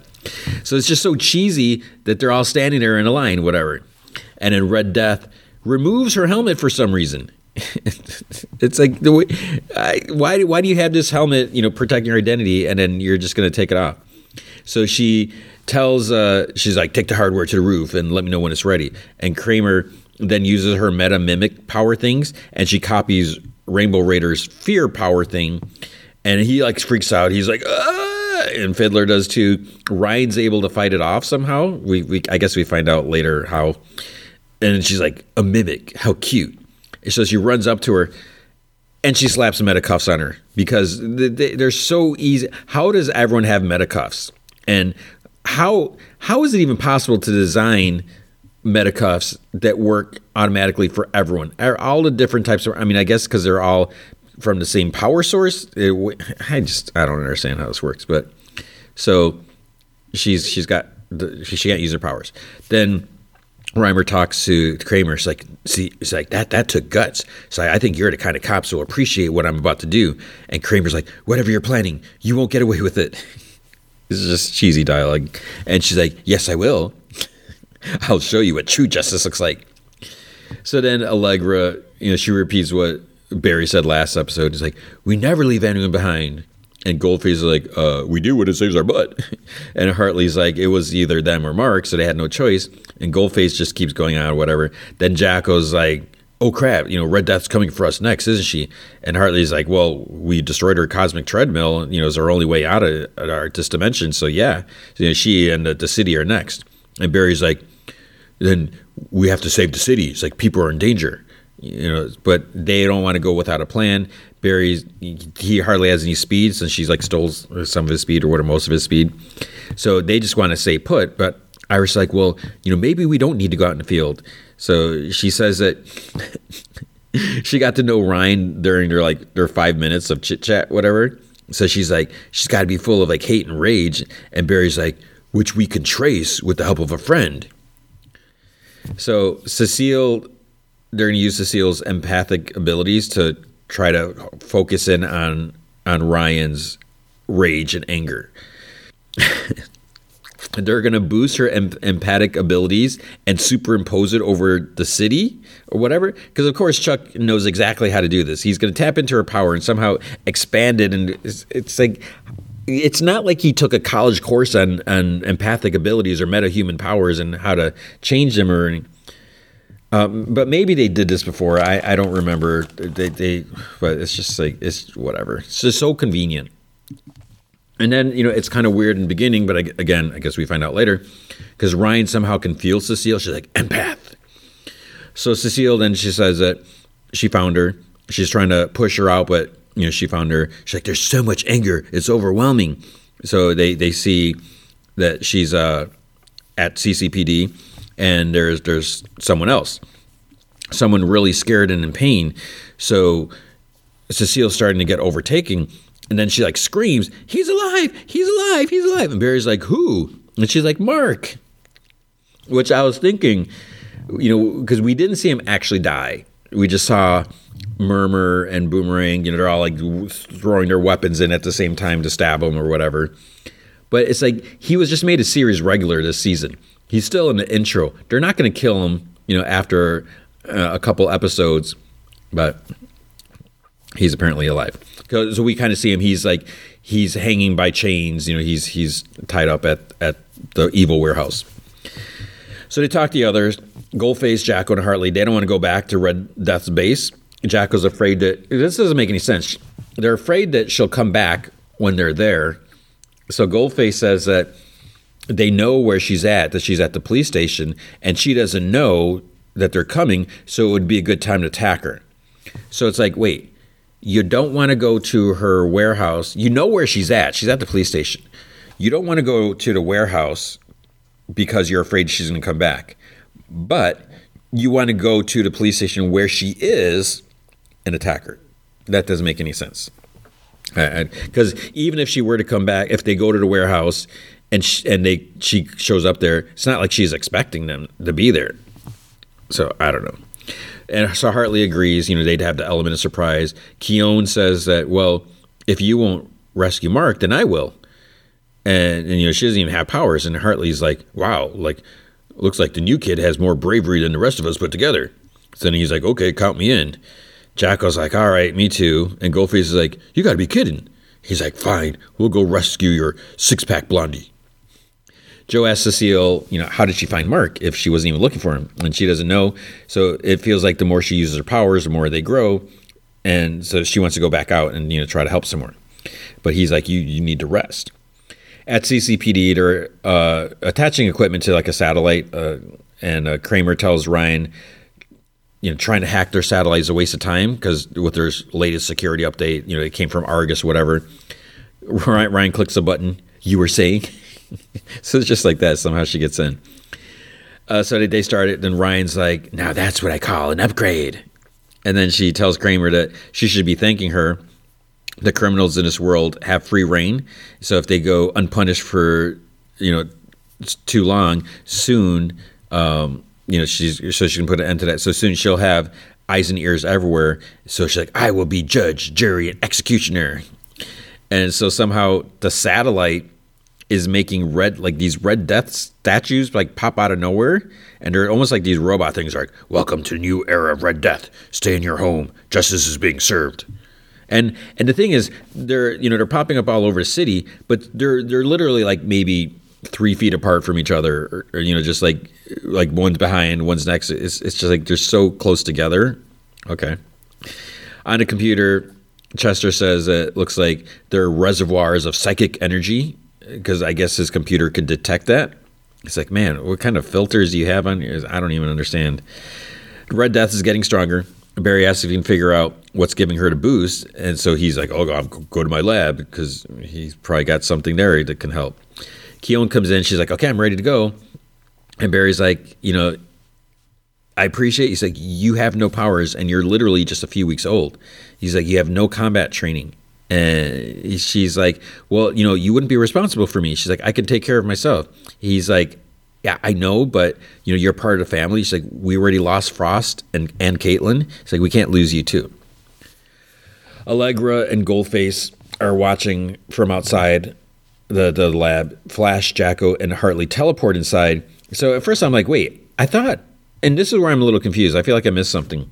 [SPEAKER 1] So it's just so cheesy that they're all standing there in a line whatever and then red death removes her helmet for some reason. [laughs] It's like the way I, why, why do you have this helmet you know protecting your identity and then you're just going to take it off? So she tells uh, she's like take the hardware to the roof and let me know when it's ready. And kramer then uses her meta mimic power things and she copies rainbow raider's fear power thing and he like freaks out. He's like ah! and fiddler does too. Ryan's able to fight it off somehow. We, we i guess we find out later how and she's like a mimic how cute and so she runs up to her and she slaps meta cuffs on her because they're so easy how does everyone have meta cuffs and how how is it even possible to design metacuffs that work automatically for everyone? Are all the different types of? I mean, I guess because they're all from the same power source. It, I just I don't understand how this works. But so she's she's got the, she can't use her powers. Then Reimer talks to Kramer. She's like, see, it's like that. That took guts. So I think you're the kind of cops who appreciate what I'm about to do. And Kramer's like, whatever you're planning, you won't get away with it. [laughs] This is just cheesy dialogue. And she's like, Yes, I will. [laughs] I'll show you what true justice looks like. So then Allegra, you know, she repeats what Barry said last episode. It's like, We never leave anyone behind. And Goldface is like, uh, we do what it saves our butt. [laughs] And Hartley's like, it was either them or Mark, so they had no choice. And Goldface just keeps going on, whatever. Then Jacko's like, oh crap, you know, Red Death's coming for us next, isn't she? And Hartley's like, well, we destroyed her cosmic treadmill, you know, is our only way out of our this dimension. So yeah, you know, she and the, the city are next. And Barry's like, then we have to save the city. It's like people are in danger, you know, but they don't want to go without a plan. Barry's he hardly has any speed since she's like stole some of his speed or what, most of his speed. So they just want to stay put. But Iris like, well, you know, maybe we don't need to go out in the field. So she says that [laughs] she got to know Ryan during their like their five minutes of chit chat, whatever. So she's like, she's got to be full of like hate and rage. And Barry's like, which we can trace with the help of a friend. So Cecile, they're going to use Cecile's empathic abilities to try to focus in on on Ryan's rage and anger. [laughs] they're going to boost her em- empathic abilities and superimpose it over the city or whatever. Because of course Chuck knows exactly how to do this. He's going to tap into her power and somehow expand it. And it's, it's like it's not like he took a college course on on empathic abilities or meta human powers and how to change them or. Um, but maybe they did this before. I, I don't remember. They, they, but it's just like it's whatever. It's just so convenient. And then you know it's kind of weird in the beginning, but I, again, I guess we find out later because Ryan somehow can feel Cecile. She's like empath. So Cecile then she says that she found her. She's trying to push her out, but you know she found her. She's like, "There's so much anger. It's overwhelming." So they they see that she's uh, at CCPD, and there's there's someone else, someone really scared and in pain. So Cecile's starting to get overtaken, and then she like screams, "He's alive! He's alive! He's alive!" And Barry's like, "Who?" And she's like, "Mark." Which I was thinking, you know, because we didn't see him actually die. We just saw Murmur and Boomerang. You know, they're all like throwing their weapons in at the same time to stab him or whatever. But it's like he was just made a series regular this season. He's still in the intro. They're not going to kill him, you know, after uh, a couple episodes, but he's apparently alive. So we kind of see him. He's like he's hanging by chains. You know, he's he's tied up at at the evil warehouse. So they talk to the others. Goldface, Jacko, and Hartley. They don't want to go back to Red Death's base. Jacko's afraid that this doesn't make any sense. They're afraid that she'll come back when they're there. So Goldface says that they know where she's at, that she's at the police station, and she doesn't know that they're coming, so it would be a good time to attack her. So it's like, wait, you don't want to go to her warehouse. You know where she's at. She's at the police station. You don't want to go to the warehouse because you're afraid she's going to come back. But you want to go to the police station where she is and attack her. That doesn't make any sense. Because even if she were to come back, if they go to the warehouse and she, and they she shows up there, it's not like she's expecting them to be there. So I don't know. And so Hartley agrees. You know, they'd have the element of surprise. Khione says that, well, if you won't rescue Mark, then I will. And, and you know, she doesn't even have powers. And Hartley's like, wow, like looks like the new kid has more bravery than the rest of us put together. So then he's like, okay, count me in. Jacko's like, all right, me too. And Goldface is like, you got to be kidding. He's like, fine, we'll go rescue your six pack blondie. Joe asks Cecile, you know, how did she find Mark if she wasn't even looking for him? And she doesn't know. So it feels like the more she uses her powers, the more they grow. And so she wants to go back out and, you know, try to help some more. But he's like, you, you need to rest. At CCPD, they're uh, attaching equipment to like a satellite. Uh, and uh, Kramer tells Ryan, you know, trying to hack their satellite is a waste of time because with their latest security update, you know, it came from Argus, whatever. Ryan, Ryan clicks a button. You were saying? [laughs] so it's just like that. Somehow she gets in. Uh, so they start it. Then Ryan's like, now that's what I call an upgrade. And then she tells Kramer that she should be thanking her. The criminals in this world have free reign. So if they go unpunished for, you know, too long, soon, um, you know, she's so she can put an end to that. So soon she'll have eyes and ears everywhere. So she's like, I will be judge, jury, and executioner. And so somehow the satellite is making red like these red death statues like pop out of nowhere. And they're almost like these robot things are like welcome to new era of red death. Stay in your home. Justice is being served. And and the thing is they're you know they're popping up all over the city but they're they're literally like maybe three feet apart from each other or, or you know just like like one's behind one's next. It's, it's just like they're so close together. Okay. On a computer chester says that it looks like they're reservoirs of psychic energy because I guess his computer could detect that. It's like, man, what kind of filters do you have on? I don't even understand. Red Death is getting stronger. Barry asks if he can figure out what's giving her the boost, and so he's like, "Oh, I'll go to my lab because he's probably got something there that can help." Khione comes in. She's like, "Okay, I'm ready to go," and Barry's like, "You know, I appreciate." He's like, "You have no powers, and you're literally just a few weeks old." He's like, "You have no combat training." And she's like, Well, you know, you wouldn't be responsible for me. She's like, I can take care of myself. He's like, Yeah, I know, but you know, you're part of the family. She's like, We already lost Frost and, and Caitlin. She's like, We can't lose you too. Allegra and Goldface are watching from outside the, the lab. Flash, Jacko, and Hartley teleport inside. So at first I'm like, wait, I thought, and this is where I'm a little confused. I feel like I missed something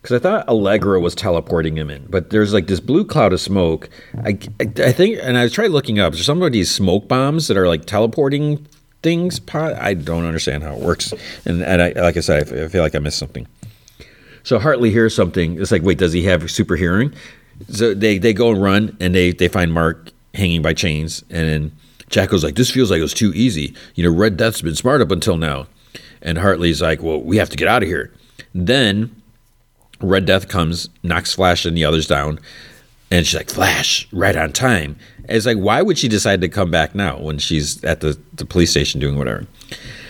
[SPEAKER 1] because I thought Allegra was teleporting him in, but there's like this blue cloud of smoke. I, I, I think, and I tried looking up. There's some of these smoke bombs that are like teleporting things. I don't understand how it works, and and I, like I said, I feel like I missed something. So Hartley hears something. It's like, wait, does he have super hearing? So they they go and run, and they they find Mark hanging by chains, and then Jacko's like, this feels like it was too easy. You know, Red Death's been smart up until now, and Hartley's like, well, we have to get out of here. Then Red Death comes, knocks Flash and the others down, and she's like, Flash, right on time. It's like, why would she decide to come back now when she's at the, the police station doing whatever?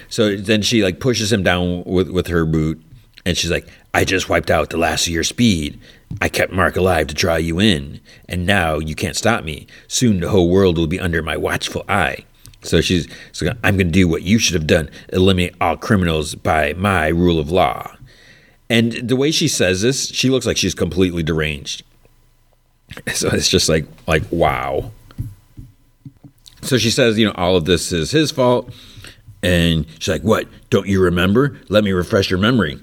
[SPEAKER 1] So then she like pushes him down with, with her boot, and she's like, I just wiped out the last of your speed. I kept Mark alive to draw you in, and now you can't stop me. Soon the whole world will be under my watchful eye. So she's, so I'm going to do what you should have done eliminate all criminals by my rule of law. And the way she says this, she looks like she's completely deranged. [laughs] So it's just like like wow. So she says, you know, all of this is his fault. And she's like, "What? Don't you remember? Let me refresh your memory."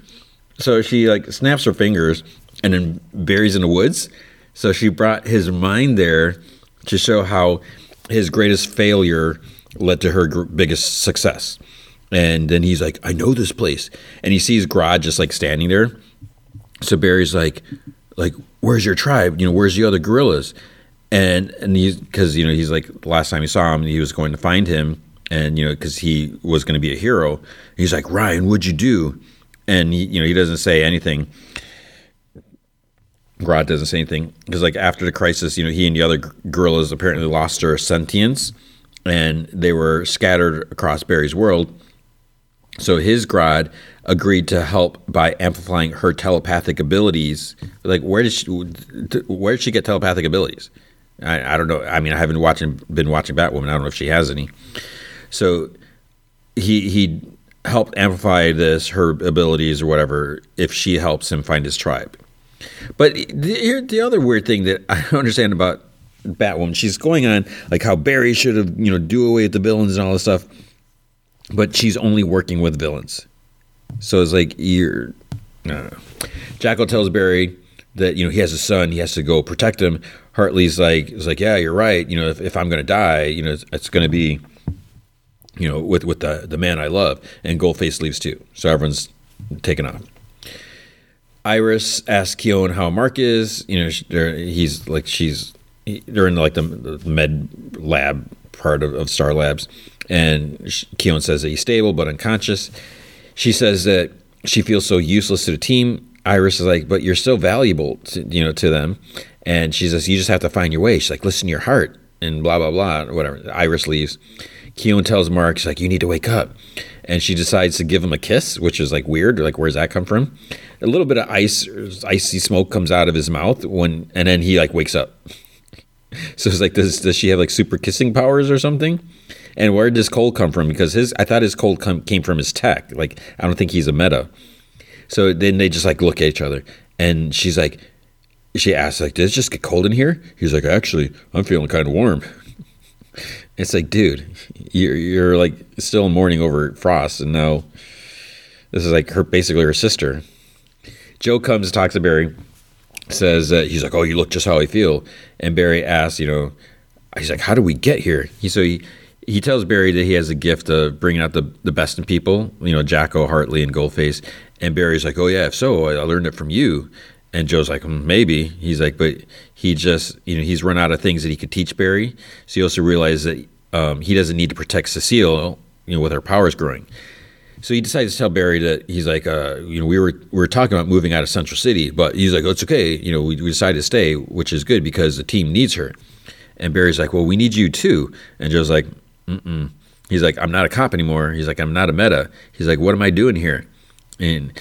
[SPEAKER 1] So she like snaps her fingers and then Barry's in the woods. So she brought his mind there to show how his greatest failure led to her biggest success. And then he's like, I know this place. And he sees Grodd just like standing there. So Barry's like, like, where's your tribe? You know, where's the other gorillas? And and he's because you know he's like the last time he saw him, he was going to find him, and you know because he was going to be a hero. He's like, Ryan, what'd you do? And he, you know, he doesn't say anything. Grodd doesn't say anything because, like, after the crisis, you know, he and the other gorillas apparently lost their sentience, and they were scattered across Barry's world. So his Grodd agreed to help by amplifying her telepathic abilities. Like, where did she, where did she get telepathic abilities? I, I don't know. I mean, I haven't watching been watching Batwoman. I don't know if she has any. So he he helped amplify this her abilities or whatever if she helps him find his tribe. But the, the other weird thing that I don't understand about Batwoman, she's going on like how Barry should have you know do away with the villains and all this stuff, but she's only working with villains. So it's like you're. Jacko tells Barry that you know he has a son, he has to go protect him. Hartley's like, is like, yeah, you're right. You know, if, if I'm going to die, you know, it's, it's going to be you know, with with the the man I love, and Goldface leaves too. So everyone's taken off. Iris asks Khione how Mark is. You know, he's like she's they're in like the, the med lab part of, of Star Labs, and Khione says that he's stable but unconscious. She says that she feels so useless to the team. Iris is like, but you're so valuable, to, you know, to them. And she says, you just have to find your way. She's like, listen to your heart, and blah blah blah, whatever. Iris leaves. Khione tells Mark, she's like, you need to wake up. And she decides to give him a kiss, which is like weird. Like, where's that come from? A little bit of ice, icy smoke comes out of his mouth when, and then he like wakes up. [laughs] so it's like, does, does she have like super kissing powers or something? And where did this cold come from? Because his, I thought his cold come, came from his tech. Like, I don't think he's a meta. So then they just like look at each other, and she's like, she asks like, "Does it just get cold in here?" He's like, "Actually, I'm feeling kind of warm." [laughs] It's like, dude, you're you're like still mourning over Frost, and now this is like her basically her sister. Joe comes talks to Barry, says that he's like, oh, you look just how I feel, and Barry asks, you know, he's like, how do we get here? He so he he tells Barry that he has a gift of bringing out the, the best in people, you know, Jacko, Hartley, and Goldface. And Barry's like, oh, yeah, if so, I learned it from you. And Joe's like, mm, maybe. He's like, but he just, you know, he's run out of things that he could teach Barry. So he also realized that um, he doesn't need to protect Cecile, you know, with her powers growing. So he decides to tell Barry that he's like, uh, you know, we were we were talking about moving out of Central City, but he's like, oh, it's okay. You know, we, we decided to stay, which is good because the team needs her. And Barry's like, well, we need you too. And Joe's like, mm He's like, I'm not a cop anymore. He's like, I'm not a meta. He's like, what am I doing here? And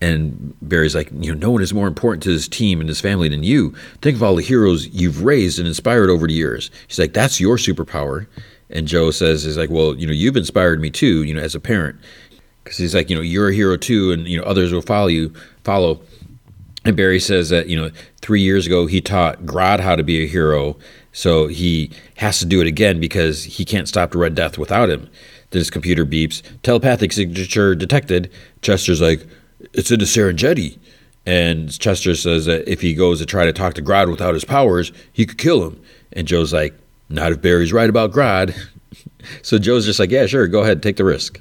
[SPEAKER 1] and Barry's like, you know, no one is more important to his team and his family than you. Think of all the heroes you've raised and inspired over the years. He's like, that's your superpower. And Joe says, he's like, well, you know, you've inspired me too, you know, as a parent. Because he's like, you know, you're a hero too, and, you know, others will follow you, follow. And Barry says that, you know, three years ago he taught Grodd how to be a hero. So he has to do it again because he can't stop the Red Death without him. Then his computer beeps, telepathic signature detected. Chester's like, it's in the Serengeti. And Chester says that if he goes to try to talk to Grodd without his powers, he could kill him. And Joe's like, not if Barry's right about Grodd. [laughs] So Joe's just like, yeah, sure, go ahead, take the risk.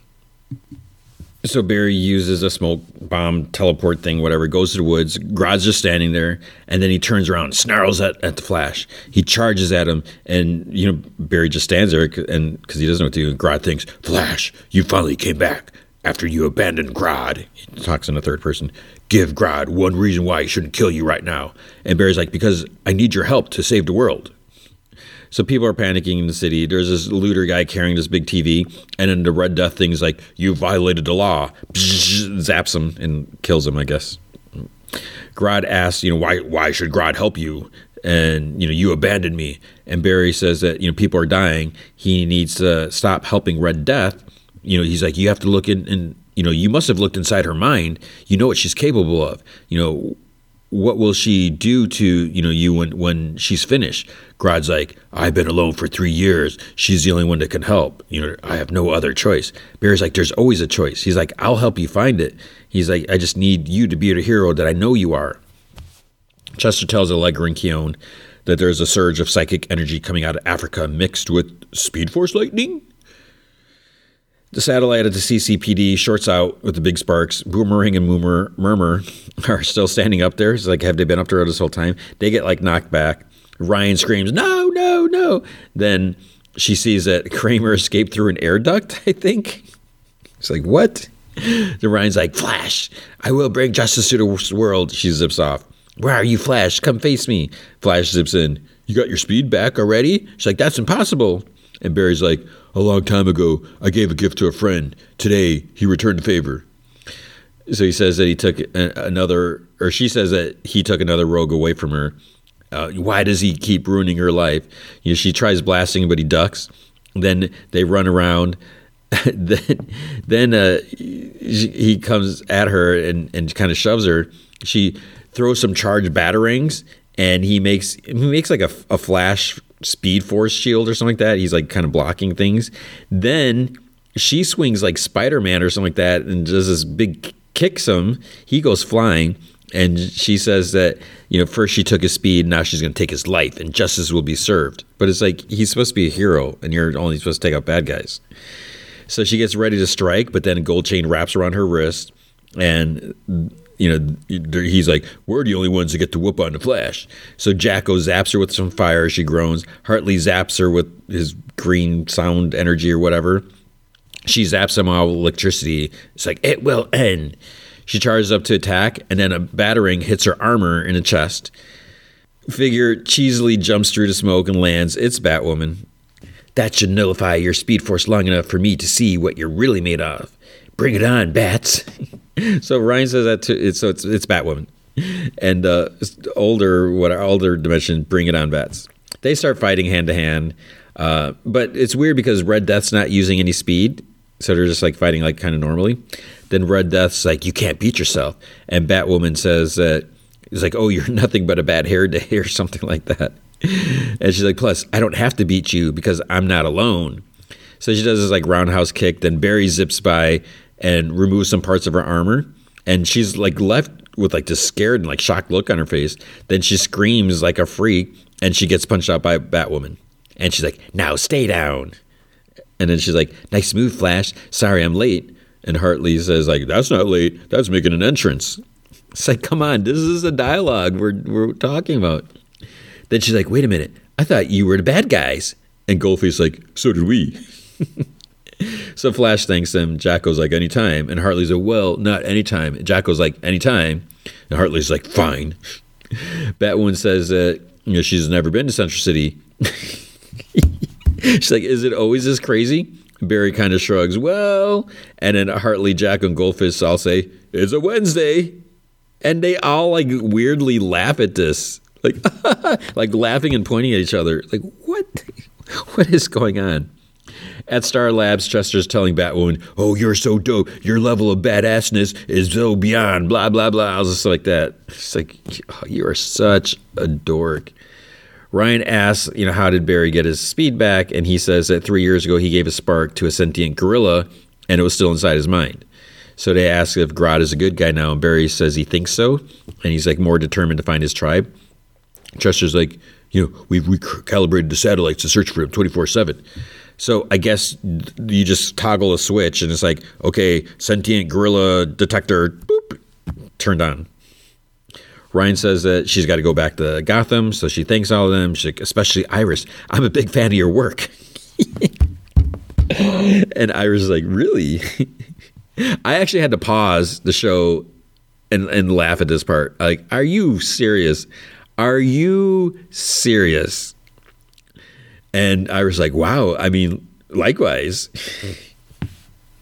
[SPEAKER 1] So Barry uses a smoke bomb teleport thing, whatever, goes to the woods. Grodd's just standing there, and then he turns around, snarls at, at the Flash. He charges at him, and you know Barry just stands there, and because he doesn't know what to do. And Grodd thinks, "Flash, you finally came back after you abandoned Grodd." He talks in the third person. Give Grodd one reason why he shouldn't kill you right now. And Barry's like, "Because I need your help to save the world." So people are panicking in the city. There's this looter guy carrying this big TV, and then the Red Death thing's like, "You violated the law." zaps him and kills him. I guess. Grodd asks, you know, why why should Grodd help you? And you know, you abandoned me. And Barry says that you know people are dying. He needs to stop helping Red Death. You know, he's like, you have to look in, and you know, you must have looked inside her mind. You know what she's capable of. You know, what will she do to you know you when when she's finished? Grodd's like i've been alone for three years. She's the only one that can help. You know i have no other choice. Barry's like there's always a choice. He's like i'll help you find it. He's like i just need you to be the hero that i know you are. Chester tells allegra and Khione that there's a surge of psychic energy coming out of africa mixed with speed force lightning the satellite at the CCPD shorts out with the big sparks. Boomerang and Murmur, Murmur [laughs] are still standing up there. It's like, have they been up there this whole time? They get like knocked back. Ryan screams, no, no, no. Then she sees that [laughs] Kramer escaped through an air duct, I think. It's like, what? [laughs] The Ryan's like, Flash, I will bring justice to the world. She zips off. Where are you, Flash? Come face me. Flash zips in. You got your speed back already? She's like, that's impossible. And Barry's like, a long time ago, I gave a gift to a friend. Today, he returned the favor. So he says that he took another, or she says that he took another rogue away from her. Uh, why does he keep ruining her life? You know, she tries blasting, but he ducks. Then they run around. [laughs] then, then uh, he comes at her and, and kind of shoves her. She throws some charged batarangs, and he makes he makes like a, a flash speed force shield or something like that. He's like kind of blocking things. Then she swings like Spider Man or something like that and does this big kicks him. He goes flying. And she says that, you know, first she took his speed, now she's going to take his life, and justice will be served. But it's like he's supposed to be a hero, and you're only supposed to take out bad guys. So she gets ready to strike, but then a gold chain wraps around her wrist, and you know, he's like, we're the only ones that get to whoop on the Flash. So Jacko zaps her with some fire. She groans. Hartley zaps her with his green sound energy or whatever. She zaps him all with electricity. It's like, it will end. She charges up to attack, and then a batarang hits her armor in the chest. Figure cheesily jumps through the smoke and lands. It's Batwoman. That should nullify your speed force long enough for me to see what you're really made of. Bring it on, bats. [laughs] [laughs] so Ryan says that to it's so it's it's Batwoman, and uh, older what older dimension bring it on bats. They start fighting hand to hand, uh, but it's weird because Red Death's not using any speed, so they're just like fighting like kind of normally. Then Red Death's like, "You can't beat yourself," and Batwoman says that it's like, "Oh, you're [laughs] nothing but a bad hair day" [laughs] or something like that. And she's like, "Plus, I don't have to beat you because I'm not alone." So she does this like roundhouse kick. Then Barry zips by and removes some parts of her armor. And she's like left with like this scared and like shocked look on her face. Then she screams like a freak and she gets punched out by Batwoman. And she's like, now stay down. And then she's like, nice move, Flash. Sorry I'm late. And Hartley says, like, that's not late. That's making an entrance. It's like, come on, this is a dialogue we're, we're talking about. Then she's like, wait a minute. I thought you were the bad guys. And Goldface's like, so did we. [laughs] [laughs] so Flash thanks him. Jacko's like, anytime. And Hartley's like, well, not anytime. Jacko's like, anytime. And Hartley's like, fine. [laughs] Batwoman says that, you know, she's never been to Central City. [laughs] she's like, is it always this crazy? Barry kind of shrugs, well, and then Hartley, Jack, and Goldface all say, it's a Wednesday. And they all like weirdly laugh at this. Like, like laughing and pointing at each other. Like, what? What is going on? At Star Labs, Chester's telling Batwoman, "Oh, you're so dope. Your level of badassness is so beyond." Blah blah blah. I was just like that. It's like oh, you are such a dork. Ryan asks, you know, how did Barry get his speed back? And he says that three years ago he gave a spark to a sentient gorilla, and it was still inside his mind. So they ask if Grodd is a good guy now, and Barry says he thinks so, and he's like more determined to find his tribe. Chester's like, you know, we've recalibrated the satellites to search for him 24 7. So I guess you just toggle a switch and it's like, okay, sentient gorilla detector, boop, turned on. Ryan says that she's got to go back to Gotham, so she thanks all of them, especially Iris. I'm a big fan of your work. [laughs] and Iris is like, really? [laughs] I actually had to pause the show and, and laugh at this part. Like, are you serious? Are you serious? And I was like, wow, I mean, likewise.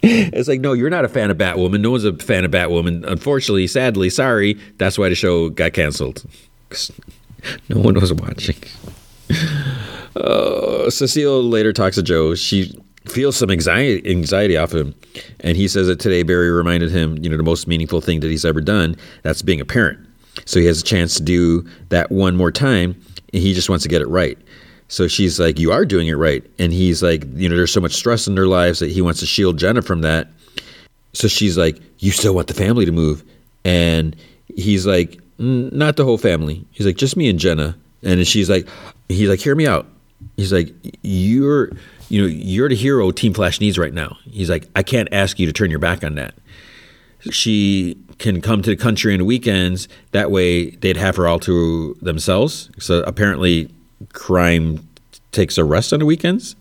[SPEAKER 1] it's like, no, you're not a fan of Batwoman. No one's a fan of Batwoman. Unfortunately, sadly, sorry, that's why the show got canceled. [laughs] No one was watching. Uh, Cecile later talks to Joe. She feels some anxiety, anxiety off him. And he says that today Barry reminded him, you know, the most meaningful thing that he's ever done. That's being a parent. So he has a chance to do that one more time. And he just wants to get it right. So she's like, You are doing it right. And he's like, You know, there's so much stress in their lives that he wants to shield Jenna from that. So she's like, You still want the family to move? And he's like, Not the whole family. He's like, Just me and Jenna. And she's like, He's like, Hear me out. He's like, You're, you know, you're the hero Team Flash needs right now. He's like, I can't ask you to turn your back on that. She can come to the country on the weekends. That way they'd have her all to themselves. So apparently crime takes a rest on the weekends.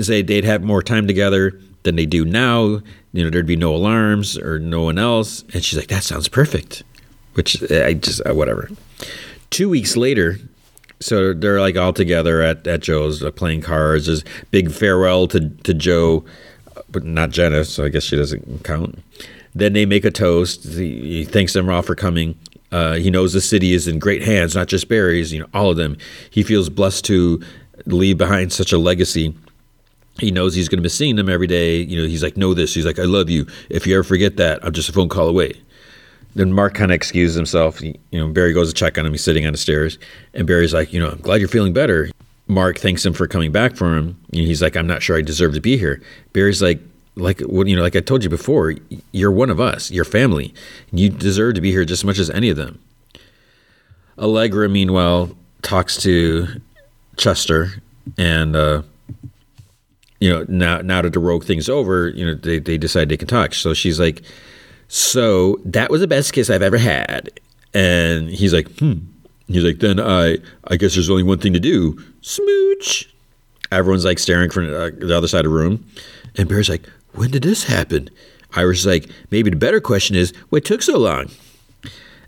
[SPEAKER 1] Say they'd have more time together than they do now. You know, there'd be no alarms or no one else. And she's like, that sounds perfect. Which I just, uh, whatever. Two weeks later, so they're like all together at, at Joe's uh, playing cards. There's big farewell to, to Joe, but not Jenna, so I guess she doesn't count. Then they make a toast. He, he thanks them all for coming. Uh, he knows the city is in great hands, not just Barry's, you know, all of them. He feels blessed to leave behind such a legacy. He knows he's going to be seeing them every day. You know, he's like, know this. He's like, I love you. If you ever forget that, I'm just a phone call away. Then Mark kind of excuses himself. You know, Barry goes to check on him. He's sitting on the stairs, and Barry's like, you know, I'm glad you're feeling better. Mark thanks him for coming back for him. And he's like, I'm not sure I deserve to be here. Barry's like, like what you know, like I told you before, you're one of us, your family. You deserve to be here just as much as any of them. Allegra, meanwhile, talks to Chester, and uh, you know, now now that the rogue thing's over, you know, they they decide they can talk. So she's like, "So that was the best kiss I've ever had," and he's like, "Hmm." He's like, "Then I I guess there's only one thing to do: smooch." Everyone's like staring from uh, the other side of the room, and Bear's like, when did this happen? Iris is like, maybe the better question is, what took so long?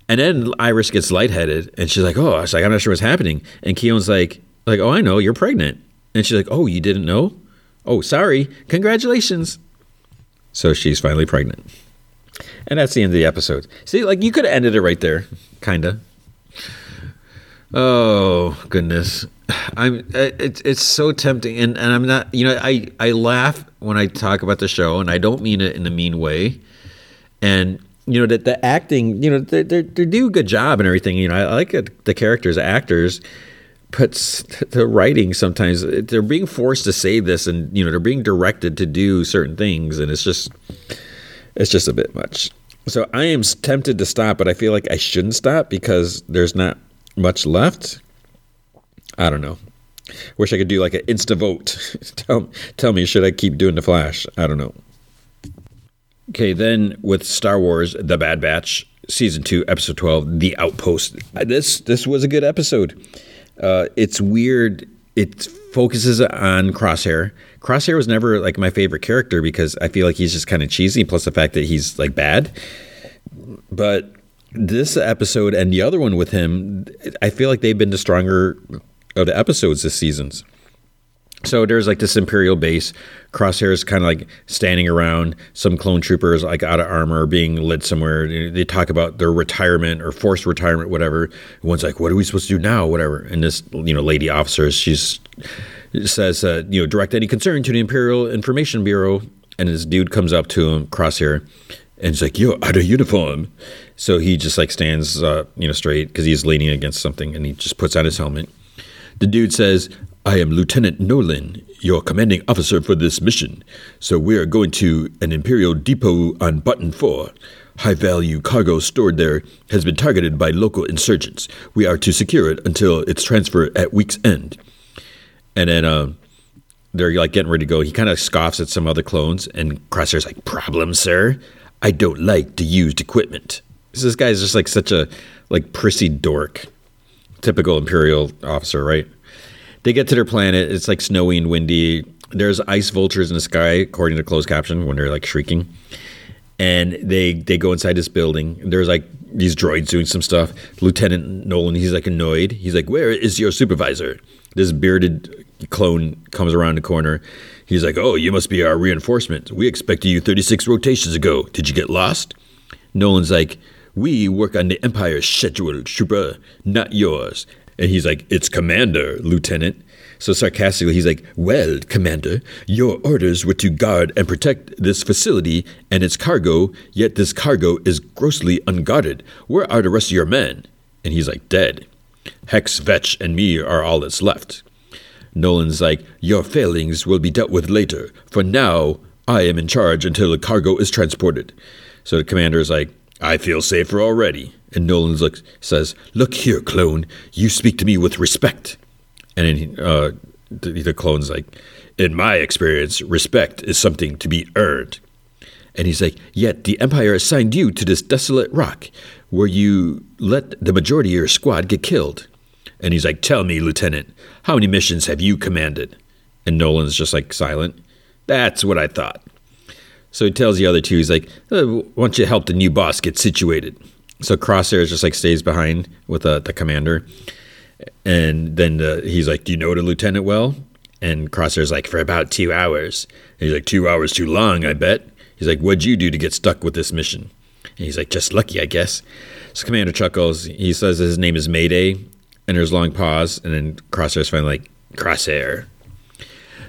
[SPEAKER 1] And then Iris gets lightheaded and she's like, oh, I was like, I'm not sure what's happening. And Khione's like, like, oh, I know, you're pregnant. And she's like, oh, you didn't know? Oh, sorry. Congratulations. So she's finally pregnant. And that's the end of the episode. See, like you could have ended it right there, kinda. Oh goodness, I'm. Uh, it's it's so tempting, and, and I'm not. You know, I I laugh when I talk about the show, and I don't mean it in a mean way. And you know that the acting, you know, they they do a good job and everything. You know, I, like it, the characters, actors, but the writing sometimes they're being forced to say this, and you know they're being directed to do certain things, and it's just it's just a bit much. So I am tempted to stop, but I feel like I shouldn't stop because there's not much left. I don't know. Wish I could do like an insta vote. [laughs] tell, tell me, should I keep doing the Flash? I don't know. Okay, then with Star Wars: The Bad Batch, season two, episode twelve, The Outpost. This this was a good episode. Uh, it's weird. It focuses on Crosshair. Crosshair was never like my favorite character because I feel like he's just kind of cheesy. Plus the fact that he's like bad. But this episode and the other one with him, I feel like they've been the stronger of the episodes this season's. So there's like this Imperial base. Crosshair is kind of like standing around. Some clone troopers like out of armor being led somewhere. They talk about their retirement or forced retirement, whatever. One's like, "What are we supposed to do now?" Whatever. And this, you know, lady officer, she's says, uh, you know, direct any concern to the Imperial Information Bureau. And this dude comes up to him, Crosshair, and he's like, "Yo, out of uniform." So he just like stands, uh, you know, straight because he's leaning against something, and he just puts on his helmet. The dude says, I am Lieutenant Nolan, your commanding officer for this mission. So we are going to an Imperial depot on Barton 4. High value cargo stored there has been targeted by local insurgents. We are to secure it until its transfer at week's end. And then uh, they're like getting ready to go. He kind of scoffs at some other clones, and Crosshair's like, "Problem, sir? I don't like to used equipment." This guy's just like such a like prissy dork, typical Imperial officer, right? They get to their planet. It's like snowy and windy. There's ice vultures in the sky, according to closed caption, when they're like shrieking. And they they go inside this building. There's like these droids doing some stuff. Lieutenant Nolan, he's like annoyed. He's like, "Where is your supervisor?" This bearded clone comes around the corner. He's like, "Oh, you must be our reinforcement. We expected you 36 rotations ago. Did you get lost?" Nolan's like, "We work on the Empire's schedule, trooper, not yours." And he's like, "It's Commander, Lieutenant." So sarcastically, he's like, Well, Commander, your orders were to guard and protect this facility and its cargo, yet this cargo is grossly unguarded. Where are the rest of your men? And he's like, Dead. Hex, Vetch, and me are all that's left. Nolan's like, Your failings will be dealt with later. For now, I am in charge until the cargo is transported. So the commander is like, I feel safer already. And Nolan looks, says, Look here, clone. You speak to me with respect. And then uh, the, the clone's like, In my experience, respect is something to be earned. And he's like, Yet the Empire assigned you to this desolate rock where you let the majority of your squad get killed. And he's like, Tell me, Lieutenant, how many missions have you commanded? And Nolan's just like silent. That's what I thought. So he tells the other two, he's like, uh, Why don't you help the new boss get situated? So Crosshair just like stays behind with uh, the commander. And then uh, he's like, Do you know the lieutenant well? And Crosshair's like, For about two hours. And he's like, Two hours too long, I bet. He's like, What'd you do to get stuck with this mission? And he's like, Just lucky, I guess. So Commander chuckles. He says his name is Mayday. And there's a long pause. And then Crosshair's finally like, Crosshair.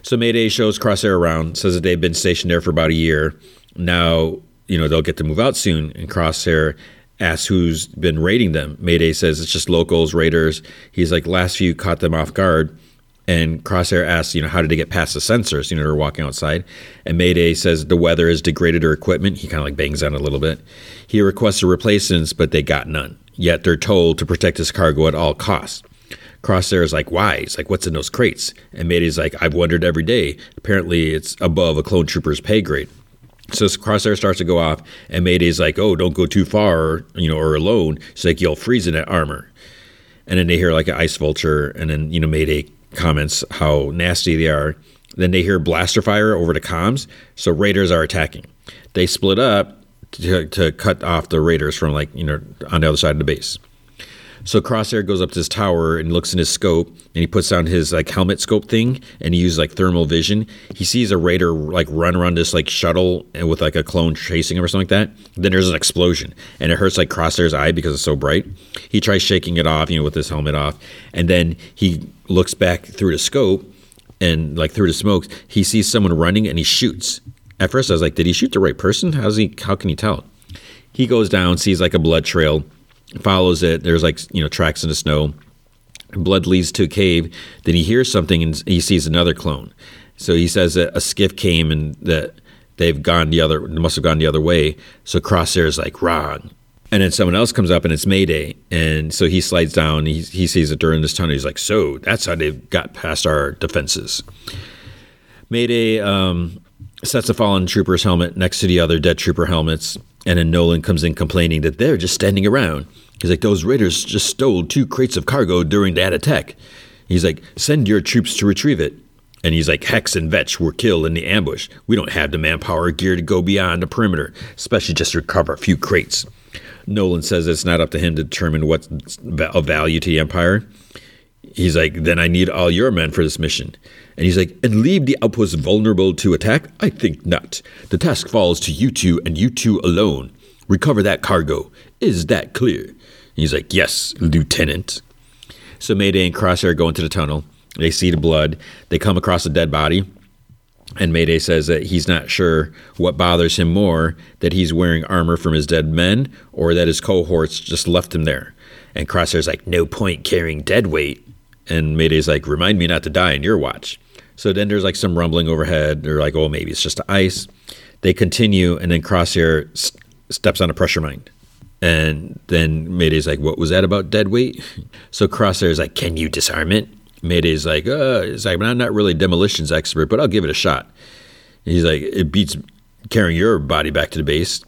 [SPEAKER 1] So Mayday shows Crosshair around, says that they've been stationed there for about a year. Now, you know, they'll get to move out soon. And Crosshair asks who's been raiding them. Mayday says it's just locals, raiders. He's like, last few caught them off guard. And Crosshair asks, you know, how did they get past the sensors? You know, they're walking outside. And Mayday says the weather has degraded their equipment. He kind of like bangs on a little bit. He requests a replacements, but they got none. Yet they're told to protect his cargo at all costs. Crosshair is like, why? He's like, what's in those crates? And Mayday's like, I've wondered every day. Apparently, it's above a clone trooper's pay grade. So Crosshair starts to go off, and Mayday's like, "Oh, don't go too far, you know, or alone." She's like, "You'll freeze in that armor." And then they hear like an ice vulture, and then you know Mayday comments how nasty they are. Then they hear blaster fire over the comms, so raiders are attacking. They split up to, to cut off the raiders from like you know on the other side of the base. So Crosshair goes up to his tower and looks in his scope, and he puts on his like helmet scope thing, and he uses like thermal vision. He sees a raider like run around this like shuttle and with like a clone chasing him or something like that. Then there's an explosion, and it hurts like Crosshair's eye because it's so bright. He tries shaking it off, you know, with his helmet off, and then he looks back through the scope, and like through the smokes, he sees someone running, and he shoots. At first, I was like, did he shoot the right person? How's he? How can he tell? He goes down, sees like a blood trail follows it. There's like you know tracks in the snow. Blood leads to a cave. Then he hears something and he sees another clone. So he says that a skiff came and that they've gone the other must have gone the other way. So Crosshair is like wrong. And then someone else comes up and it's Mayday. And so he slides down. He, he sees it during this tunnel. He's like, so that's how they've got past our defenses. Mayday um, sets a fallen trooper's helmet next to the other dead trooper helmets. And then Nolan comes in complaining that they're just standing around. He's like, those raiders just stole two crates of cargo during that attack. He's like, send your troops to retrieve it. And he's like, Hex and Vetch were killed in the ambush. We don't have the manpower gear to go beyond the perimeter, especially just to recover a few crates. Nolan says it's not up to him to determine what's of value to the Empire. He's like, then I need all your men for this mission. And he's like, and leave the outpost vulnerable to attack? I think not. The task falls to you two and you two alone. Recover that cargo. Is that clear? He's like, yes, Lieutenant. So Mayday and Crosshair go into the tunnel. They see the blood. They come across a dead body. And Mayday says that he's not sure what bothers him more that he's wearing armor from his dead men or that his cohorts just left him there. And Crosshair's like, no point carrying dead weight. And Mayday's like, remind me not to die in your watch. So then there's like some rumbling overhead. They're like, oh, maybe it's just the ice. They continue, and then Crosshair s- steps on a pressure mine. And then Mayday's like, what was that about dead weight? [laughs] So Crosshair's like, can you disarm it?
[SPEAKER 2] Mayday's like, uh, it's like, I'm not really a demolitions expert, but I'll give it a shot. And he's like, it beats carrying your body back to the base.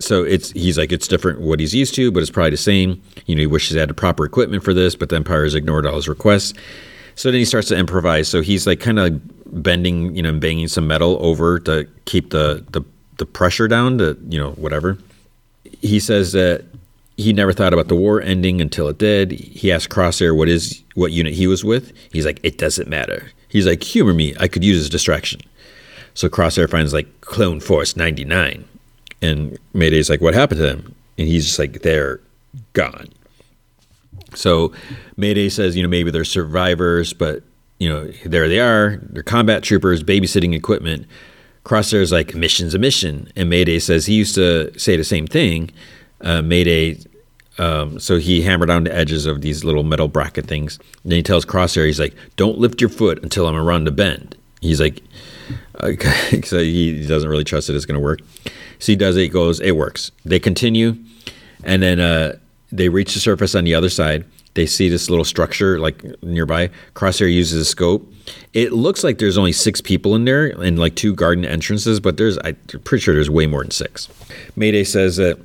[SPEAKER 2] So it's he's like it's different what he's used to, but it's probably the same. You know, he wishes he had the proper equipment for this, but the Empire has ignored all his requests. So then he starts to improvise. So he's like kind of bending, you know, and banging some metal over to keep the, the the pressure down to, you know, whatever. He says that he never thought about the war ending until it did. He asked Crosshair what is what unit he was with. He's like, it doesn't matter. He's like, humor me. I could use as distraction. So Crosshair finds like Clone Force 99. And Mayday's like, what happened to them? And he's just like, they're gone. So Mayday says, you know, maybe they're survivors, but, you know, there they are. They're combat troopers, babysitting equipment. Crosshair's like, mission's a mission. And Mayday says he used to say the same thing. Uh, Mayday, um, so he hammered on the edges of these little metal bracket things. And then he tells Crosshair, he's like, don't lift your foot until I'm around the bend. He's like, okay, [laughs] so he doesn't really trust that it's going to work. So he does it, goes, it works. They continue, and then uh, they reach the surface on the other side. They see this little structure like nearby. Crosshair uses a scope. It looks like there's only six people in there and like two garden entrances, but there's I'm pretty sure there's way more than six. Mayday says that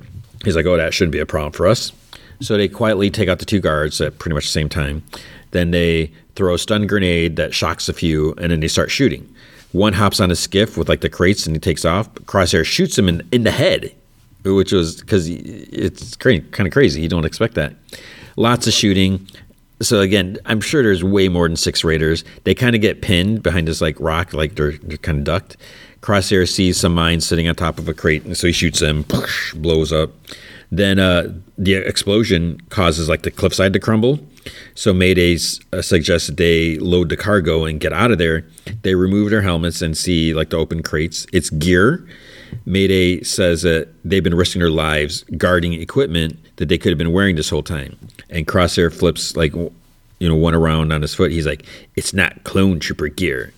[SPEAKER 2] he's like, oh, that shouldn't be a problem for us. So they quietly take out the two guards at pretty much the same time. Then they throw a stun grenade that shocks a few, and then they start shooting. One hops on a skiff with like the crates and he takes off. Crosshair shoots him in, in the head, which was because it's kind of crazy. You don't expect that. Lots of shooting. So again, I'm sure there's way more than six raiders. They kind of get pinned behind this like rock, like they're, they're kind of ducked. Crosshair sees some mines sitting on top of a crate, and so he shoots them, blows up. Then uh, the explosion causes like the cliffside to crumble. So Mayday uh, suggested they load the cargo and get out of there. They remove their helmets and see like the open crates. It's gear. Mayday says that they've been risking their lives guarding equipment that they could have been wearing this whole time. And Crosshair flips like you know one around on his foot. He's like, "It's not clone trooper gear."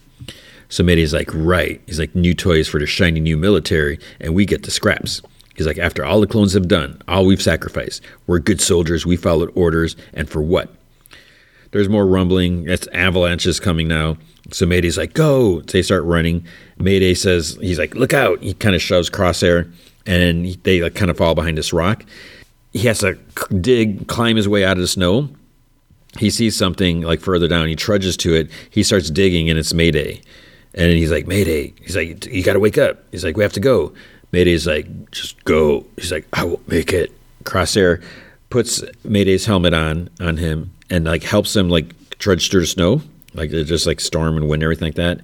[SPEAKER 2] So Mayday's like, "Right." He's like, "New toys for the shiny new military, and we get the scraps." He's like, after all the clones have done, all we've sacrificed, we're good soldiers, we followed orders, and for what? There's more rumbling. It's avalanches coming now. So Mayday's like, go. They start running. Mayday says, he's like, look out. He kind of shoves Crosshair, and they like, kind of fall behind this rock. He has to dig, climb his way out of the snow. He sees something like further down. He trudges to it. He starts digging, and it's Mayday. And he's like, Mayday. He's like, you got to wake up. He's like, we have to go. Mayday's like, just go. He's like, I will make it. Crosshair puts Mayday's helmet on on him and like helps him like trudge through the snow, like just like storm and wind and everything like that.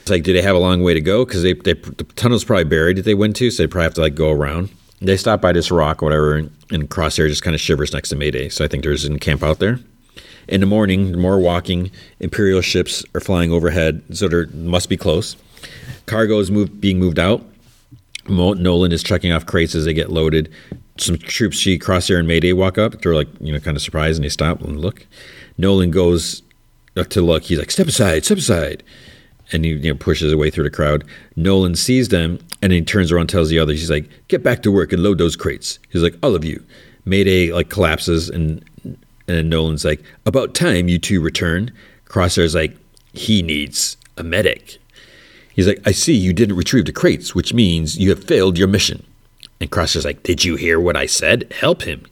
[SPEAKER 2] It's like, do they have a long way to go? Because they, they the tunnel's probably buried that they went to, so they probably have to like go around. They stop by this rock or whatever, and, and Crosshair just kind of shivers next to Mayday. So I think there's an camp out there. In the morning, more walking. Imperial ships are flying overhead, so there must be close. Cargo is move, being moved out. Nolan is checking off crates as they get loaded. Some troops see Crosshair and Mayday walk up. They're like, you know, kind of surprised and they stop and look. Nolan goes to look. He's like, step aside, step aside. And he you know, pushes his way through the crowd. Nolan sees them and he turns around and tells the others, he's like, get back to work and load those crates. He's like, all of you. Mayday like collapses and and Nolan's like, about time you two return. Crosshair's like, he needs a medic. He's like, I see you didn't retrieve the crates, which means you have failed your mission. And Crosshair's like, Did you hear what I said? Help him.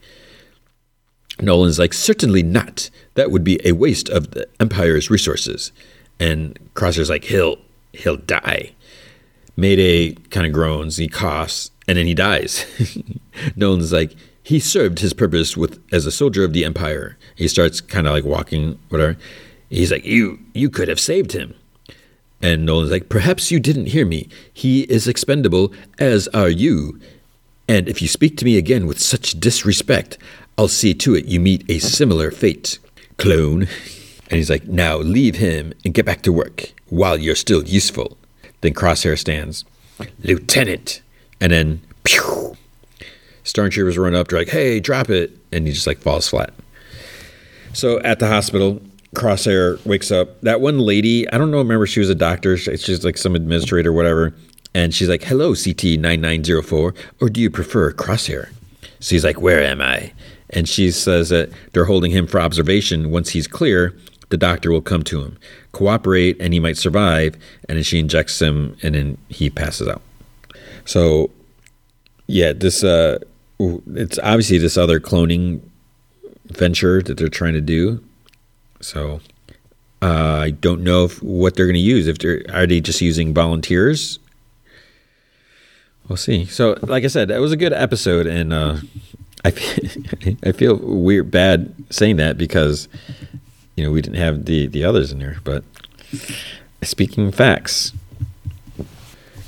[SPEAKER 2] Nolan's like, Certainly not. That would be a waste of the Empire's resources. And Crosshair's like, He'll he'll die. Mayday kind of groans, he coughs, and then he dies. [laughs] Nolan's like, he served his purpose with as a soldier of the Empire. He starts kind of like walking, whatever. He's like, You you could have saved him. And Nolan's like, Perhaps you didn't hear me. He is expendable, as are you. And if you speak to me again with such disrespect, I'll see to it you meet a similar fate, clone. And he's like, Now leave him and get back to work while you're still useful. Then Crosshair stands, Lieutenant. And then, pew! Stormtroopers run up, they're like, Hey, drop it. And he just like falls flat. So at the hospital, Crosshair wakes up. That one lady, I don't know, remember she was a doctor. She's like some administrator, whatever. And she's like, hello, CT9904, or do you prefer Crosshair? So he's like, where am I? And she says that they're holding him for observation. Once he's clear,
[SPEAKER 1] the doctor will come to him, cooperate, and he might survive. And then she injects him, and then he passes out. So, yeah, this uh, it's obviously this other cloning venture that they're trying to do. So, uh, I don't know if, what they're going to use. If they're are they just using volunteers? We'll see. So, like I said, it was a good episode, and uh, [laughs] I [laughs] I feel weird, bad saying that because you know we didn't have the the others in there. But speaking facts,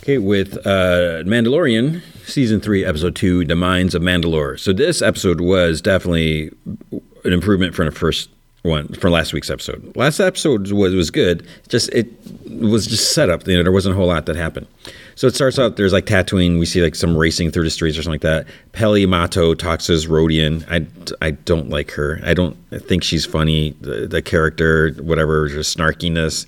[SPEAKER 1] okay, with uh, Mandalorian season three, episode two, "The Mines of Mandalore." So this episode was definitely an improvement from the first one from last week's episode. Last episode was was good. Just it was just set up. You know, there wasn't a whole lot that happened. So it starts out. There's like Tatooine. We see like some racing through the streets or something like that. Peli Motto talks to Rodian. I, I don't like her. I don't think she's funny. The, the character, whatever, just snarkiness.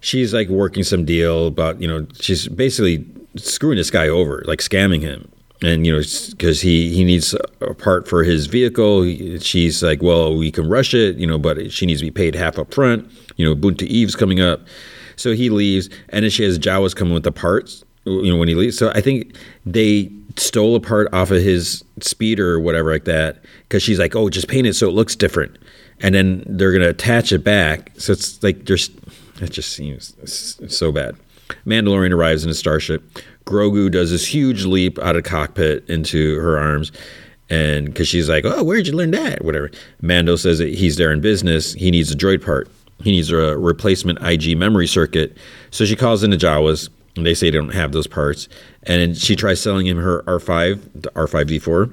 [SPEAKER 1] She's like working some deal about you know she's basically screwing this guy over, like scamming him and you know because he he needs a part for his vehicle. She's like well we can rush it you know but she needs to be paid half up front you know Boonta Eve's coming up. So he leaves and then she has jawas coming with the parts you know when he leaves. So i think they stole a part off of his speeder or whatever like that because she's like oh just paint it so it looks different. And then they're to attach it back. So it's like just it just seems so bad. Mandalorian arrives in a starship Grogu does this huge leap out of cockpit into her arms. And because she's like, oh, where'd you learn that? Whatever. Mando says that he's there in business. He needs a droid part. He needs a replacement IG memory circuit. So she calls in the Jawas, and they say they don't have those parts. And she tries selling him her R5, the R5D4.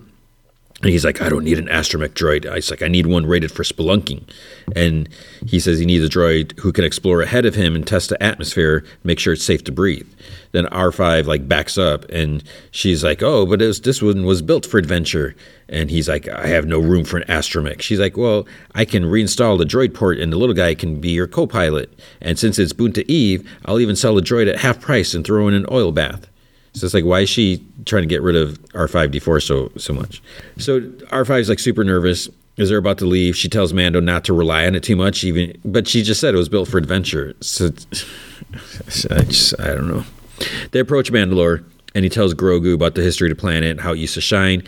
[SPEAKER 1] And he's like, I don't need an astromech droid. I like, I need one rated for spelunking. And he says he needs a droid who can explore ahead of him and test the atmosphere, make sure it's safe to breathe. Then R5 like backs up and she's like, Oh, but was, this one was built for adventure. And he's like, I have no room for an astromech. She's like, Well, I can reinstall the droid port and the little guy can be your co pilot. And since it's Boonta Eve, I'll even sell the droid at half price and throw in an oil bath. So it's like, why is she trying to get rid of R5D4 so so much? So R5 is like super nervous as they're about to leave. She tells Mando not to rely on it too much, even but she just said it was built for adventure. So [laughs] I just I don't know. They approach Mandalore, and he tells Grogu about the history of the planet, how it used to shine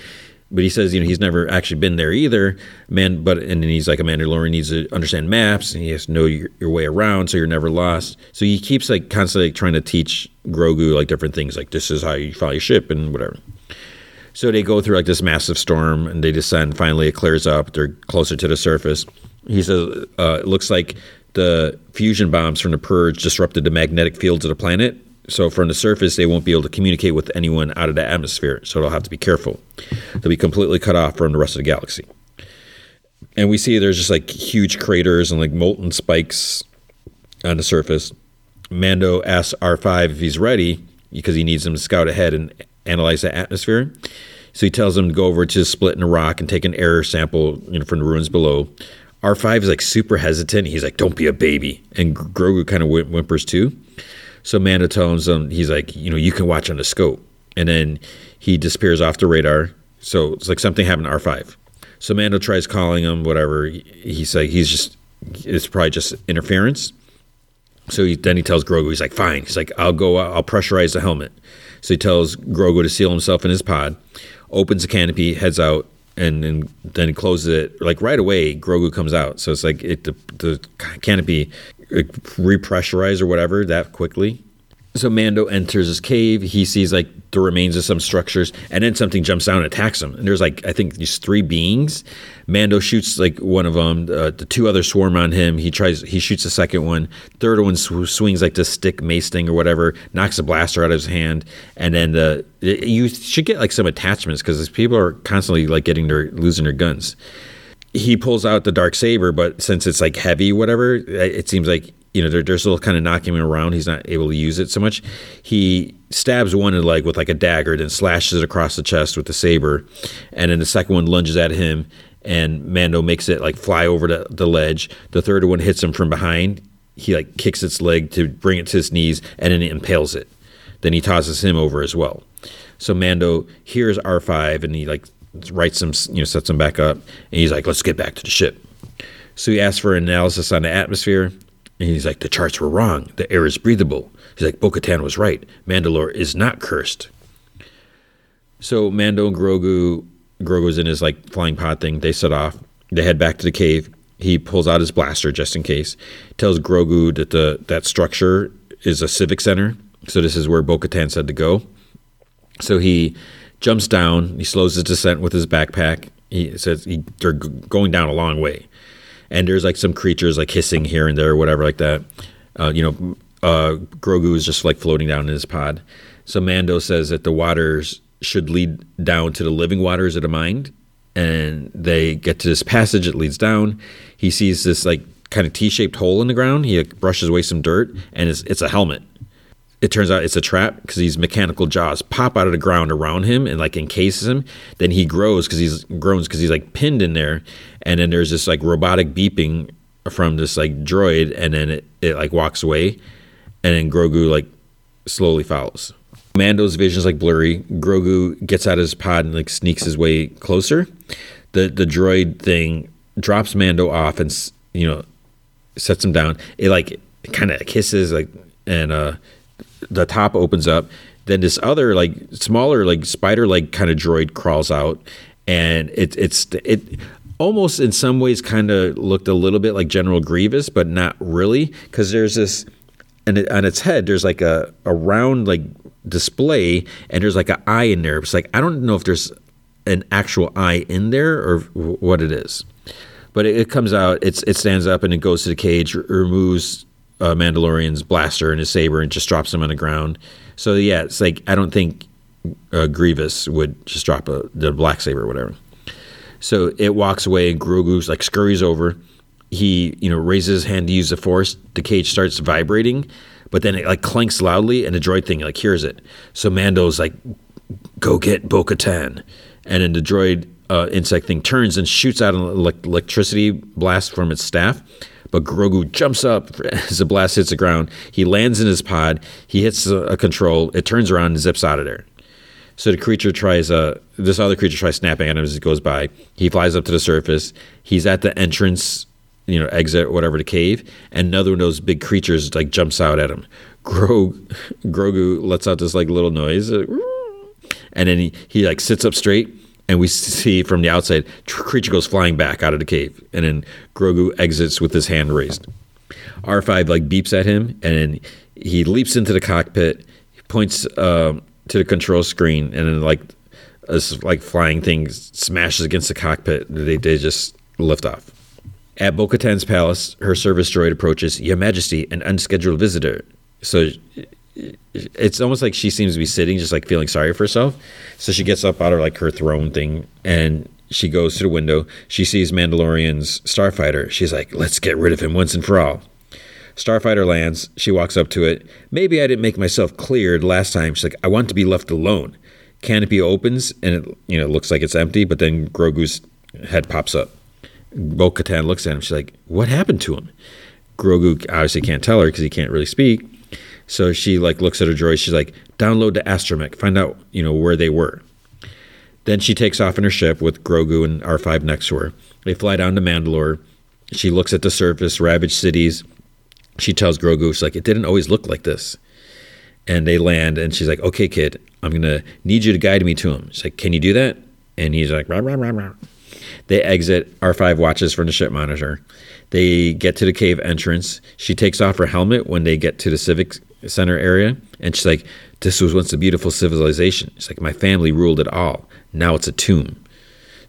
[SPEAKER 1] but he says you know he's never actually been there either. Man but and then he's like a mandalorian needs to understand maps and he has to know your, your, way around so you're never lost. So he keeps like constantly trying to teach grogu like different things like this is how you fly your ship and whatever. So they go through like this massive storm and they descend. Finally it clears up. They're closer to the surface. He says uh, it looks like the fusion bombs from the purge disrupted the magnetic fields of the planet so from the surface, they won't be able to communicate with anyone out of the atmosphere. So they'll have to be careful. They'll be completely cut off from the rest of the galaxy. And we see there's just like huge craters and like molten spikes on the surface. Mando asks R5 if he's ready because he needs him to scout ahead and analyze the atmosphere. So he tells him to go over to the split in the rock and take an air sample you know, from the ruins below. R5 is like super hesitant. He's like, "Don't be a baby," and Grogu kind of whimpers too. So Mando tells him, he's like, you know, you can watch on the scope. And then he disappears off the radar. So it's like something happened to R5. So Mando tries calling him, whatever. He's like, he's just, it's probably just interference. So he, then he tells Grogu, he's like, fine. He's like, I'll go, I'll pressurize the helmet. So he tells Grogu to seal himself in his pod, opens the canopy, heads out, and, then he closes it. Like right away, Grogu comes out. So it's like it, the, the canopy repressurize or whatever that quickly. So Mando enters his cave. He sees like the remains of some structures, and then something jumps down and attacks him. And there's like I think these three beings. Mando shoots like one of them. Uh, the two others swarm on him. He tries. He shoots the second one. Third one sw- swings like this stick mace thing or whatever. Knocks a blaster out of his hand, and then the you should get like some attachments because people are constantly like getting their losing their guns he pulls out the dark saber, but since it's like heavy, whatever, eh, it seems like you know they're, still kind of knocking him around. He's not able to use it so much. He stabs one in the leg with like a dagger, then slashes it across the chest with the saber, and then the second one lunges at him, and Mando makes it like fly over the, the ledge. The third one hits him from behind. He like kicks its leg to bring it to his knees, and then he impales it. Then he tosses him over as well. So Mando hears R5 and he like writes him, you know, sets him back up, and he's like, "Let's get back to the ship."
[SPEAKER 2] So he asks for an analysis on the atmosphere, and he's like, the charts were wrong. The air is breathable. He's like, Bo Katan was right. Mandalore is not cursed. So Mando and Grogu, Grogu's in his like flying pod thing. They set off. They head back to the cave. He pulls out his blaster just in case. Tells Grogu that the that structure is a civic center. So this is where Bo Katan said to go. So he jumps down. He slows his descent with his backpack. He says he, they're going down a long way, and there's like some creatures like hissing here and there, or whatever like that. Uh, you know, uh, Grogu is just like floating down in his pod. So Mando says that the waters should lead down to the living waters of the mind, and they get to this passage. that leads down. He sees this like kind of T-shaped hole in the ground. He like, brushes away some dirt, and it's, it's a helmet it turns out it's a trap because these mechanical jaws pop out of the ground around him and like encases him. Then he grows because he's groans because he's like pinned in there, and then there's this like robotic beeping from this like droid, and then it, it like walks away, and then Grogu like slowly follows. Mando's vision's like blurry. Grogu gets out of his pod and like sneaks his way closer. The the droid thing drops Mando off and you know sets him down. It like kind of kisses like and uh the top opens up. Then this other like smaller like spider like kind of droid crawls out, and it, it's it almost in some ways kind of looked a little bit like General Grievous, but not really because there's this and it, on its head there's like a, a round like display and there's like an eye in there. It's like I don't know if there's an actual eye in there or what it is, but it, it comes out. It's it stands up and it goes to the cage, removes uh, Mandalorian's blaster and his saber and just drops him on the ground. So yeah, it's like I don't think uh, Grievous would just drop a the black saber or whatever. So it walks away and Grogu's like scurries over. He you know raises his hand to use the force. The cage starts vibrating, but then it like clanks loudly and the droid thing like hears it. So Mando's like, "Go get Bo-Katan," and then the droid uh, insect thing turns and shoots out an electricity blast from its staff but Grogu jumps up [laughs] as the blast hits the ground. He lands in his pod. He hits a, a control. It turns around and zips out of there. So the creature tries, uh, this other creature tries snapping at him as it goes by. He flies up to the surface. He's at the entrance, you know, exit, whatever, the cave. And another one of those big creatures like jumps out at him. Grogu, [laughs] Grogu lets out this like little noise. And then he, he like sits up straight and we see from the outside, creature goes flying back out of the cave, and then Grogu exits with his hand raised. R5 like beeps at him, and then he leaps into the cockpit, points uh, to the control screen, and then like this like flying thing smashes against the cockpit. They they just lift off. At Bo-Katan's palace, her service droid approaches. Your Majesty, an unscheduled visitor. So it's almost like she seems to be sitting, just like feeling sorry for herself. So she gets up out of like her throne thing and she goes to the window. She sees Mandalorian's starfighter. She's like, let's get rid of him once and for all. Starfighter lands. She walks up to it. Maybe I didn't make myself clear last time. She's like, I want to be left alone. Canopy opens and it you know looks like it's empty, but then Grogu's head pops up. Bo Katan looks at him. She's like, What happened to him? Grogu obviously can't tell her because he can't really speak. So she like looks at her droid. She's like, download the astromech, find out you know where they were. Then she takes off in her ship with Grogu and R5 next to her. They fly down to Mandalore. She looks at the surface, ravaged cities. She tells Grogu, she's like, it didn't always look like this. And they land, and she's like, okay, kid, I'm gonna need you to guide me to him. She's like, can you do that? And he's like, rah, rah, rah, rah. They exit. R5 watches from the ship monitor. They get to the cave entrance. She takes off her helmet when they get to the civic center area. And she's like, This was once a beautiful civilization. She's like, My family ruled it all. Now it's a tomb.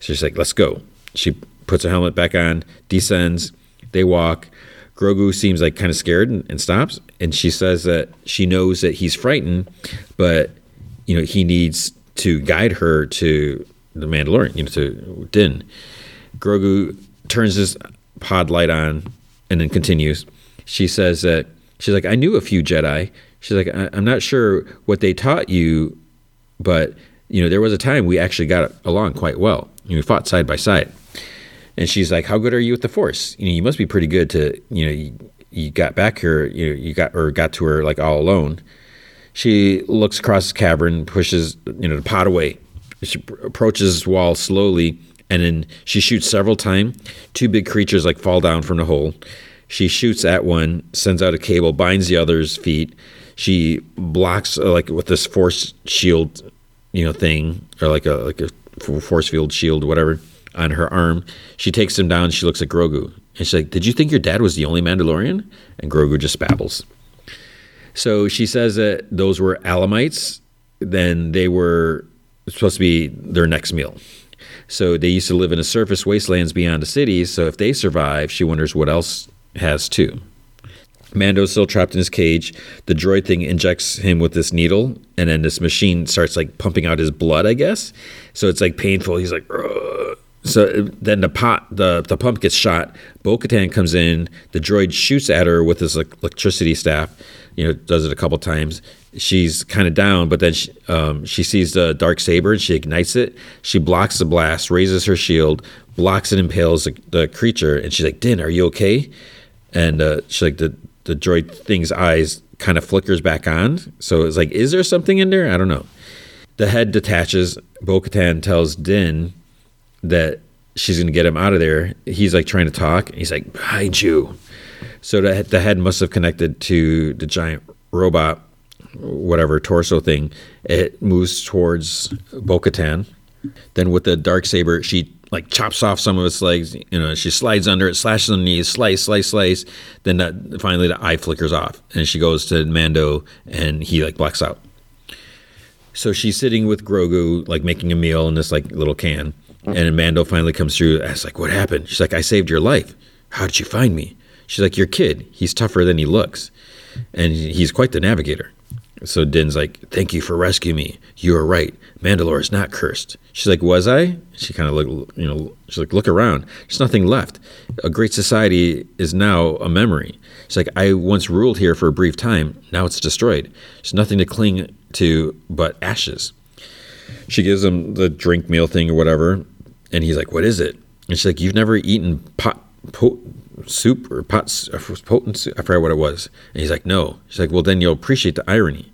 [SPEAKER 2] She's like, Let's go. She puts her helmet back on, descends. They walk. Grogu seems like kind of scared and, and stops. And she says that she knows that he's frightened, but you know he needs to guide her to the Mandalorian, you know, to Din. Grogu turns his pod light on and then continues. She says that She's like, I knew a few Jedi. She's like, I'm not sure what they taught you, but you know, there was a time we actually got along quite well. Know, we fought side by side. And she's like, How good are you with the Force? You know, you must be pretty good to, you know, you, you got back here, you know, you got or got to her like all alone. She looks across the cavern, pushes, you know, the pot away. She approaches this wall slowly And then she shoots several times. Two big creatures like fall down from the hole. She shoots at one, sends out a cable, binds the other's feet. She blocks uh, like with this force shield, you know, thing or like a like a force field shield, whatever, on her arm. She takes him down. She looks at Grogu and she's like, "Did you think your dad was the only Mandalorian?" And Grogu just babbles. So she says that those were Alamites. Then they were supposed to be their next meal. So they used to live in the surface wastelands beyond the cities. So if they survive, she wonders what else has too. Mando's still trapped in his cage. The droid thing injects him with this needle, and then this machine starts like pumping out his blood, I guess. So it's like painful. He's like, Ugh. so then the pot, the the pump gets shot. Bo Katan comes in. The droid shoots at her with his electricity staff. You know, does it a couple times. She's kind of down, but then she, um, she sees the dark saber and she ignites it. She blocks the blast, raises her shield, blocks and impales the, the creature, and she's like, "Din, are you okay?" And uh, she's like, the the droid thing's eyes kind of flickers back on. So it's like, is there something in there? I don't know. The head detaches. Bo Katan tells Din that she's to get him out of there. He's like trying to talk. He's like, behind you. So the, the head must have connected to the giant robot, whatever torso thing. It moves towards Bo Katan. Then with the dark saber, she like chops off some of its legs. You know, she slides under it, slashes on the knees, slice, slice, slice. Then that, finally the eye flickers off, and she goes to Mando, and he like blacks out. So she's sitting with Grogu, like making a meal in this like little can, and Mando finally comes through. Asks like, "What happened?" She's like, "I saved your life. How did you find me?" She's like, "Your kid. He's tougher than he looks, and he's quite the navigator." So Din's like, "Thank you for rescuing me. You are right. Mandalore is not cursed." She's like, "Was I?" She kind of look, you know, she's like, "Look around. There's nothing left. A great society is now a memory." She's like, "I once ruled here for a brief time. Now it's destroyed. There's nothing to cling to but ashes." She gives him the drink meal thing or whatever, and he's like, "What is it?" And she's like, "You've never eaten pot." Soup or pot potent soup. I forgot what it was. And he's like, no. She's like, well, then you'll appreciate the irony.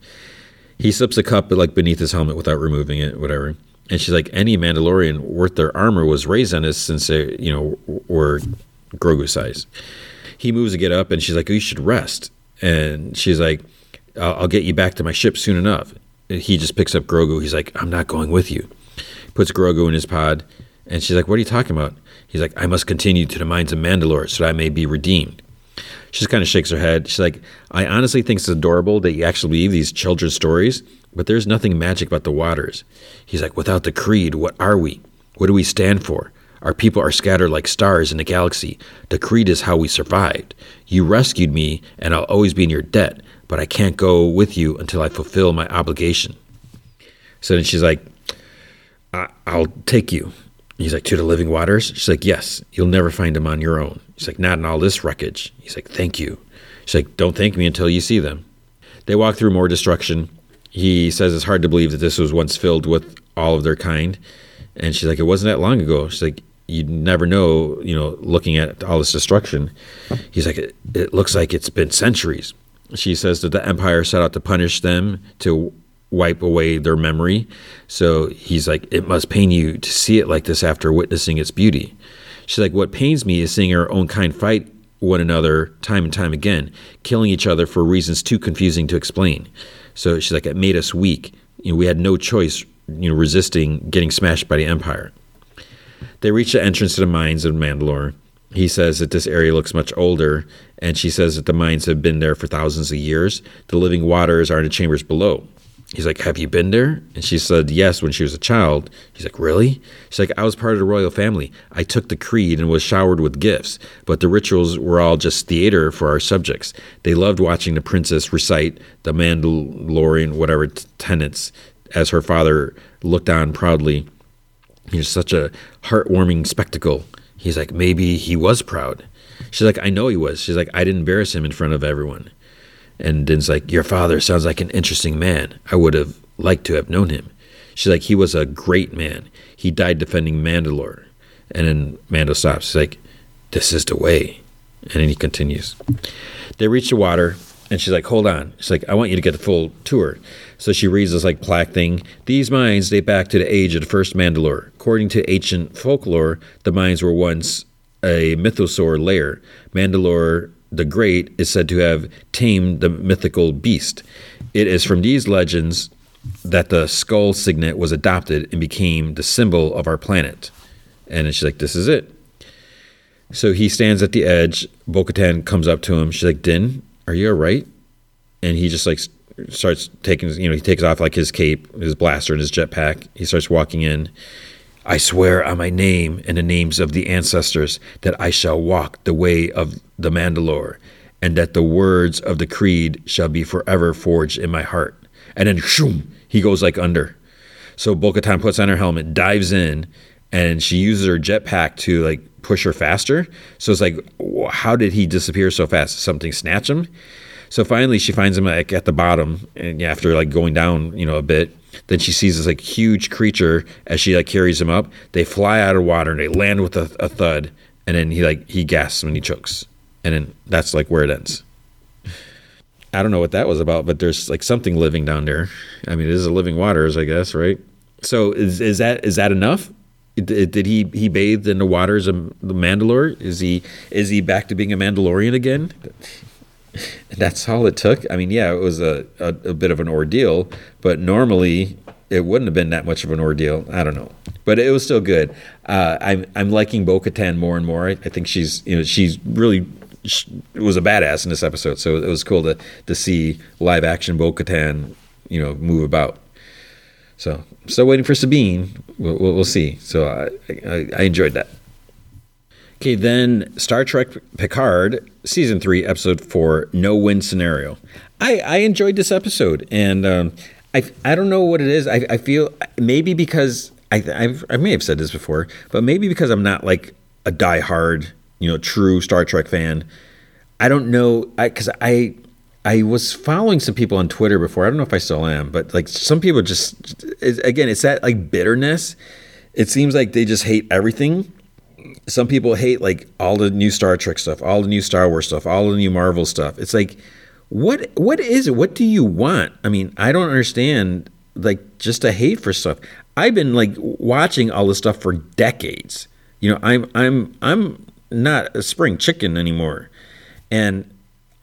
[SPEAKER 2] He slips a cup like beneath his helmet without removing it, whatever. And she's like, any Mandalorian worth their armor was raised on this since they, you know, were Grogu size. He moves to get up, and she's like, oh, you should rest. And she's like, I'll, I'll get you back to my ship soon enough. He just picks up Grogu. He's like, I'm not going with you. Puts Grogu in his pod, and she's like, what are you talking about? He's like, I must continue to the mines of Mandalore so that I may be redeemed. She just kind of shakes her head. She's like, I honestly think it's adorable that you actually believe these children's stories, but there's nothing magic about the waters. He's like, without the creed, what are we? What do we stand for? Our people are scattered like stars in the galaxy. The creed is how we survived. You rescued me, and I'll always be in your debt, but I can't go with you until I fulfill my obligation. So then she's like, I'll take you. He's like, To the living waters? She's like, Yes, you'll never find them on your own. He's like, Not in all this wreckage. He's like, Thank you. She's like, Don't thank me until you see them. They walk through more destruction. He says it's hard to believe that this was once filled with all of their kind. And she's like, It wasn't that long ago. She's like, You never know, you know, looking at all this destruction. He's like, It, it looks like it's been centuries. She says that the Empire set out to punish them, to wipe away their memory. So he's like, It must pain you to see it like this after witnessing its beauty. She's like, What pains me is seeing our own kind fight one another time and time again, killing each other for reasons too confusing to explain. So she's like, It made us weak. You know, we had no choice, you know, resisting getting smashed by the Empire. They reach the entrance to the mines of Mandalore. He says that this area looks much older, and she says that the mines have been there for thousands of years. The living waters are in the chambers below. He's like, Have you been there? And she said, Yes, when she was a child. He's like, Really? She's like, I was part of the royal family. I took the creed and was showered with gifts, but the rituals were all just theater for our subjects. They loved watching the princess recite the Mandalorian, whatever tenets, as her father looked on proudly. He was such a heartwarming spectacle. He's like, Maybe he was proud. She's like, I know he was. She's like, I didn't embarrass him in front of everyone. And Din's like, Your father sounds like an interesting man. I would have liked to have known him. She's like, He was a great man. He died defending Mandalore. And then Mando stops. He's like, This is the way. And then he continues. They reach the water. And she's like, hold on. She's like, I want you to get the full tour. So she reads this like plaque thing. These mines date back to the age of the first Mandalore. According to ancient folklore, the mines were once a mythosaur lair. Mandalore the Great is said to have tamed the mythical beast. It is from these legends that the skull signet was adopted and became the symbol of our planet. And she's like, this is it. So he stands at the edge. Bo comes up to him. She's like, Din, are you all right? And he just like starts taking, you know, he takes off like his cape, his blaster, and his jetpack. He starts walking in. I swear on my name and the names of the ancestors that I shall walk the way of the Mandalore, and that the words of the creed shall be forever forged in my heart. And then, shoom, he goes like under. So Bo-Katan puts on her helmet, dives in, and she uses her jetpack to like push her faster. So it's like, how did he disappear so fast? Something snatch him? So finally, she finds him like at the bottom, and after like going down, you know, a bit, then she sees this like huge creature as she like carries him up. They fly out of water and they land with a, a thud, and then he like he gasps and he chokes, and then that's like where it ends. I don't know what that was about, but there's like something living down there. I mean, it is a living waters, I guess, right? So is is that is that enough? Did, did he he bathed in the waters of the Mandalore? Is he is he back to being a Mandalorian again? That's all it took. I mean, yeah, it was a, a, a bit of an ordeal, but normally it wouldn't have been that much of an ordeal. I don't know, but it was still good. Uh, I'm I'm liking Bo-Katan more and more. I, I think she's you know she's really she was a badass in this episode, so it was cool to to see live action Bo-Katan you know move about. So still waiting for Sabine. We'll, we'll, we'll see. So I, I, I enjoyed that. Okay, then Star Trek Picard, season three, episode four, no win scenario. I, I enjoyed this episode, and um, I I don't know what it is. I, I feel maybe because I I've, I may have said this before, but maybe because I'm not like a diehard, you know, true Star Trek fan. I don't know because I, I I was following some people on Twitter before. I don't know if I still am, but like some people just again, it's that like bitterness. It seems like they just hate everything some people hate like all the new Star Trek stuff, all the new Star Wars stuff, all the new Marvel stuff. It's like, what what is it? What do you want? I mean, I don't understand like just a hate for stuff. I've been like watching all this stuff for decades. You know, I'm I'm I'm not a spring chicken anymore, and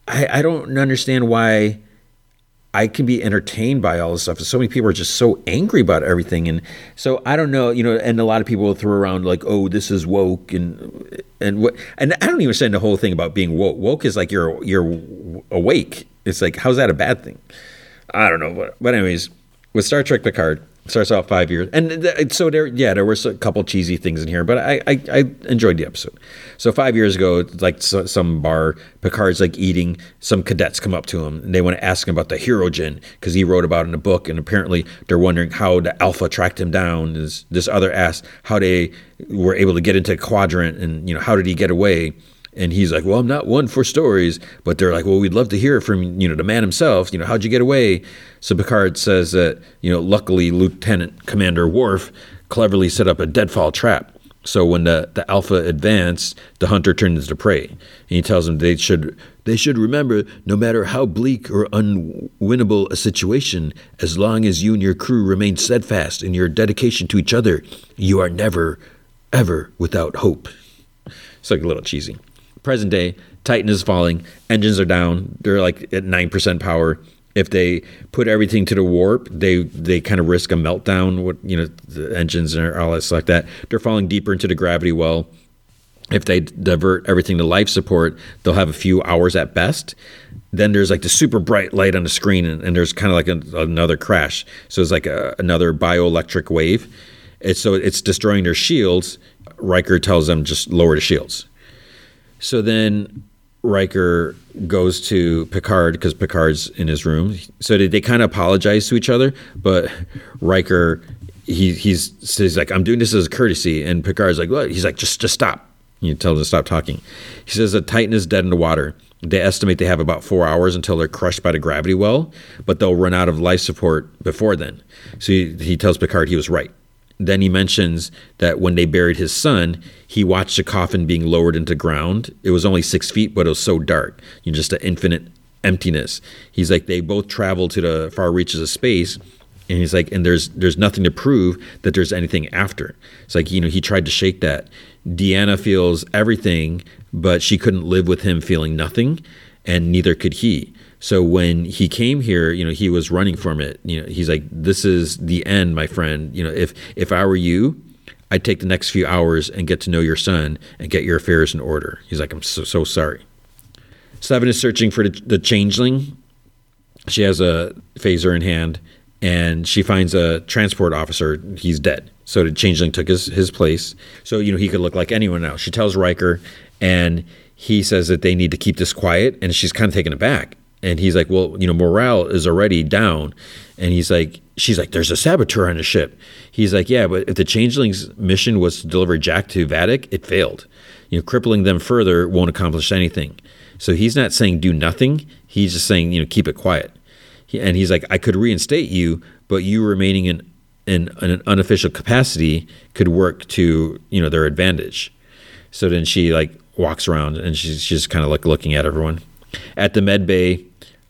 [SPEAKER 2] I I don't understand why I can be entertained by all this stuff. So many people are just so angry about everything, and so I don't know, you know. And a lot of people will throw around like, "Oh, this is woke," and and what? And I don't even understand the whole thing about being woke. Woke is like you're you're awake. It's like how's that a bad thing? I don't know, but but anyways, with Star Trek Picard, starts out five years, and th- so there, yeah, there was a couple cheesy things in here, but I, I, I enjoyed the episode. So five years ago, like so, some bar, Picard's like eating. Some cadets come up to him and they want to ask him about the Hirogen because he wrote about it in a book, and apparently they're wondering how the Alpha tracked him down. This, this other asks how they were able to get into quadrant, and you know how did he get away. And he's like, "Well, I'm not one for stories," but they're like, "Well, we'd love to hear from you know the man himself. You know, how'd you get away?" So Picard says that you know, luckily Lieutenant Commander Worf cleverly set up a deadfall trap. So when the, the Alpha advanced, the hunter turned into prey. And he tells them they should they should remember, no matter how bleak or unwinnable a situation, as long as you and your crew remain steadfast in your dedication to each other, you are never, ever without hope. It's like a little cheesy present day, Titan is falling, engines are down, they're like at 9% power. If they put everything to the warp, they they kind of risk a meltdown. What you know, the engines and all that stuff like that. They're falling deeper into the gravity well. If they divert everything to life support, they'll have a few hours at best. Then there's like the super bright light on the screen, and, and there's kind of like a, another crash. So it's like a, another bioelectric wave. It's, so it's destroying their shields. Riker tells them just lower the shields. So then Riker goes to Picard because Picard's in his room. So they, they kind of apologize to each other, but Riker he he's he's like I'm doing this as a courtesy, and Picard's like what? He's like just just stop. You tell him to stop talking. He says the Titan is dead in the water. They estimate they have about four hours until they're crushed by the gravity well, but they'll run out of life support before then. So he, he tells Picard he was right then he mentions that when they buried his son, he watched a coffin being lowered into ground. It was only six feet, but it was so dark. You know, just an infinite emptiness. He's like they both travel to the far reaches of space, and he's like, and there's there's nothing to prove that there's anything after. It's like you know he tried to shake that. Deanna feels everything, but she couldn't live with him feeling nothing, and neither could he. So when he came here, you know, he was running from it. You know, he's like, "This is the end, my friend. You know, if if I were you, I'd take the next few hours and get to know your son and get your affairs in order." He's like, "I'm so so sorry." Seven is searching for the, the changeling. She has a phaser in hand, and she finds a transport officer. He's dead. So the changeling took his his place. So you know he could look like anyone else. She tells Riker, and he says that they need to keep this quiet, and she's kind of taken aback and he's like, well, you know, morale is already down. And he's like, she's like, there's a saboteur on the ship. He's like, yeah, but if the changeling's mission was to deliver Jack to Vadic, it failed. You know, crippling them further won't accomplish anything. So he's not saying do nothing. He's just saying, you know, keep it quiet. He, and he's like, I could reinstate you, but you remaining in, in, in an unofficial capacity could work to, you know, their advantage. So then she like walks around and she's, she's kind of like looking at everyone. At the med bay,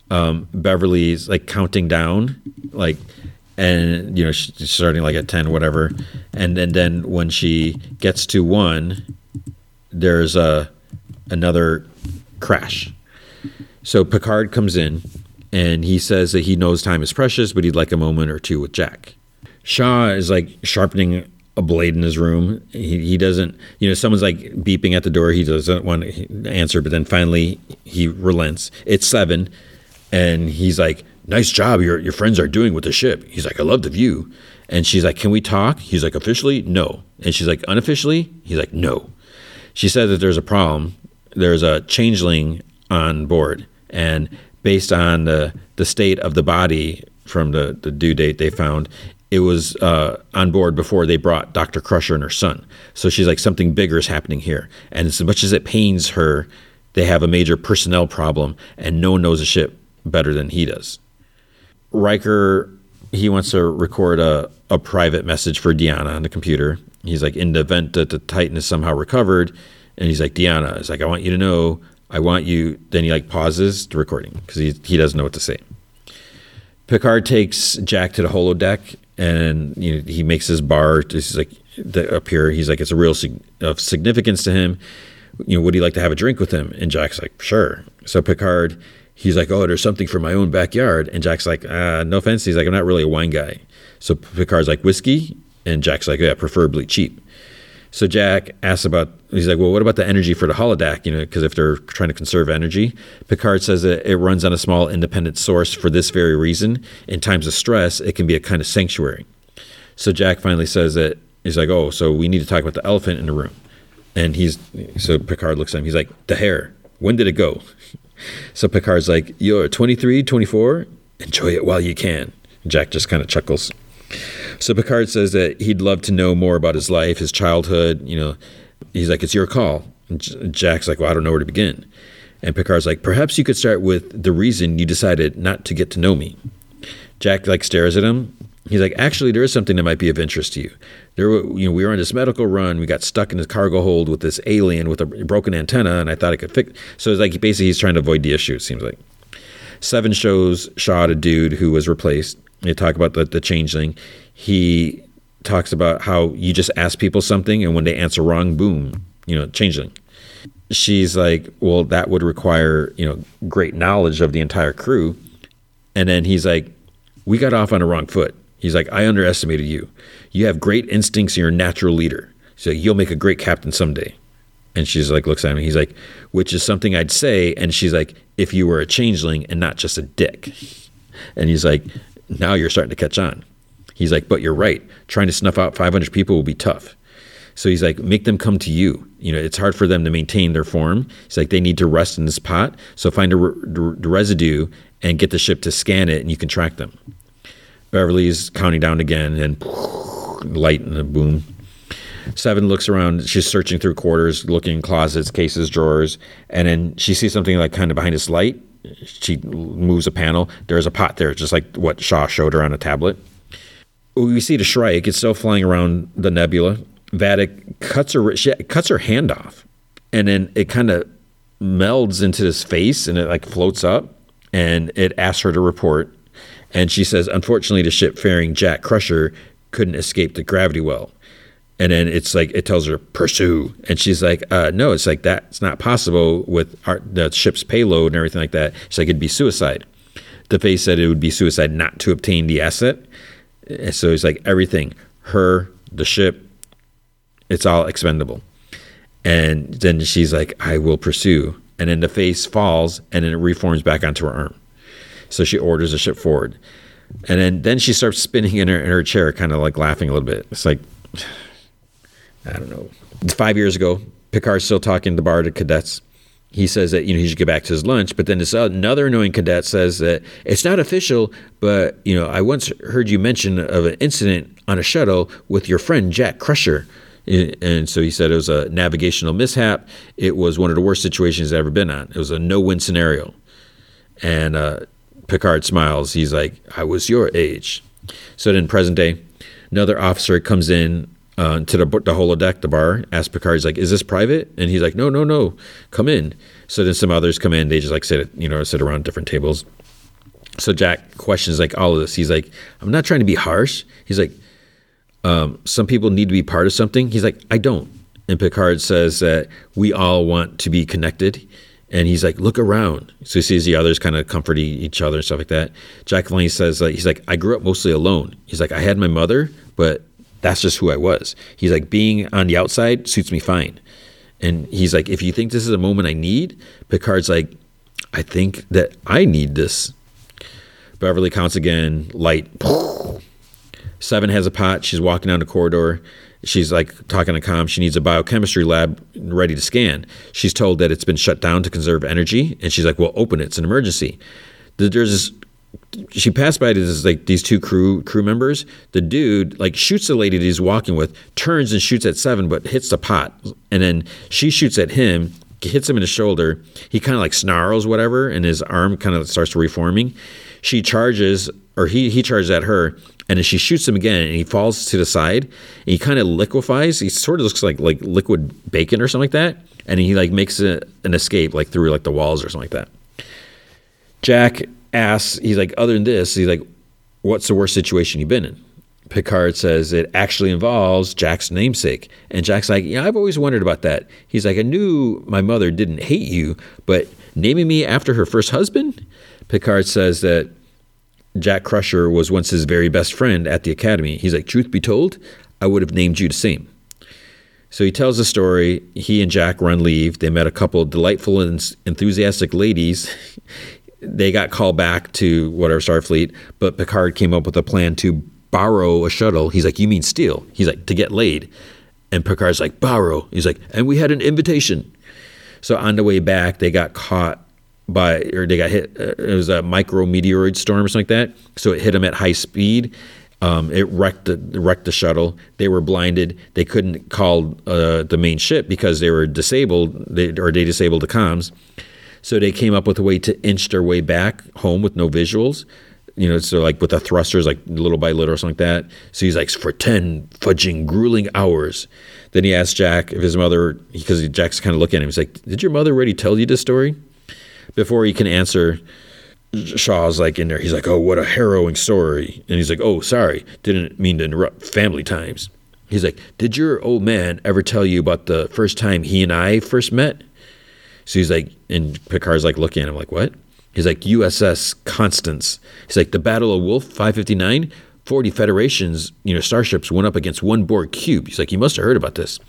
[SPEAKER 2] um, Beverly's like counting down, like, and you know, she's starting like at ten, whatever, and then then when she gets to one, there's a another crash. So Picard comes in, and he says that he knows time is precious, but he'd like a moment or two with Jack. Shaw is like sharpening a blade in his room. He, he doesn't, you know, someone's like beeping at the door. He doesn't want to answer, but then finally he relents. It's seven, and he's like, "Nice job, your your friends are doing with the ship." He's like, "I love the view," and she's like, "Can we talk?" He's like, "Officially, no," and she's like, "Unofficially," he's like, "No." She said that there's a problem. There's a changeling on board, and based on the the state of the body from the the due date they found, it was uh, on board before they brought Dr. Crusher and her son. So she's like, something bigger is happening here. And as much as it pains her, they have a major personnel problem, and no one knows the ship better than he does. Riker, he wants to record a, a private message for Deanna on the computer. He's like, in the event that the Titan is somehow recovered, and he's like, Deanna, it's like, I want you to know, I want you. Then he like pauses the recording because he, he doesn't know what to say. Picard takes Jack to the holodeck and you know he makes his bar. Is like up here. He's like it's a real sig- of significance to him. You know, would he like to have a drink with him? And Jack's like, sure. So Picard, he's like, oh, there's something from my own backyard. And Jack's like, uh, no offense. He's like, I'm not really a wine guy. So Picard's like, whiskey? And Jack's like, yeah, preferably cheap. So Jack asks about, he's like, well, what about the energy for the holodeck? You know, because if they're trying to conserve energy, Picard says that it runs on a small independent source for this very reason. In times of stress, it can be a kind of sanctuary. So Jack finally says that he's like, oh, so we need to talk about the elephant in the room. And he's, so Picard looks at him, he's like, the hair, when did it go? So Picard's like, you're 23, 24, enjoy it while you can. Jack just kind of chuckles. So Picard says that he'd love to know more about his life, his childhood. You know, he's like, it's your call. And Jack's like, well, I don't know where to begin. And Picard's like, perhaps you could start with the reason you decided not to get to know me. Jack like stares at him. He's like, actually, there is something that might be of interest to you. There, you know, we were on this medical run. We got stuck in this cargo hold with this alien with a broken antenna, and I thought I could fix. So it's like basically he's trying to avoid the issue. It seems like. Seven shows shot a dude who was replaced. They talk about the, the changeling. He talks about how you just ask people something, and when they answer wrong, boom, you know, changeling. She's like, well, that would require you know great knowledge of the entire crew. And then he's like, we got off on a wrong foot. He's like, I underestimated you. You have great instincts you're a natural leader. So you'll make a great captain someday. And she's like, looks at him. He's like, which is something I'd say. And she's like, if you were a changeling and not just a dick. And he's like, now you're starting to catch on. He's like, but you're right. Trying to snuff out 500 people will be tough. So he's like, make them come to you. You know, it's hard for them to maintain their form. He's like, they need to rest in this pot. So find a re- residue and get the ship to scan it, and you can track them. Beverly's counting down again, and [laughs] light and a boom. Seven looks around. She's searching through quarters, looking in closets, cases, drawers, and then she sees something like kind of behind this light. She moves a panel. There's a pot there, just like what Shaw showed her on a tablet. We see the Shrike. It's still flying around the nebula. Vadic cuts her she cuts her hand off, and then it kind of melds into his face, and it like floats up, and it asks her to report. And she says, unfortunately, the ship ferrying Jack Crusher couldn't escape the gravity well. And then it's like it tells her pursue, and she's like, uh, "No, it's like that. It's not possible with our, the ship's payload and everything like that." She's like, "It'd be suicide." The face said it would be suicide not to obtain the asset. And so he's like, everything, her, the ship, it's all expendable. And then she's like, I will pursue. And then the face falls and then it reforms back onto her arm. So she orders the ship forward. And then, then she starts spinning in her, in her chair, kind of like laughing a little bit. It's like, I don't know. Five years ago, Picard's still talking to the bar to cadets. He says that you know he should get back to his lunch, but then this another annoying cadet says that it's not official, but you know I once heard you mention of an incident on a shuttle with your friend Jack Crusher, and so he said it was a navigational mishap. It was one of the worst situations I've ever been on. It was a no-win scenario, and uh, Picard smiles. He's like, "I was your age." So then, present day, another officer comes in uh, to the, the holodeck, the bar, asks Picard, he's like, is this private? And he's like, no, no, no, come in. So then some others come in, they just like sit, you know, sit around different tables. So Jack questions like all of this. He's like, I'm not trying to be harsh. He's like, um, some people need to be part of something. He's like, I don't. And Picard says that we all want to be connected. And he's like, look around. So he sees the others kind of comforting each other and stuff like that. Jack finally says, like, he's like, I grew up mostly alone. He's like, I had my mother, but that's just who I was. He's like, being on the outside suits me fine. And he's like, if you think this is a moment I need, Picard's like, I think that I need this. Beverly counts again, light. Seven has a pot. She's walking down the corridor. She's like talking to Com. She needs a biochemistry lab ready to scan. She's told that it's been shut down to conserve energy. And she's like, well, open it. It's an emergency. There's this she passed by this like these two crew crew members. The dude like shoots the lady that he's walking with, turns and shoots at seven, but hits the pot, and then she shoots at him, hits him in the shoulder. He kind of like snarls whatever, and his arm kind of starts reforming. She charges, or he he charges at her, and then she shoots him again, and he falls to the side. And he kind of liquefies. He sort of looks like like liquid bacon or something like that, and he like makes a, an escape like through like the walls or something like that. Jack asks, he's like, other than this, he's like, what's the worst situation you've been in? Picard says it actually involves Jack's namesake. And Jack's like, Yeah, I've always wondered about that. He's like, I knew my mother didn't hate you, but naming me after her first husband? Picard says that Jack Crusher was once his very best friend at the academy. He's like, Truth be told, I would have named you the same. So he tells the story. He and Jack run leave. They met a couple of delightful and enthusiastic ladies [laughs] they got called back to whatever Starfleet, but Picard came up with a plan to borrow a shuttle. He's like, "You mean steal?" He's like, "To get laid," and Picard's like, "Borrow." He's like, "And we had an invitation." So on the way back, they got caught by, or they got hit. Uh, it was a micrometeoroid storm or something like that. So it hit them at high speed. Um, it wrecked the wrecked the shuttle. They were blinded. They couldn't call uh, the main ship because they were disabled, they, or they disabled the comms. So they came up with a way to inch their way back home with no visuals. You know, so like with the thrusters, like little by little or something like that. So he's like, for 10 fudging, grueling hours. Then he asked Jack if his mother, because Jack's kind of looking at him, he's like, Did your mother already tell you this story? Before he can answer, Shaw's like in there. He's like, Oh, what a harrowing story. And he's like, Oh, sorry. Didn't mean to interrupt family times. He's like, Did your old man ever tell you about the first time he and I first met? So he's like, and Picard's like looking at him like, what? He's like, USS Constance. He's like, the Battle of Wolf 559, 40 Federations, you know, starships went up against one Borg cube. He's like, you must have heard about this.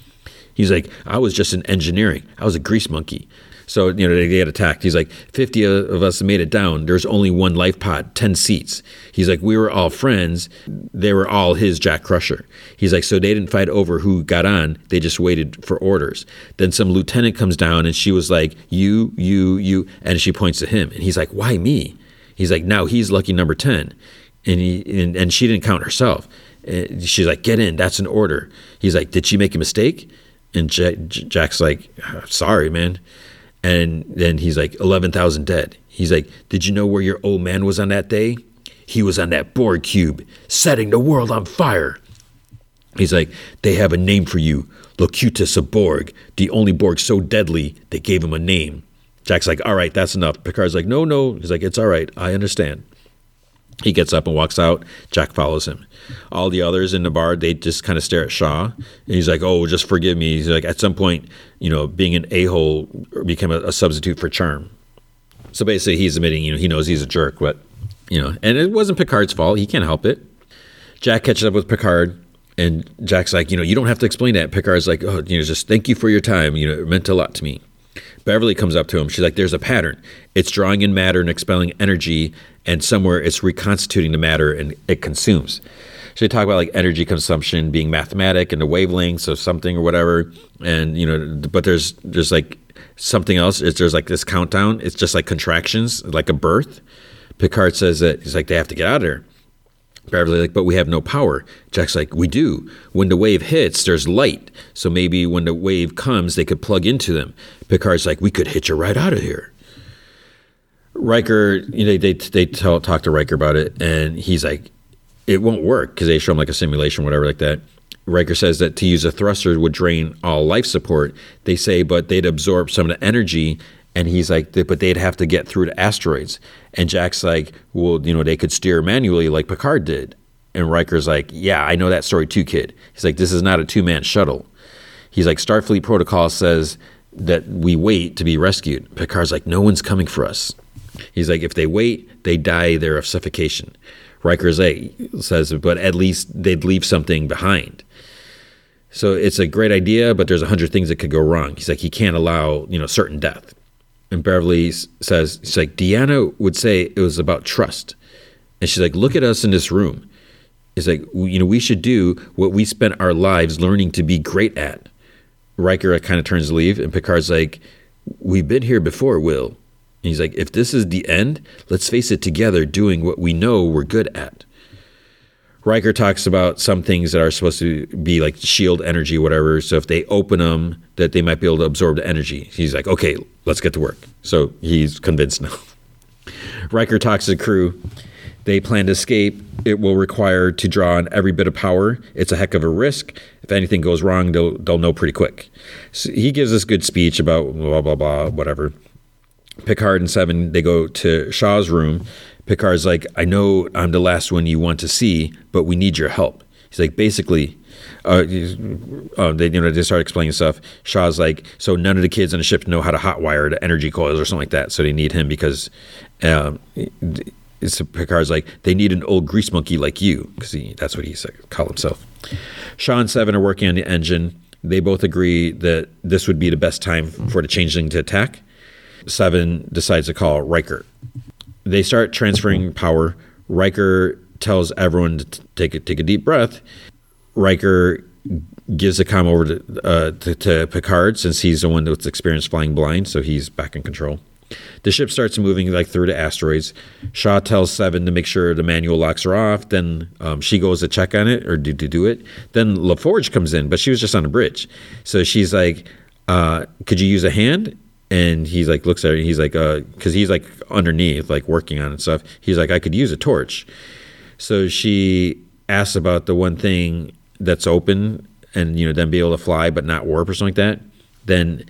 [SPEAKER 2] He's like, I was just in engineering. I was a grease monkey. So, you know, they get attacked. He's like, 50 of us made it down. There's only one life pod, 10 seats. He's like, we were all friends. They were all his Jack Crusher. He's like, so they didn't fight over who got on. They just waited for orders. Then some lieutenant comes down and she was like, you, you, you. And she points to him. And he's like, why me? He's like, now he's lucky number 10. And, he, and, and she didn't count herself. And she's like, get in. That's an order. He's like, did she make a mistake? And Jack's like, uh, sorry, man. And then he's like, 11,000 dead. He's like, Did you know where your old man was on that day? He was on that Borg cube, setting the world on fire. He's like, They have a name for you, Locutus of Borg, the only Borg so deadly they gave him a name. Jack's like, all right, that's enough. Picard's like, no, no. He's like, it's all right. I understand. He gets up and walks out. Jack follows him. All the others in the bar, they just kind of stare at Shaw. And he's like, oh, just forgive me. He's like, at some point, you know, being an a hole became a, a substitute for charm. So basically, he's admitting, you know, he knows he's a jerk, but, you know, and it wasn't Picard's fault. He can't help it. Jack catches up with Picard. And Jack's like, you know, you don't have to explain that. Picard's like, oh, you know, just thank you for your time. You know, it meant a lot to me. Beverly comes up to him. She's like, there's a pattern. It's drawing in matter and expelling energy, and somewhere it's reconstituting the matter and it consumes. So they talk about like energy consumption being mathematic and the wavelengths of something or whatever. And, you know, but there's there's like something else. It's, there's like this countdown. It's just like contractions, like a birth. Picard says that he's like, they have to get out of there. Beverly like, but we have no power. Jack's like, we do. When the wave hits, there's light. So maybe when the wave comes, they could plug into them. Picard's like, we could hitch a ride out of here. Riker, you know, they they tell, talk to Riker about it, and he's like, it won't work because they show him like a simulation, whatever, like that. Riker says that to use a thruster would drain all life support. They say, but they'd absorb some of the energy and he's like, but they'd have to get through to asteroids. And Jack's like, well, you know, they could steer manually like Picard did. And Riker's like, yeah, I know that story too, kid. He's like, this is not a two man shuttle. He's like, Starfleet protocol says that we wait to be rescued. Picard's like, no one's coming for us. He's like, if they wait, they die there of suffocation. Riker's like, says, but at least they'd leave something behind. So it's a great idea, but there's a hundred things that could go wrong. He's like, he can't allow, you know, certain death and Beverly says, she's like, Deanna would say it was about trust. And she's like, look at us in this room. It's like, you know, we should do what we spent our lives learning to be great at. Riker kind of turns to leave, and Picard's like, we've been here before, Will. And he's like, if this is the end, let's face it together doing what we know we're good at. Riker talks about some things that are supposed to be like shield energy, whatever. So if they open them, that they might be able to absorb the energy. He's like, okay, let's get to work. So he's convinced now. [laughs] Riker talks to the crew. They plan to escape. It will require to draw on every bit of power. It's a heck of a risk. If anything goes wrong, they'll they'll know pretty quick. So he gives this good speech about blah blah blah whatever. Picard and Seven they go to Shaw's room Picard's like, I know I'm the last one you want to see, but we need your help. He's like, basically, uh, uh, they you know they start explaining stuff. Shaw's like, so none of the kids on the ship know how to hotwire the energy coils or something like that, so they need him because. Um, it's, Picard's like they need an old grease monkey like you because that's what he's like, call himself. Shaw and Seven are working on the engine. They both agree that this would be the best time for the changeling to attack. Seven decides to call Riker they start transferring power. Riker tells everyone to take a, take a deep breath. Riker gives the com over to, uh, to, to, Picard since he's the one that's experienced flying blind, so he's back in control. The ship starts moving like through the asteroids. Shaw tells Seven to make sure the manual locks are off. Then um, she goes to check on it or to, to do it. Then LaForge comes in, but she was just on a bridge, so she's like, uh, "Could you use a hand?" And he's like looks at it he's like uh because he's like underneath like working on it stuff. He's like i could use a torch. So she asks about the one thing that's open and you know then be able to fly but not warp or something like that. Then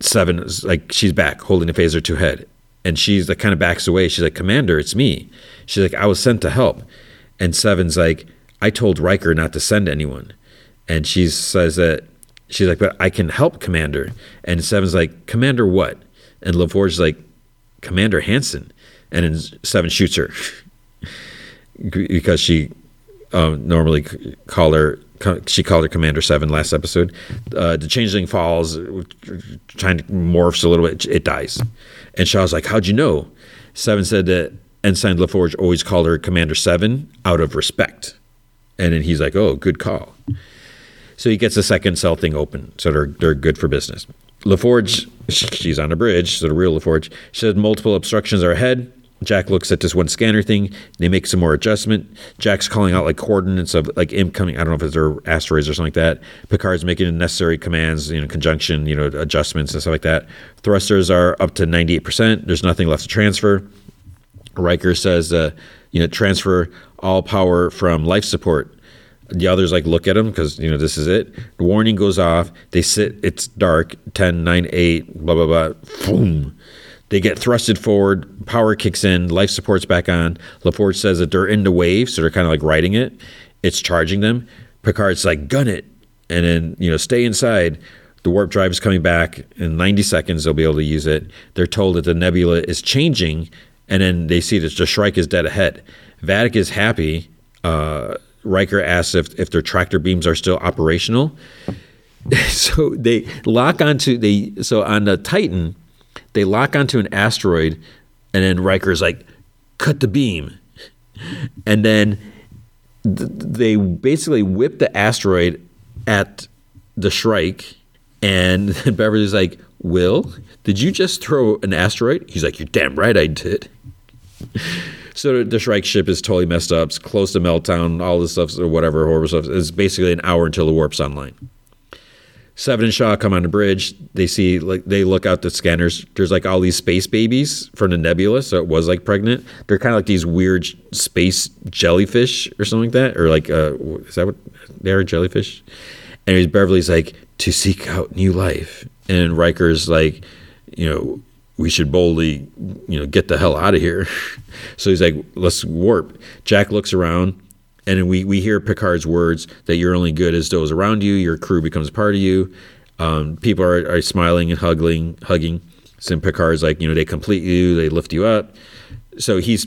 [SPEAKER 2] seven is like she's back holding the phaser to head. And she's like kind of backs away. She's like commander it's me. She's like i was sent to help. And seven's like i told riker not to send anyone. And she says that She's like, but I can help Commander. And Seven's like, Commander what? And LaForge's like, Commander Hanson. And then Seven shoots her [laughs] because she um, normally call her she called her Commander Seven last episode. Uh, the changeling falls, trying to morphs a little bit. It dies, and Shaw's like, "How'd you know?" Seven said that Ensign LaForge always called her Commander Seven out of respect, and then he's like, "Oh, good call." So he gets the second cell thing open. So they're, they're good for business. LaForge, she's on a bridge, so the real LaForge, said multiple obstructions are ahead. Jack looks at this one scanner thing. They make some more adjustment. Jack's calling out like coordinates of like incoming. I don't know if it's their asteroids or something like that. Picard's making the necessary commands, you know, conjunction, you know, adjustments and stuff like that. Thrusters are up to 98%. There's nothing left to transfer. Riker says, uh, you know, transfer all power from life support the others like look at them because you know this is it. The warning goes off. They sit. It's dark. 10, 9, 8, blah blah blah. Boom. They get thrusted forward, power kicks in, life support's back on. LaForge says that they're in the wave, so they're kind of like riding it. It's charging them. Picard's like, gun it. And then, you know, stay inside. The warp drive is coming back. In 90 seconds, they'll be able to use it. They're told that the nebula is changing, and then they see that the Shrike is dead ahead. Vadic is happy. Uh, Riker asks if, if their tractor beams are still operational. [laughs] so they lock onto they so on the Titan, they lock onto an asteroid, and then Riker's like, cut the beam. And then th- they basically whip the asteroid at the Shrike, and [laughs] Beverly's like, Will, did you just throw an asteroid? He's like, You're damn right I did. [laughs] So the Shrike ship is totally messed up. It's close to meltdown. All this stuff or whatever horrible stuff. It's basically an hour until the warp's online. Seven and Shaw come on the bridge. They see like they look out the scanners. There's like all these space babies from the nebula. So it was like pregnant. They're kind of like these weird space jellyfish or something like that. Or like uh, is that what they are jellyfish? And Beverly's like to seek out new life, and Riker's like, you know, we should boldly, you know, get the hell out of here. [laughs] so he's like, let's warp. Jack looks around and we, we hear Picard's words that you're only good as those around you. Your crew becomes part of you. Um, people are, are smiling and hugging, hugging. So Picard's like, you know, they complete you, they lift you up. So he's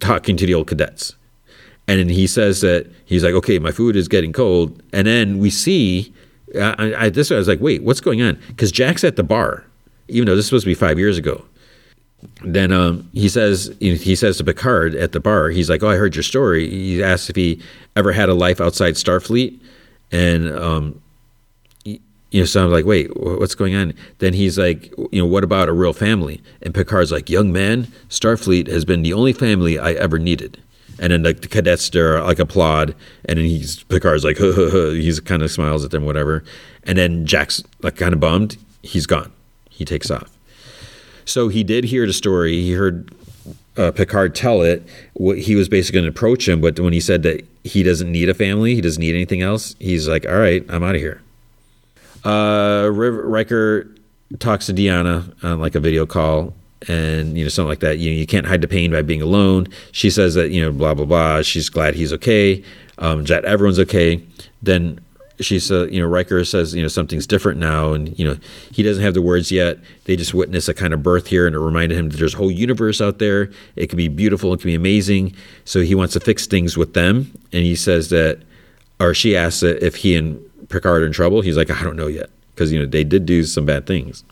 [SPEAKER 2] talking to the old cadets. And then he says that he's like, okay, my food is getting cold. And then we see, I, I, this I was like, wait, what's going on? Because Jack's at the bar, even though this was supposed to be five years ago then um, he says he says to Picard at the bar, he's like, "Oh, I heard your story." He asks if he ever had a life outside Starfleet, and um, you know, so I'm like, "Wait, what's going on?" Then he's like, "You know, what about a real family?" And Picard's like, "Young man, Starfleet has been the only family I ever needed." And then like the cadets there like applaud, and then he's Picard's like, he's kind of smiles at them, whatever. And then Jack's like kind of bummed. He's gone. He takes off. So he did hear the story. He heard uh, Picard tell it. He was basically going to approach him, but when he said that he doesn't need a family, he doesn't need anything else, he's like, "All right, I'm out of here." Uh, Riker talks to Deanna on like a video call, and you know something like that. You know, you can't hide the pain by being alone. She says that you know, blah blah blah. She's glad he's okay. Um, that everyone's okay. Then she said, you know, Riker says, you know, something's different now, and you know, he doesn't have the words yet. They just witness a kind of birth here, and it reminded him that there's a whole universe out there. It can be beautiful, it can be amazing. So he wants to fix things with them, and he says that, or she asks if he and Picard are in trouble. He's like, I don't know yet, because you know they did do some bad things.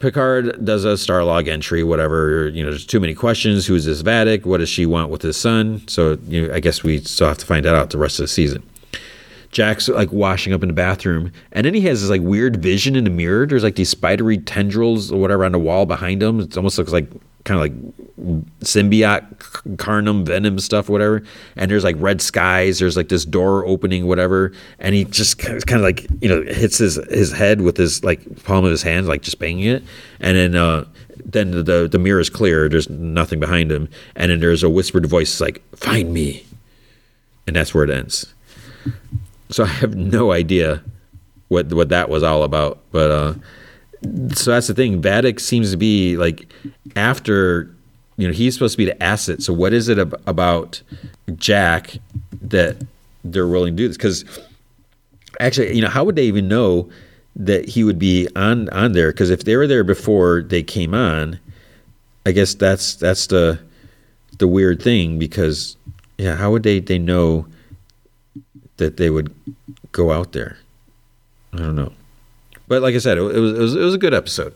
[SPEAKER 2] Picard does a Starlog entry, whatever. You know, there's too many questions. Who's this Vadic? What does she want with his son? So you know, I guess we still have to find that out the rest of the season. Jack's like washing up in the bathroom, and then he has this like weird vision in the mirror. There's like these spidery tendrils or whatever on the wall behind him. It almost looks like kind of like symbiote Carnage venom stuff whatever. And there's like red skies. There's like this door opening whatever. And he just kind of like you know hits his his head with his like palm of his hand like just banging it. And then uh then the, the the mirror is clear. There's nothing behind him. And then there's a whispered voice like find me. And that's where it ends so I have no idea what what that was all about. But uh, so that's the thing. Vadic seems to be like after you know he's supposed to be the asset. So what is it ab- about Jack that they're willing to do this? Because actually, you know, how would they even know that he would be on on there? Because if they were there before they came on, I guess that's that's the the weird thing. Because yeah, how would they they know? That they would go out there. I don't know, but like I said, it, was it was it was a good episode.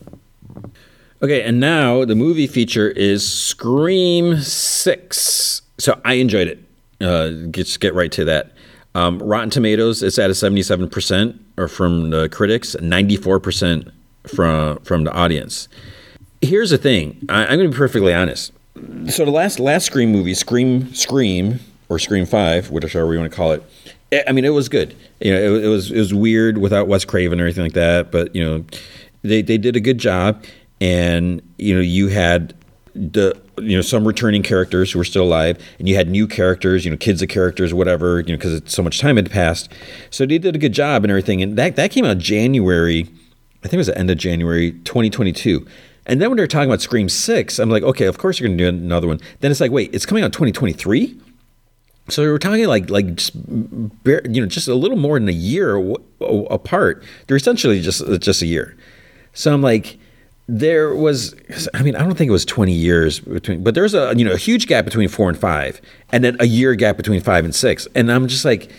[SPEAKER 2] Okay, and now the movie feature is Scream Six. So I enjoyed it. Uh, just get right to that. Um, Rotten Tomatoes, it's at a seventy-seven percent, or from the critics, ninety-four percent from from the audience. Here's the thing. I, I'm going to be perfectly honest. So the last last Scream movie, Scream Scream or Scream Five, whichever we want to call it, I mean, it was good. You know, it, it, was it was weird without Wes Craven or anything like that. But you know, they they did a good job, and you know, you had the you know some returning characters who were still alive, and you had new characters, you know, kids of characters, whatever. You know, because so much time had passed. So they did a good job and everything. And that that came out January, I think it was the end of January 2022.
[SPEAKER 1] And then when they're talking about Scream Six, I'm like, okay, of course you're to do another one. Then it's like, wait, it's coming out 2023. So we're talking like like just you know just a little more than a year apart. They're essentially just uh, just a year. So I'm like, there was I mean I don't think it was 20 years between, but there's a you know a huge gap between four and five, and then a year gap between five and six, and I'm just like.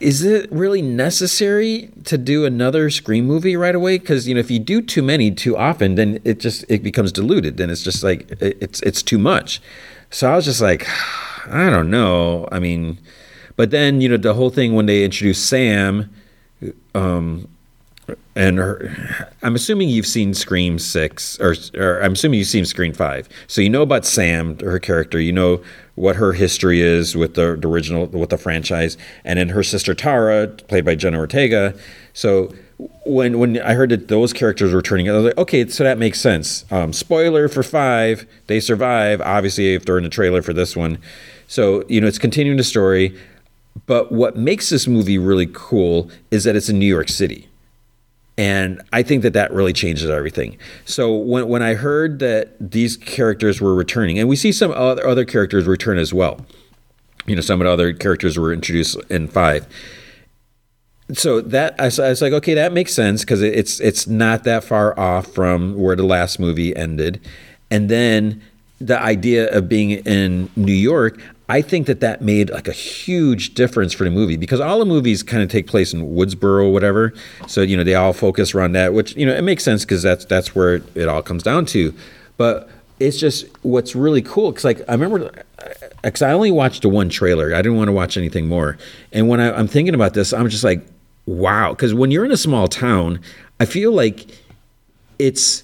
[SPEAKER 1] Is it really necessary to do another Scream movie right away? Because you know, if you do too many too often, then it just it becomes diluted. Then it's just like it's it's too much. So I was just like, I don't know. I mean, but then you know the whole thing when they introduced Sam, um, and her, I'm assuming you've seen Scream six, or, or I'm assuming you've seen Scream five, so you know about Sam, her character. You know what her history is with the, the original, with the franchise, and then her sister Tara, played by Jenna Ortega. So when when I heard that those characters were turning, I was like, okay, so that makes sense. Um, spoiler for five, they survive. Obviously, if they're in the trailer for this one, so, you know, it's continuing the story. But what makes this movie really cool is that it's in New York City. And I think that that really changes everything. So when, when I heard that these characters were returning, and we see some other, other characters return as well, you know, some of the other characters were introduced in five. So that I was like, okay, that makes sense because it's it's not that far off from where the last movie ended, and then the idea of being in New York, I think that that made like a huge difference for the movie because all the movies kind of take place in Woodsboro or whatever. So, you know, they all focus around that, which, you know, it makes sense because that's, that's where it all comes down to. But it's just what's really cool because, like, I remember, uh, because I only watched the one trailer, I didn't want to watch anything more. And when I, I'm thinking about this, I'm just like, wow. Because when you're in a small town, I feel like it's,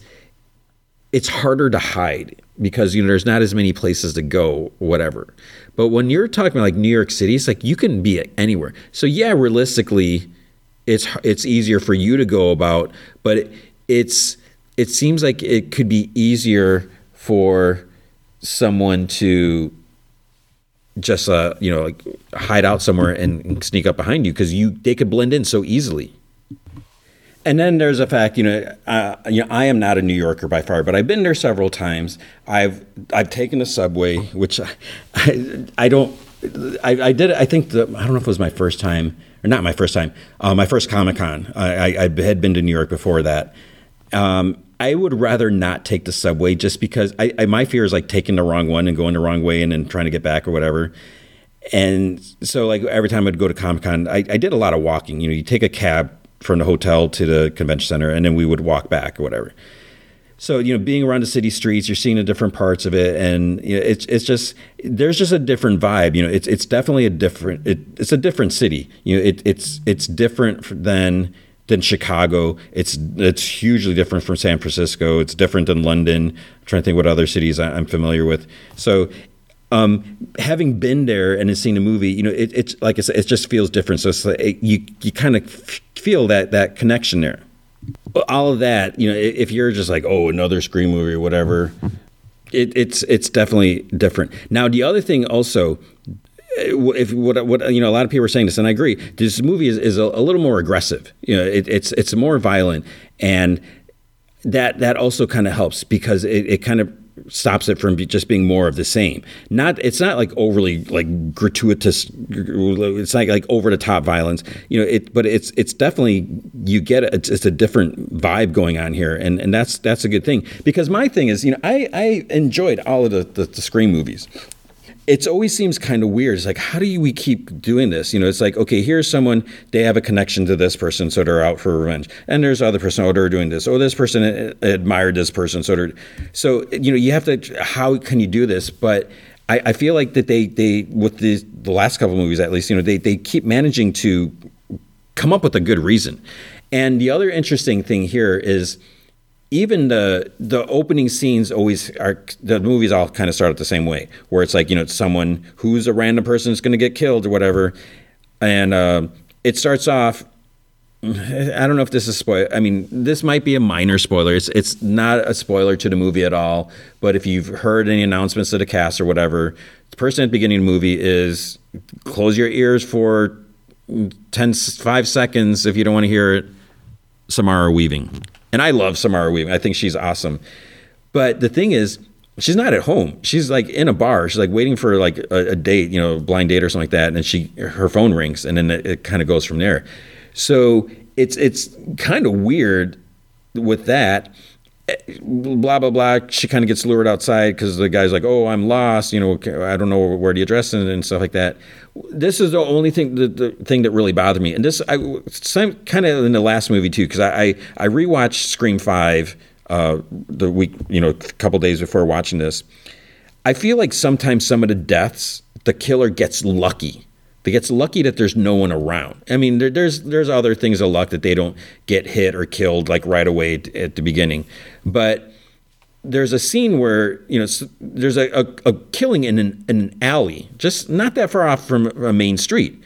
[SPEAKER 1] it's harder to hide because you know there's not as many places to go whatever but when you're talking about like new york city it's like you can be anywhere. So yeah realistically it's it's easier for you to go about but it, it's it seems like it could be easier for someone to just uh you know like hide out somewhere and, sneak up behind you because you they could blend in so easily and then there's a fact, you know, uh, you know, I am not a New Yorker by far, but I've been there several times. I've I've taken the subway, which I, I, I don't. I, I, did. I think the, I don't know if it was my first time or not my first time. Uh, my first Comic Con. I, I, had been to New York before that. Um, I would rather not take the subway just because I, I, my fear is like taking the wrong one and going the wrong way and then trying to get back or whatever. And so like every time I'd go to Comic Con, I, I did a lot of walking. You know, you take a cab from the hotel to the convention center, and then we would walk back or whatever. So you know, being around the city streets, you're seeing the different parts of it, and you know, it's it's just there's just a different vibe. You know, it's it's definitely a different it, it's a different city. You know, it, it's it's different than than Chicago. It's it's hugely different from San Francisco. It's different than London. I'm trying to think what other cities I'm familiar with. So um, having been there and seen the movie, you know, it, it's like I said, it just feels different. So it's like it, you you kind of feel that that connection there. All of that, you know, if you're just like, oh, another Scream movie or whatever, it, it's it's definitely different. Now, the other thing also, if what what you know, a lot of people are saying this, and I agree. This movie is, is a, a little more aggressive. You know, it, it's it's more violent, and that that also kind of helps because it, it kind of stops it from just being more of the same. Not it's not like overly like gratuitous. It's not like over the top violence, you know. It but it's it's definitely you get it. It's, it's, a different vibe going on here, and and that's that's a good thing because my thing is you know I I enjoyed all of the the, the Scream movies it always seems kind of weird. It's like, how do we keep doing this? You know, it's like, okay, here's someone, they have a connection to this person, so they're out for revenge. And there's other person, oh, they're doing this. Oh, this person eh, eh, admired this person, so they're. So, you know, you have to, how can you do this? But I, I feel like that they, they with the, the last couple movies at least, you know, they, they keep managing to come up with a good reason. And the other interesting thing here is, even the the opening scenes always are the movies all kind of start out the same way where it's like you know it's someone who's a random person is going to get killed or whatever and uh, it starts off I don't know if this is spoil. I mean, this might be a minor spoiler. It's it's not a spoiler to the movie at all. But if you've heard any announcements to the cast or whatever, the person at the beginning of the movie is close your ears for 10, 5 seconds if you don't want to hear it. Samara Weaving. And I love Samara Weaving. I think she's awesome. But the thing is, she's not at home. She's like in a bar. She's like waiting for like a, a date, you know, blind date or something like that. And then she her phone rings, and then it, it kind of goes from there. So it's it's kind of weird with that eh, blah blah blah. She kind of gets lured outside because the guy's like, "Oh, I'm lost. You know, I don't know where the address is and stuff like that." This is the only thing the, the thing that really bothered me, and this I kind of in the last movie too because I, I I rewatched Scream Five uh, the week you know a couple days before watching this. I feel like sometimes some of the deaths the killer gets lucky they gets lucky that there's no one around. I mean, there, there's there's other things of luck that they don't get hit or killed like right away at the beginning, but there's a scene where you know there's a, a, a killing in an, in an, alley, just not that far off from a main street,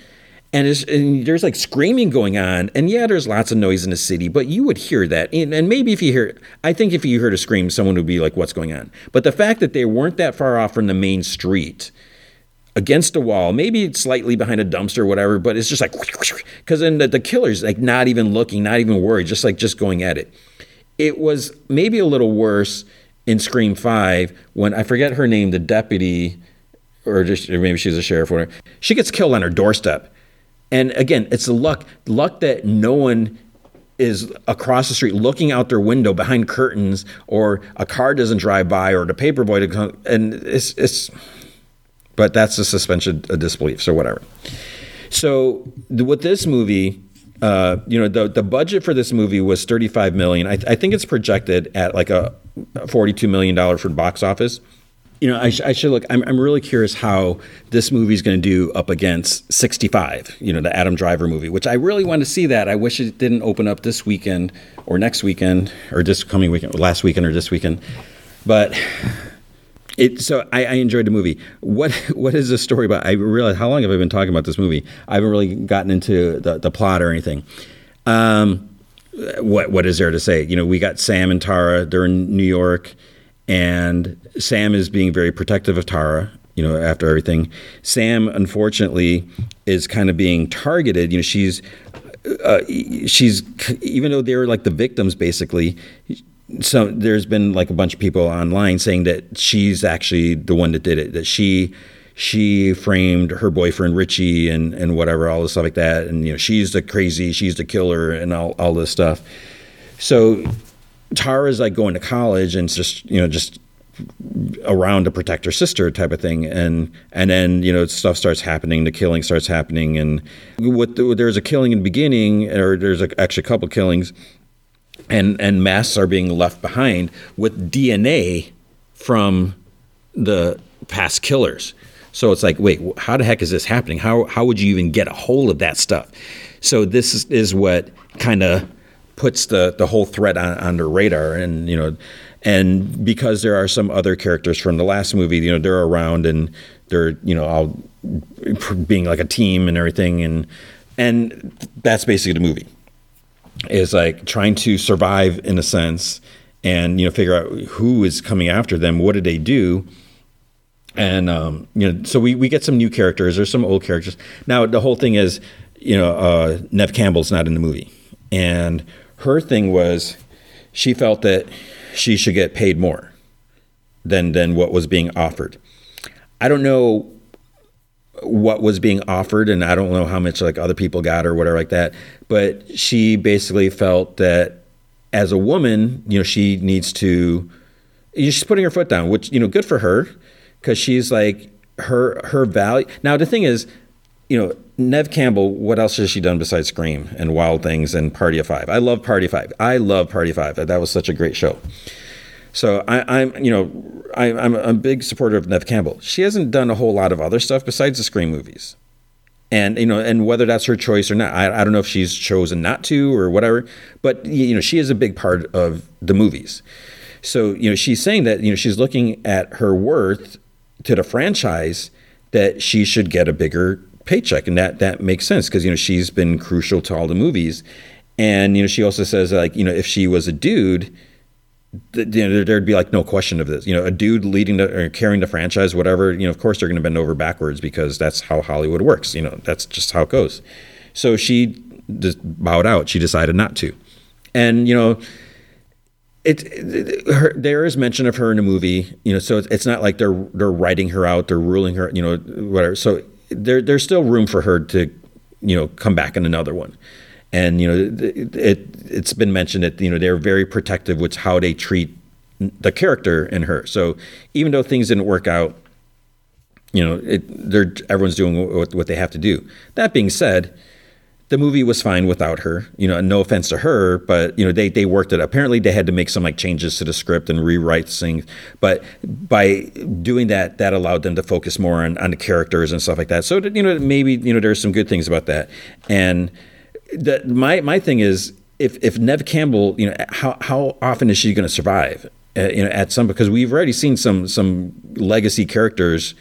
[SPEAKER 1] and, and, there's like screaming going on, and yeah, there's lots of noise in the city, but you would hear that, and, and maybe if you hear, I think if you heard a scream, someone would be like, "What's going on?" But the fact that they weren't that far off from the main street against a wall, maybe slightly behind a dumpster or whatever, but it's just like, [laughs] because then the, the killer's like not even looking, not even worried, just like just going at it. It was maybe a little worse in Scream 5 when I forget her name, the deputy, or just or maybe she's a sheriff or whatever, she gets killed on her doorstep. And again, it's the luck, luck that no one is across the street looking out their window behind curtains or a car doesn't drive by or the paper boy to come and it's it's but that's a suspension of disbelief, so whatever. So with this movie, uh, you know, the the budget for this movie was 35 million. I, I think it's projected at like a 42 million dollar for box office. You know, I, sh- I should look. I'm, I'm really curious how this movie is going to do up against 65. You know, the Adam Driver movie, which I really want to see. That I wish it didn't open up this weekend or next weekend or this coming weekend, last weekend or this weekend. But it, so I, I, enjoyed the movie. What [laughs] what is the story about? I realize how long have I been talking about this movie? I haven't really gotten into the, the plot or anything. Um, what what is there to say? You know, we got Sam and Tara. They're in New York, and Sam is being very protective of Tara. You know, after everything, Sam unfortunately is kind of being targeted. You know, she's uh, she's even though they're like the victims basically so there's been like a bunch of people online saying that she's actually the one that did it that she she framed her boyfriend Richie and and whatever all this stuff like that. And you know she's the crazy she's the killer and all all this stuff. So Tara's like going to college and just you know just around to protect her sister type of thing. And and then you know stuff starts happening the killing starts happening. And what the, there's a killing in the beginning or there's a, actually a couple killings and and masks are being left behind with DNA from the past killers. So it's like, wait, how the heck is this happening? How how would you even get a hold of that stuff? So this is, is what kind of puts the the whole threat on, on radar, and you know, and because there are some other characters from the last movie, you know, they're around and they're you know all being like a team and everything, and and that's basically the movie is like trying to survive in a sense and you know figure out who is coming after them what did they do? And um, you know so we, we get some new characters. There's some old characters. Now the whole thing is you know uh, neve campbell's not in the movie. And her thing was she felt that she should get paid more than than what was being offered. I don't know what was being offered and I don't know how much like other people got or whatever like that but she basically felt that as a woman you know she needs to she's putting her foot down which you know good for her cuz she's like her her value. Now the thing is you know Neve Campbell what else has she done besides Scream and Wild Things and Party of 5 I love Party of 5 I love Party of 5 that was such a great show so I, am you know, I, am a big supporter of Neve Campbell. She hasn't done a whole lot of other stuff besides the Scream movies, and you know, and whether that's her choice or not, I, I don't know if she's chosen not to or whatever. But you know, she is a big part of the movies. So you know, she's saying that you know she's looking at her worth to the franchise that she should get a bigger paycheck, and that that makes sense because you know she's been crucial to all the movies, and you know she also says like you know if she was a dude you know, there'd be like no question of this. You know, a dude leading the, or carrying the franchise, whatever. You know, of course they're going to bend over backwards because that's how Hollywood works. You know, that's just how it goes. So she just bowed out. She decided not to, and you know, it, it her, there is mention of her in the movie, you know, so it's, it's not like they're they're writing her out, they're ruling her, you know, whatever. So there there's still room for her to, you know, come back in another one. And you know, it, it it's been mentioned that you know they're very protective with how they treat the character in her. So even though things didn't work out, you know, it, they're everyone's doing what, what they have to do. That being said, the movie was fine without her. You know, no offense to her, but you know they they worked it. Apparently, they had to make some like changes to the script and rewrite things. But by doing that, that allowed them to focus more on, on the characters and stuff like that. So you know, maybe you know there's some good things about that. And the, my my thing is, if if Neve Campbell, you know, how how often is she going to survive? Uh, you know, at some because we've already seen some some legacy characters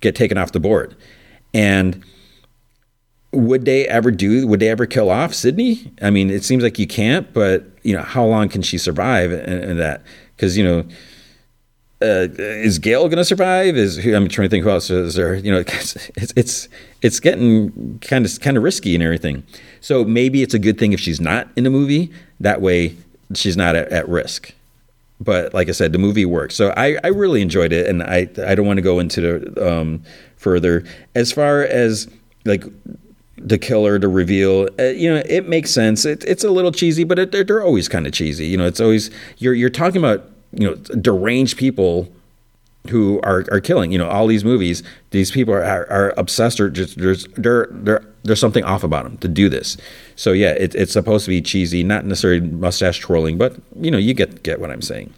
[SPEAKER 1] get taken off the board, and would they ever do would they ever kill off Sidney? I mean it seems like you can't but you know how long can she survive in, in that? Because you know uh, is Gail going to survive? Is I'm trying to think who else is there. You know, it's it's it's getting kind of kind of risky and everything. So maybe it's a good thing if she's not in the movie. That way, she's not at, at risk. But like I said, the movie works. So I, I really enjoyed it, and I I don't want to go into the um, further as far as like the killer, the reveal. Uh, you know, it makes sense. It, it's a little cheesy, but it, they're, they're always kind of cheesy. You know, it's always you're you're talking about you know deranged people who are, are killing. You know, all these movies, these people are, are, are obsessed or just there's there there there's something off about them to do this. So yeah, it, it's supposed to be cheesy, not necessarily mustache twirling, but you know, you get get what I'm saying.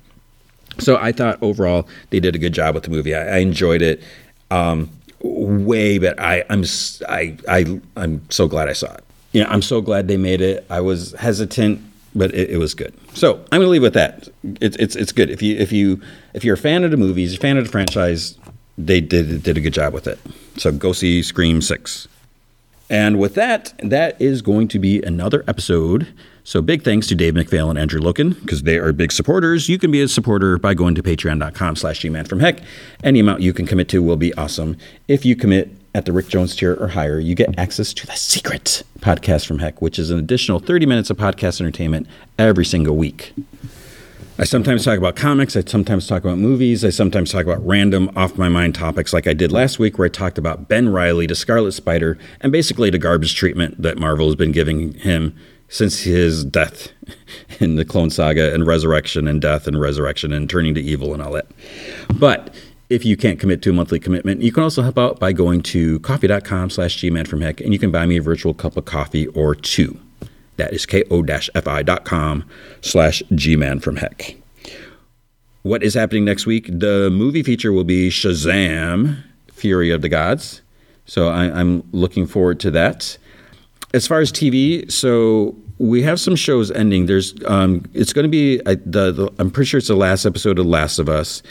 [SPEAKER 1] So I thought overall they did a good job with the movie. I, I enjoyed it. Um, way but I, I'm I, I I'm so glad I saw it. You know, I'm so glad they made it. I was hesitant, but it, it was good. So I'm gonna leave with that. It's it's it's good. If you if you if you're a fan of the movies, a fan of the franchise, they did did a good job with it. So go see Scream Six. And with that, that is going to be another episode. So big thanks to Dave McPhail and Andrew Loken because they are big supporters. You can be a supporter by going to patreon.com slash gmanfromheck. Any amount you can commit to will be awesome. If you commit at the Rick Jones tier or higher, you get access to the secret podcast from Heck, which is an additional 30 minutes of podcast entertainment every single week. I sometimes talk about comics. I sometimes talk about movies. I sometimes talk about random, off my mind topics like I did last week, where I talked about Ben Reilly to Scarlet Spider and basically the garbage treatment that Marvel has been giving him since his death [laughs] in the Clone Saga and resurrection and death and resurrection and turning to evil and all that. But if you can't commit to a monthly commitment, you can also help out by going to ko-fi.com slash gman from heck and you can buy me a virtual cup of coffee or two. That is ko-fi.com slash gman from heck. What is happening next week? The movie feature will be Shazam, Fury of the Gods. So I, I'm looking forward to that. As far as TV, so we have some shows ending. There's, um, it's going to be I, the, the, I'm pretty sure it's the last episode of Last of Us.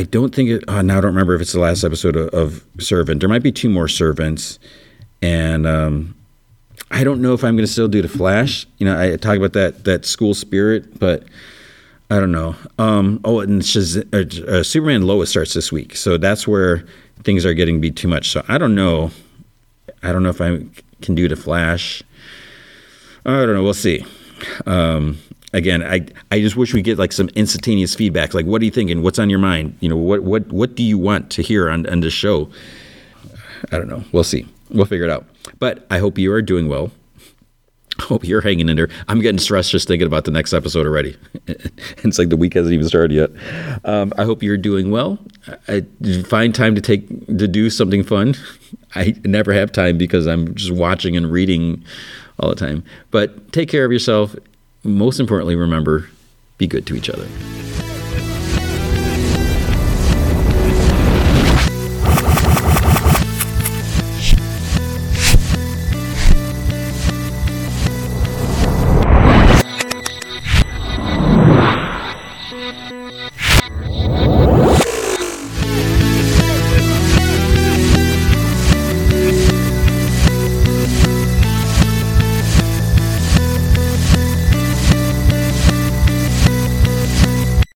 [SPEAKER 1] I don't think it. Oh, now I don't remember if it's the last episode of, of Servant. There might be two more Servants, and um, I don't know if I'm going to still do the Flash. You know, I talk about that that school spirit, but I don't know. Um, oh, and Shaz- uh, uh, Superman Lois starts this week, so that's where things are getting to be too much. So I don't know. I don't know if I can do the Flash. I don't know. We'll see. Um, again, I I just wish we get like some instantaneous feedback. Like, what are you thinking? What's on your mind? You know, what what what do you want to hear on on the show? I don't know. We'll see. We'll figure it out. But I hope you are doing well. Hope you're hanging in there. I'm getting stressed just thinking about the next episode already. [laughs] it's like the week hasn't even started yet. Um, I hope you're doing well. I, I find time to take to do something fun. I never have time because I'm just watching and reading all the time. But take care of yourself. Most importantly, remember, be good to each other.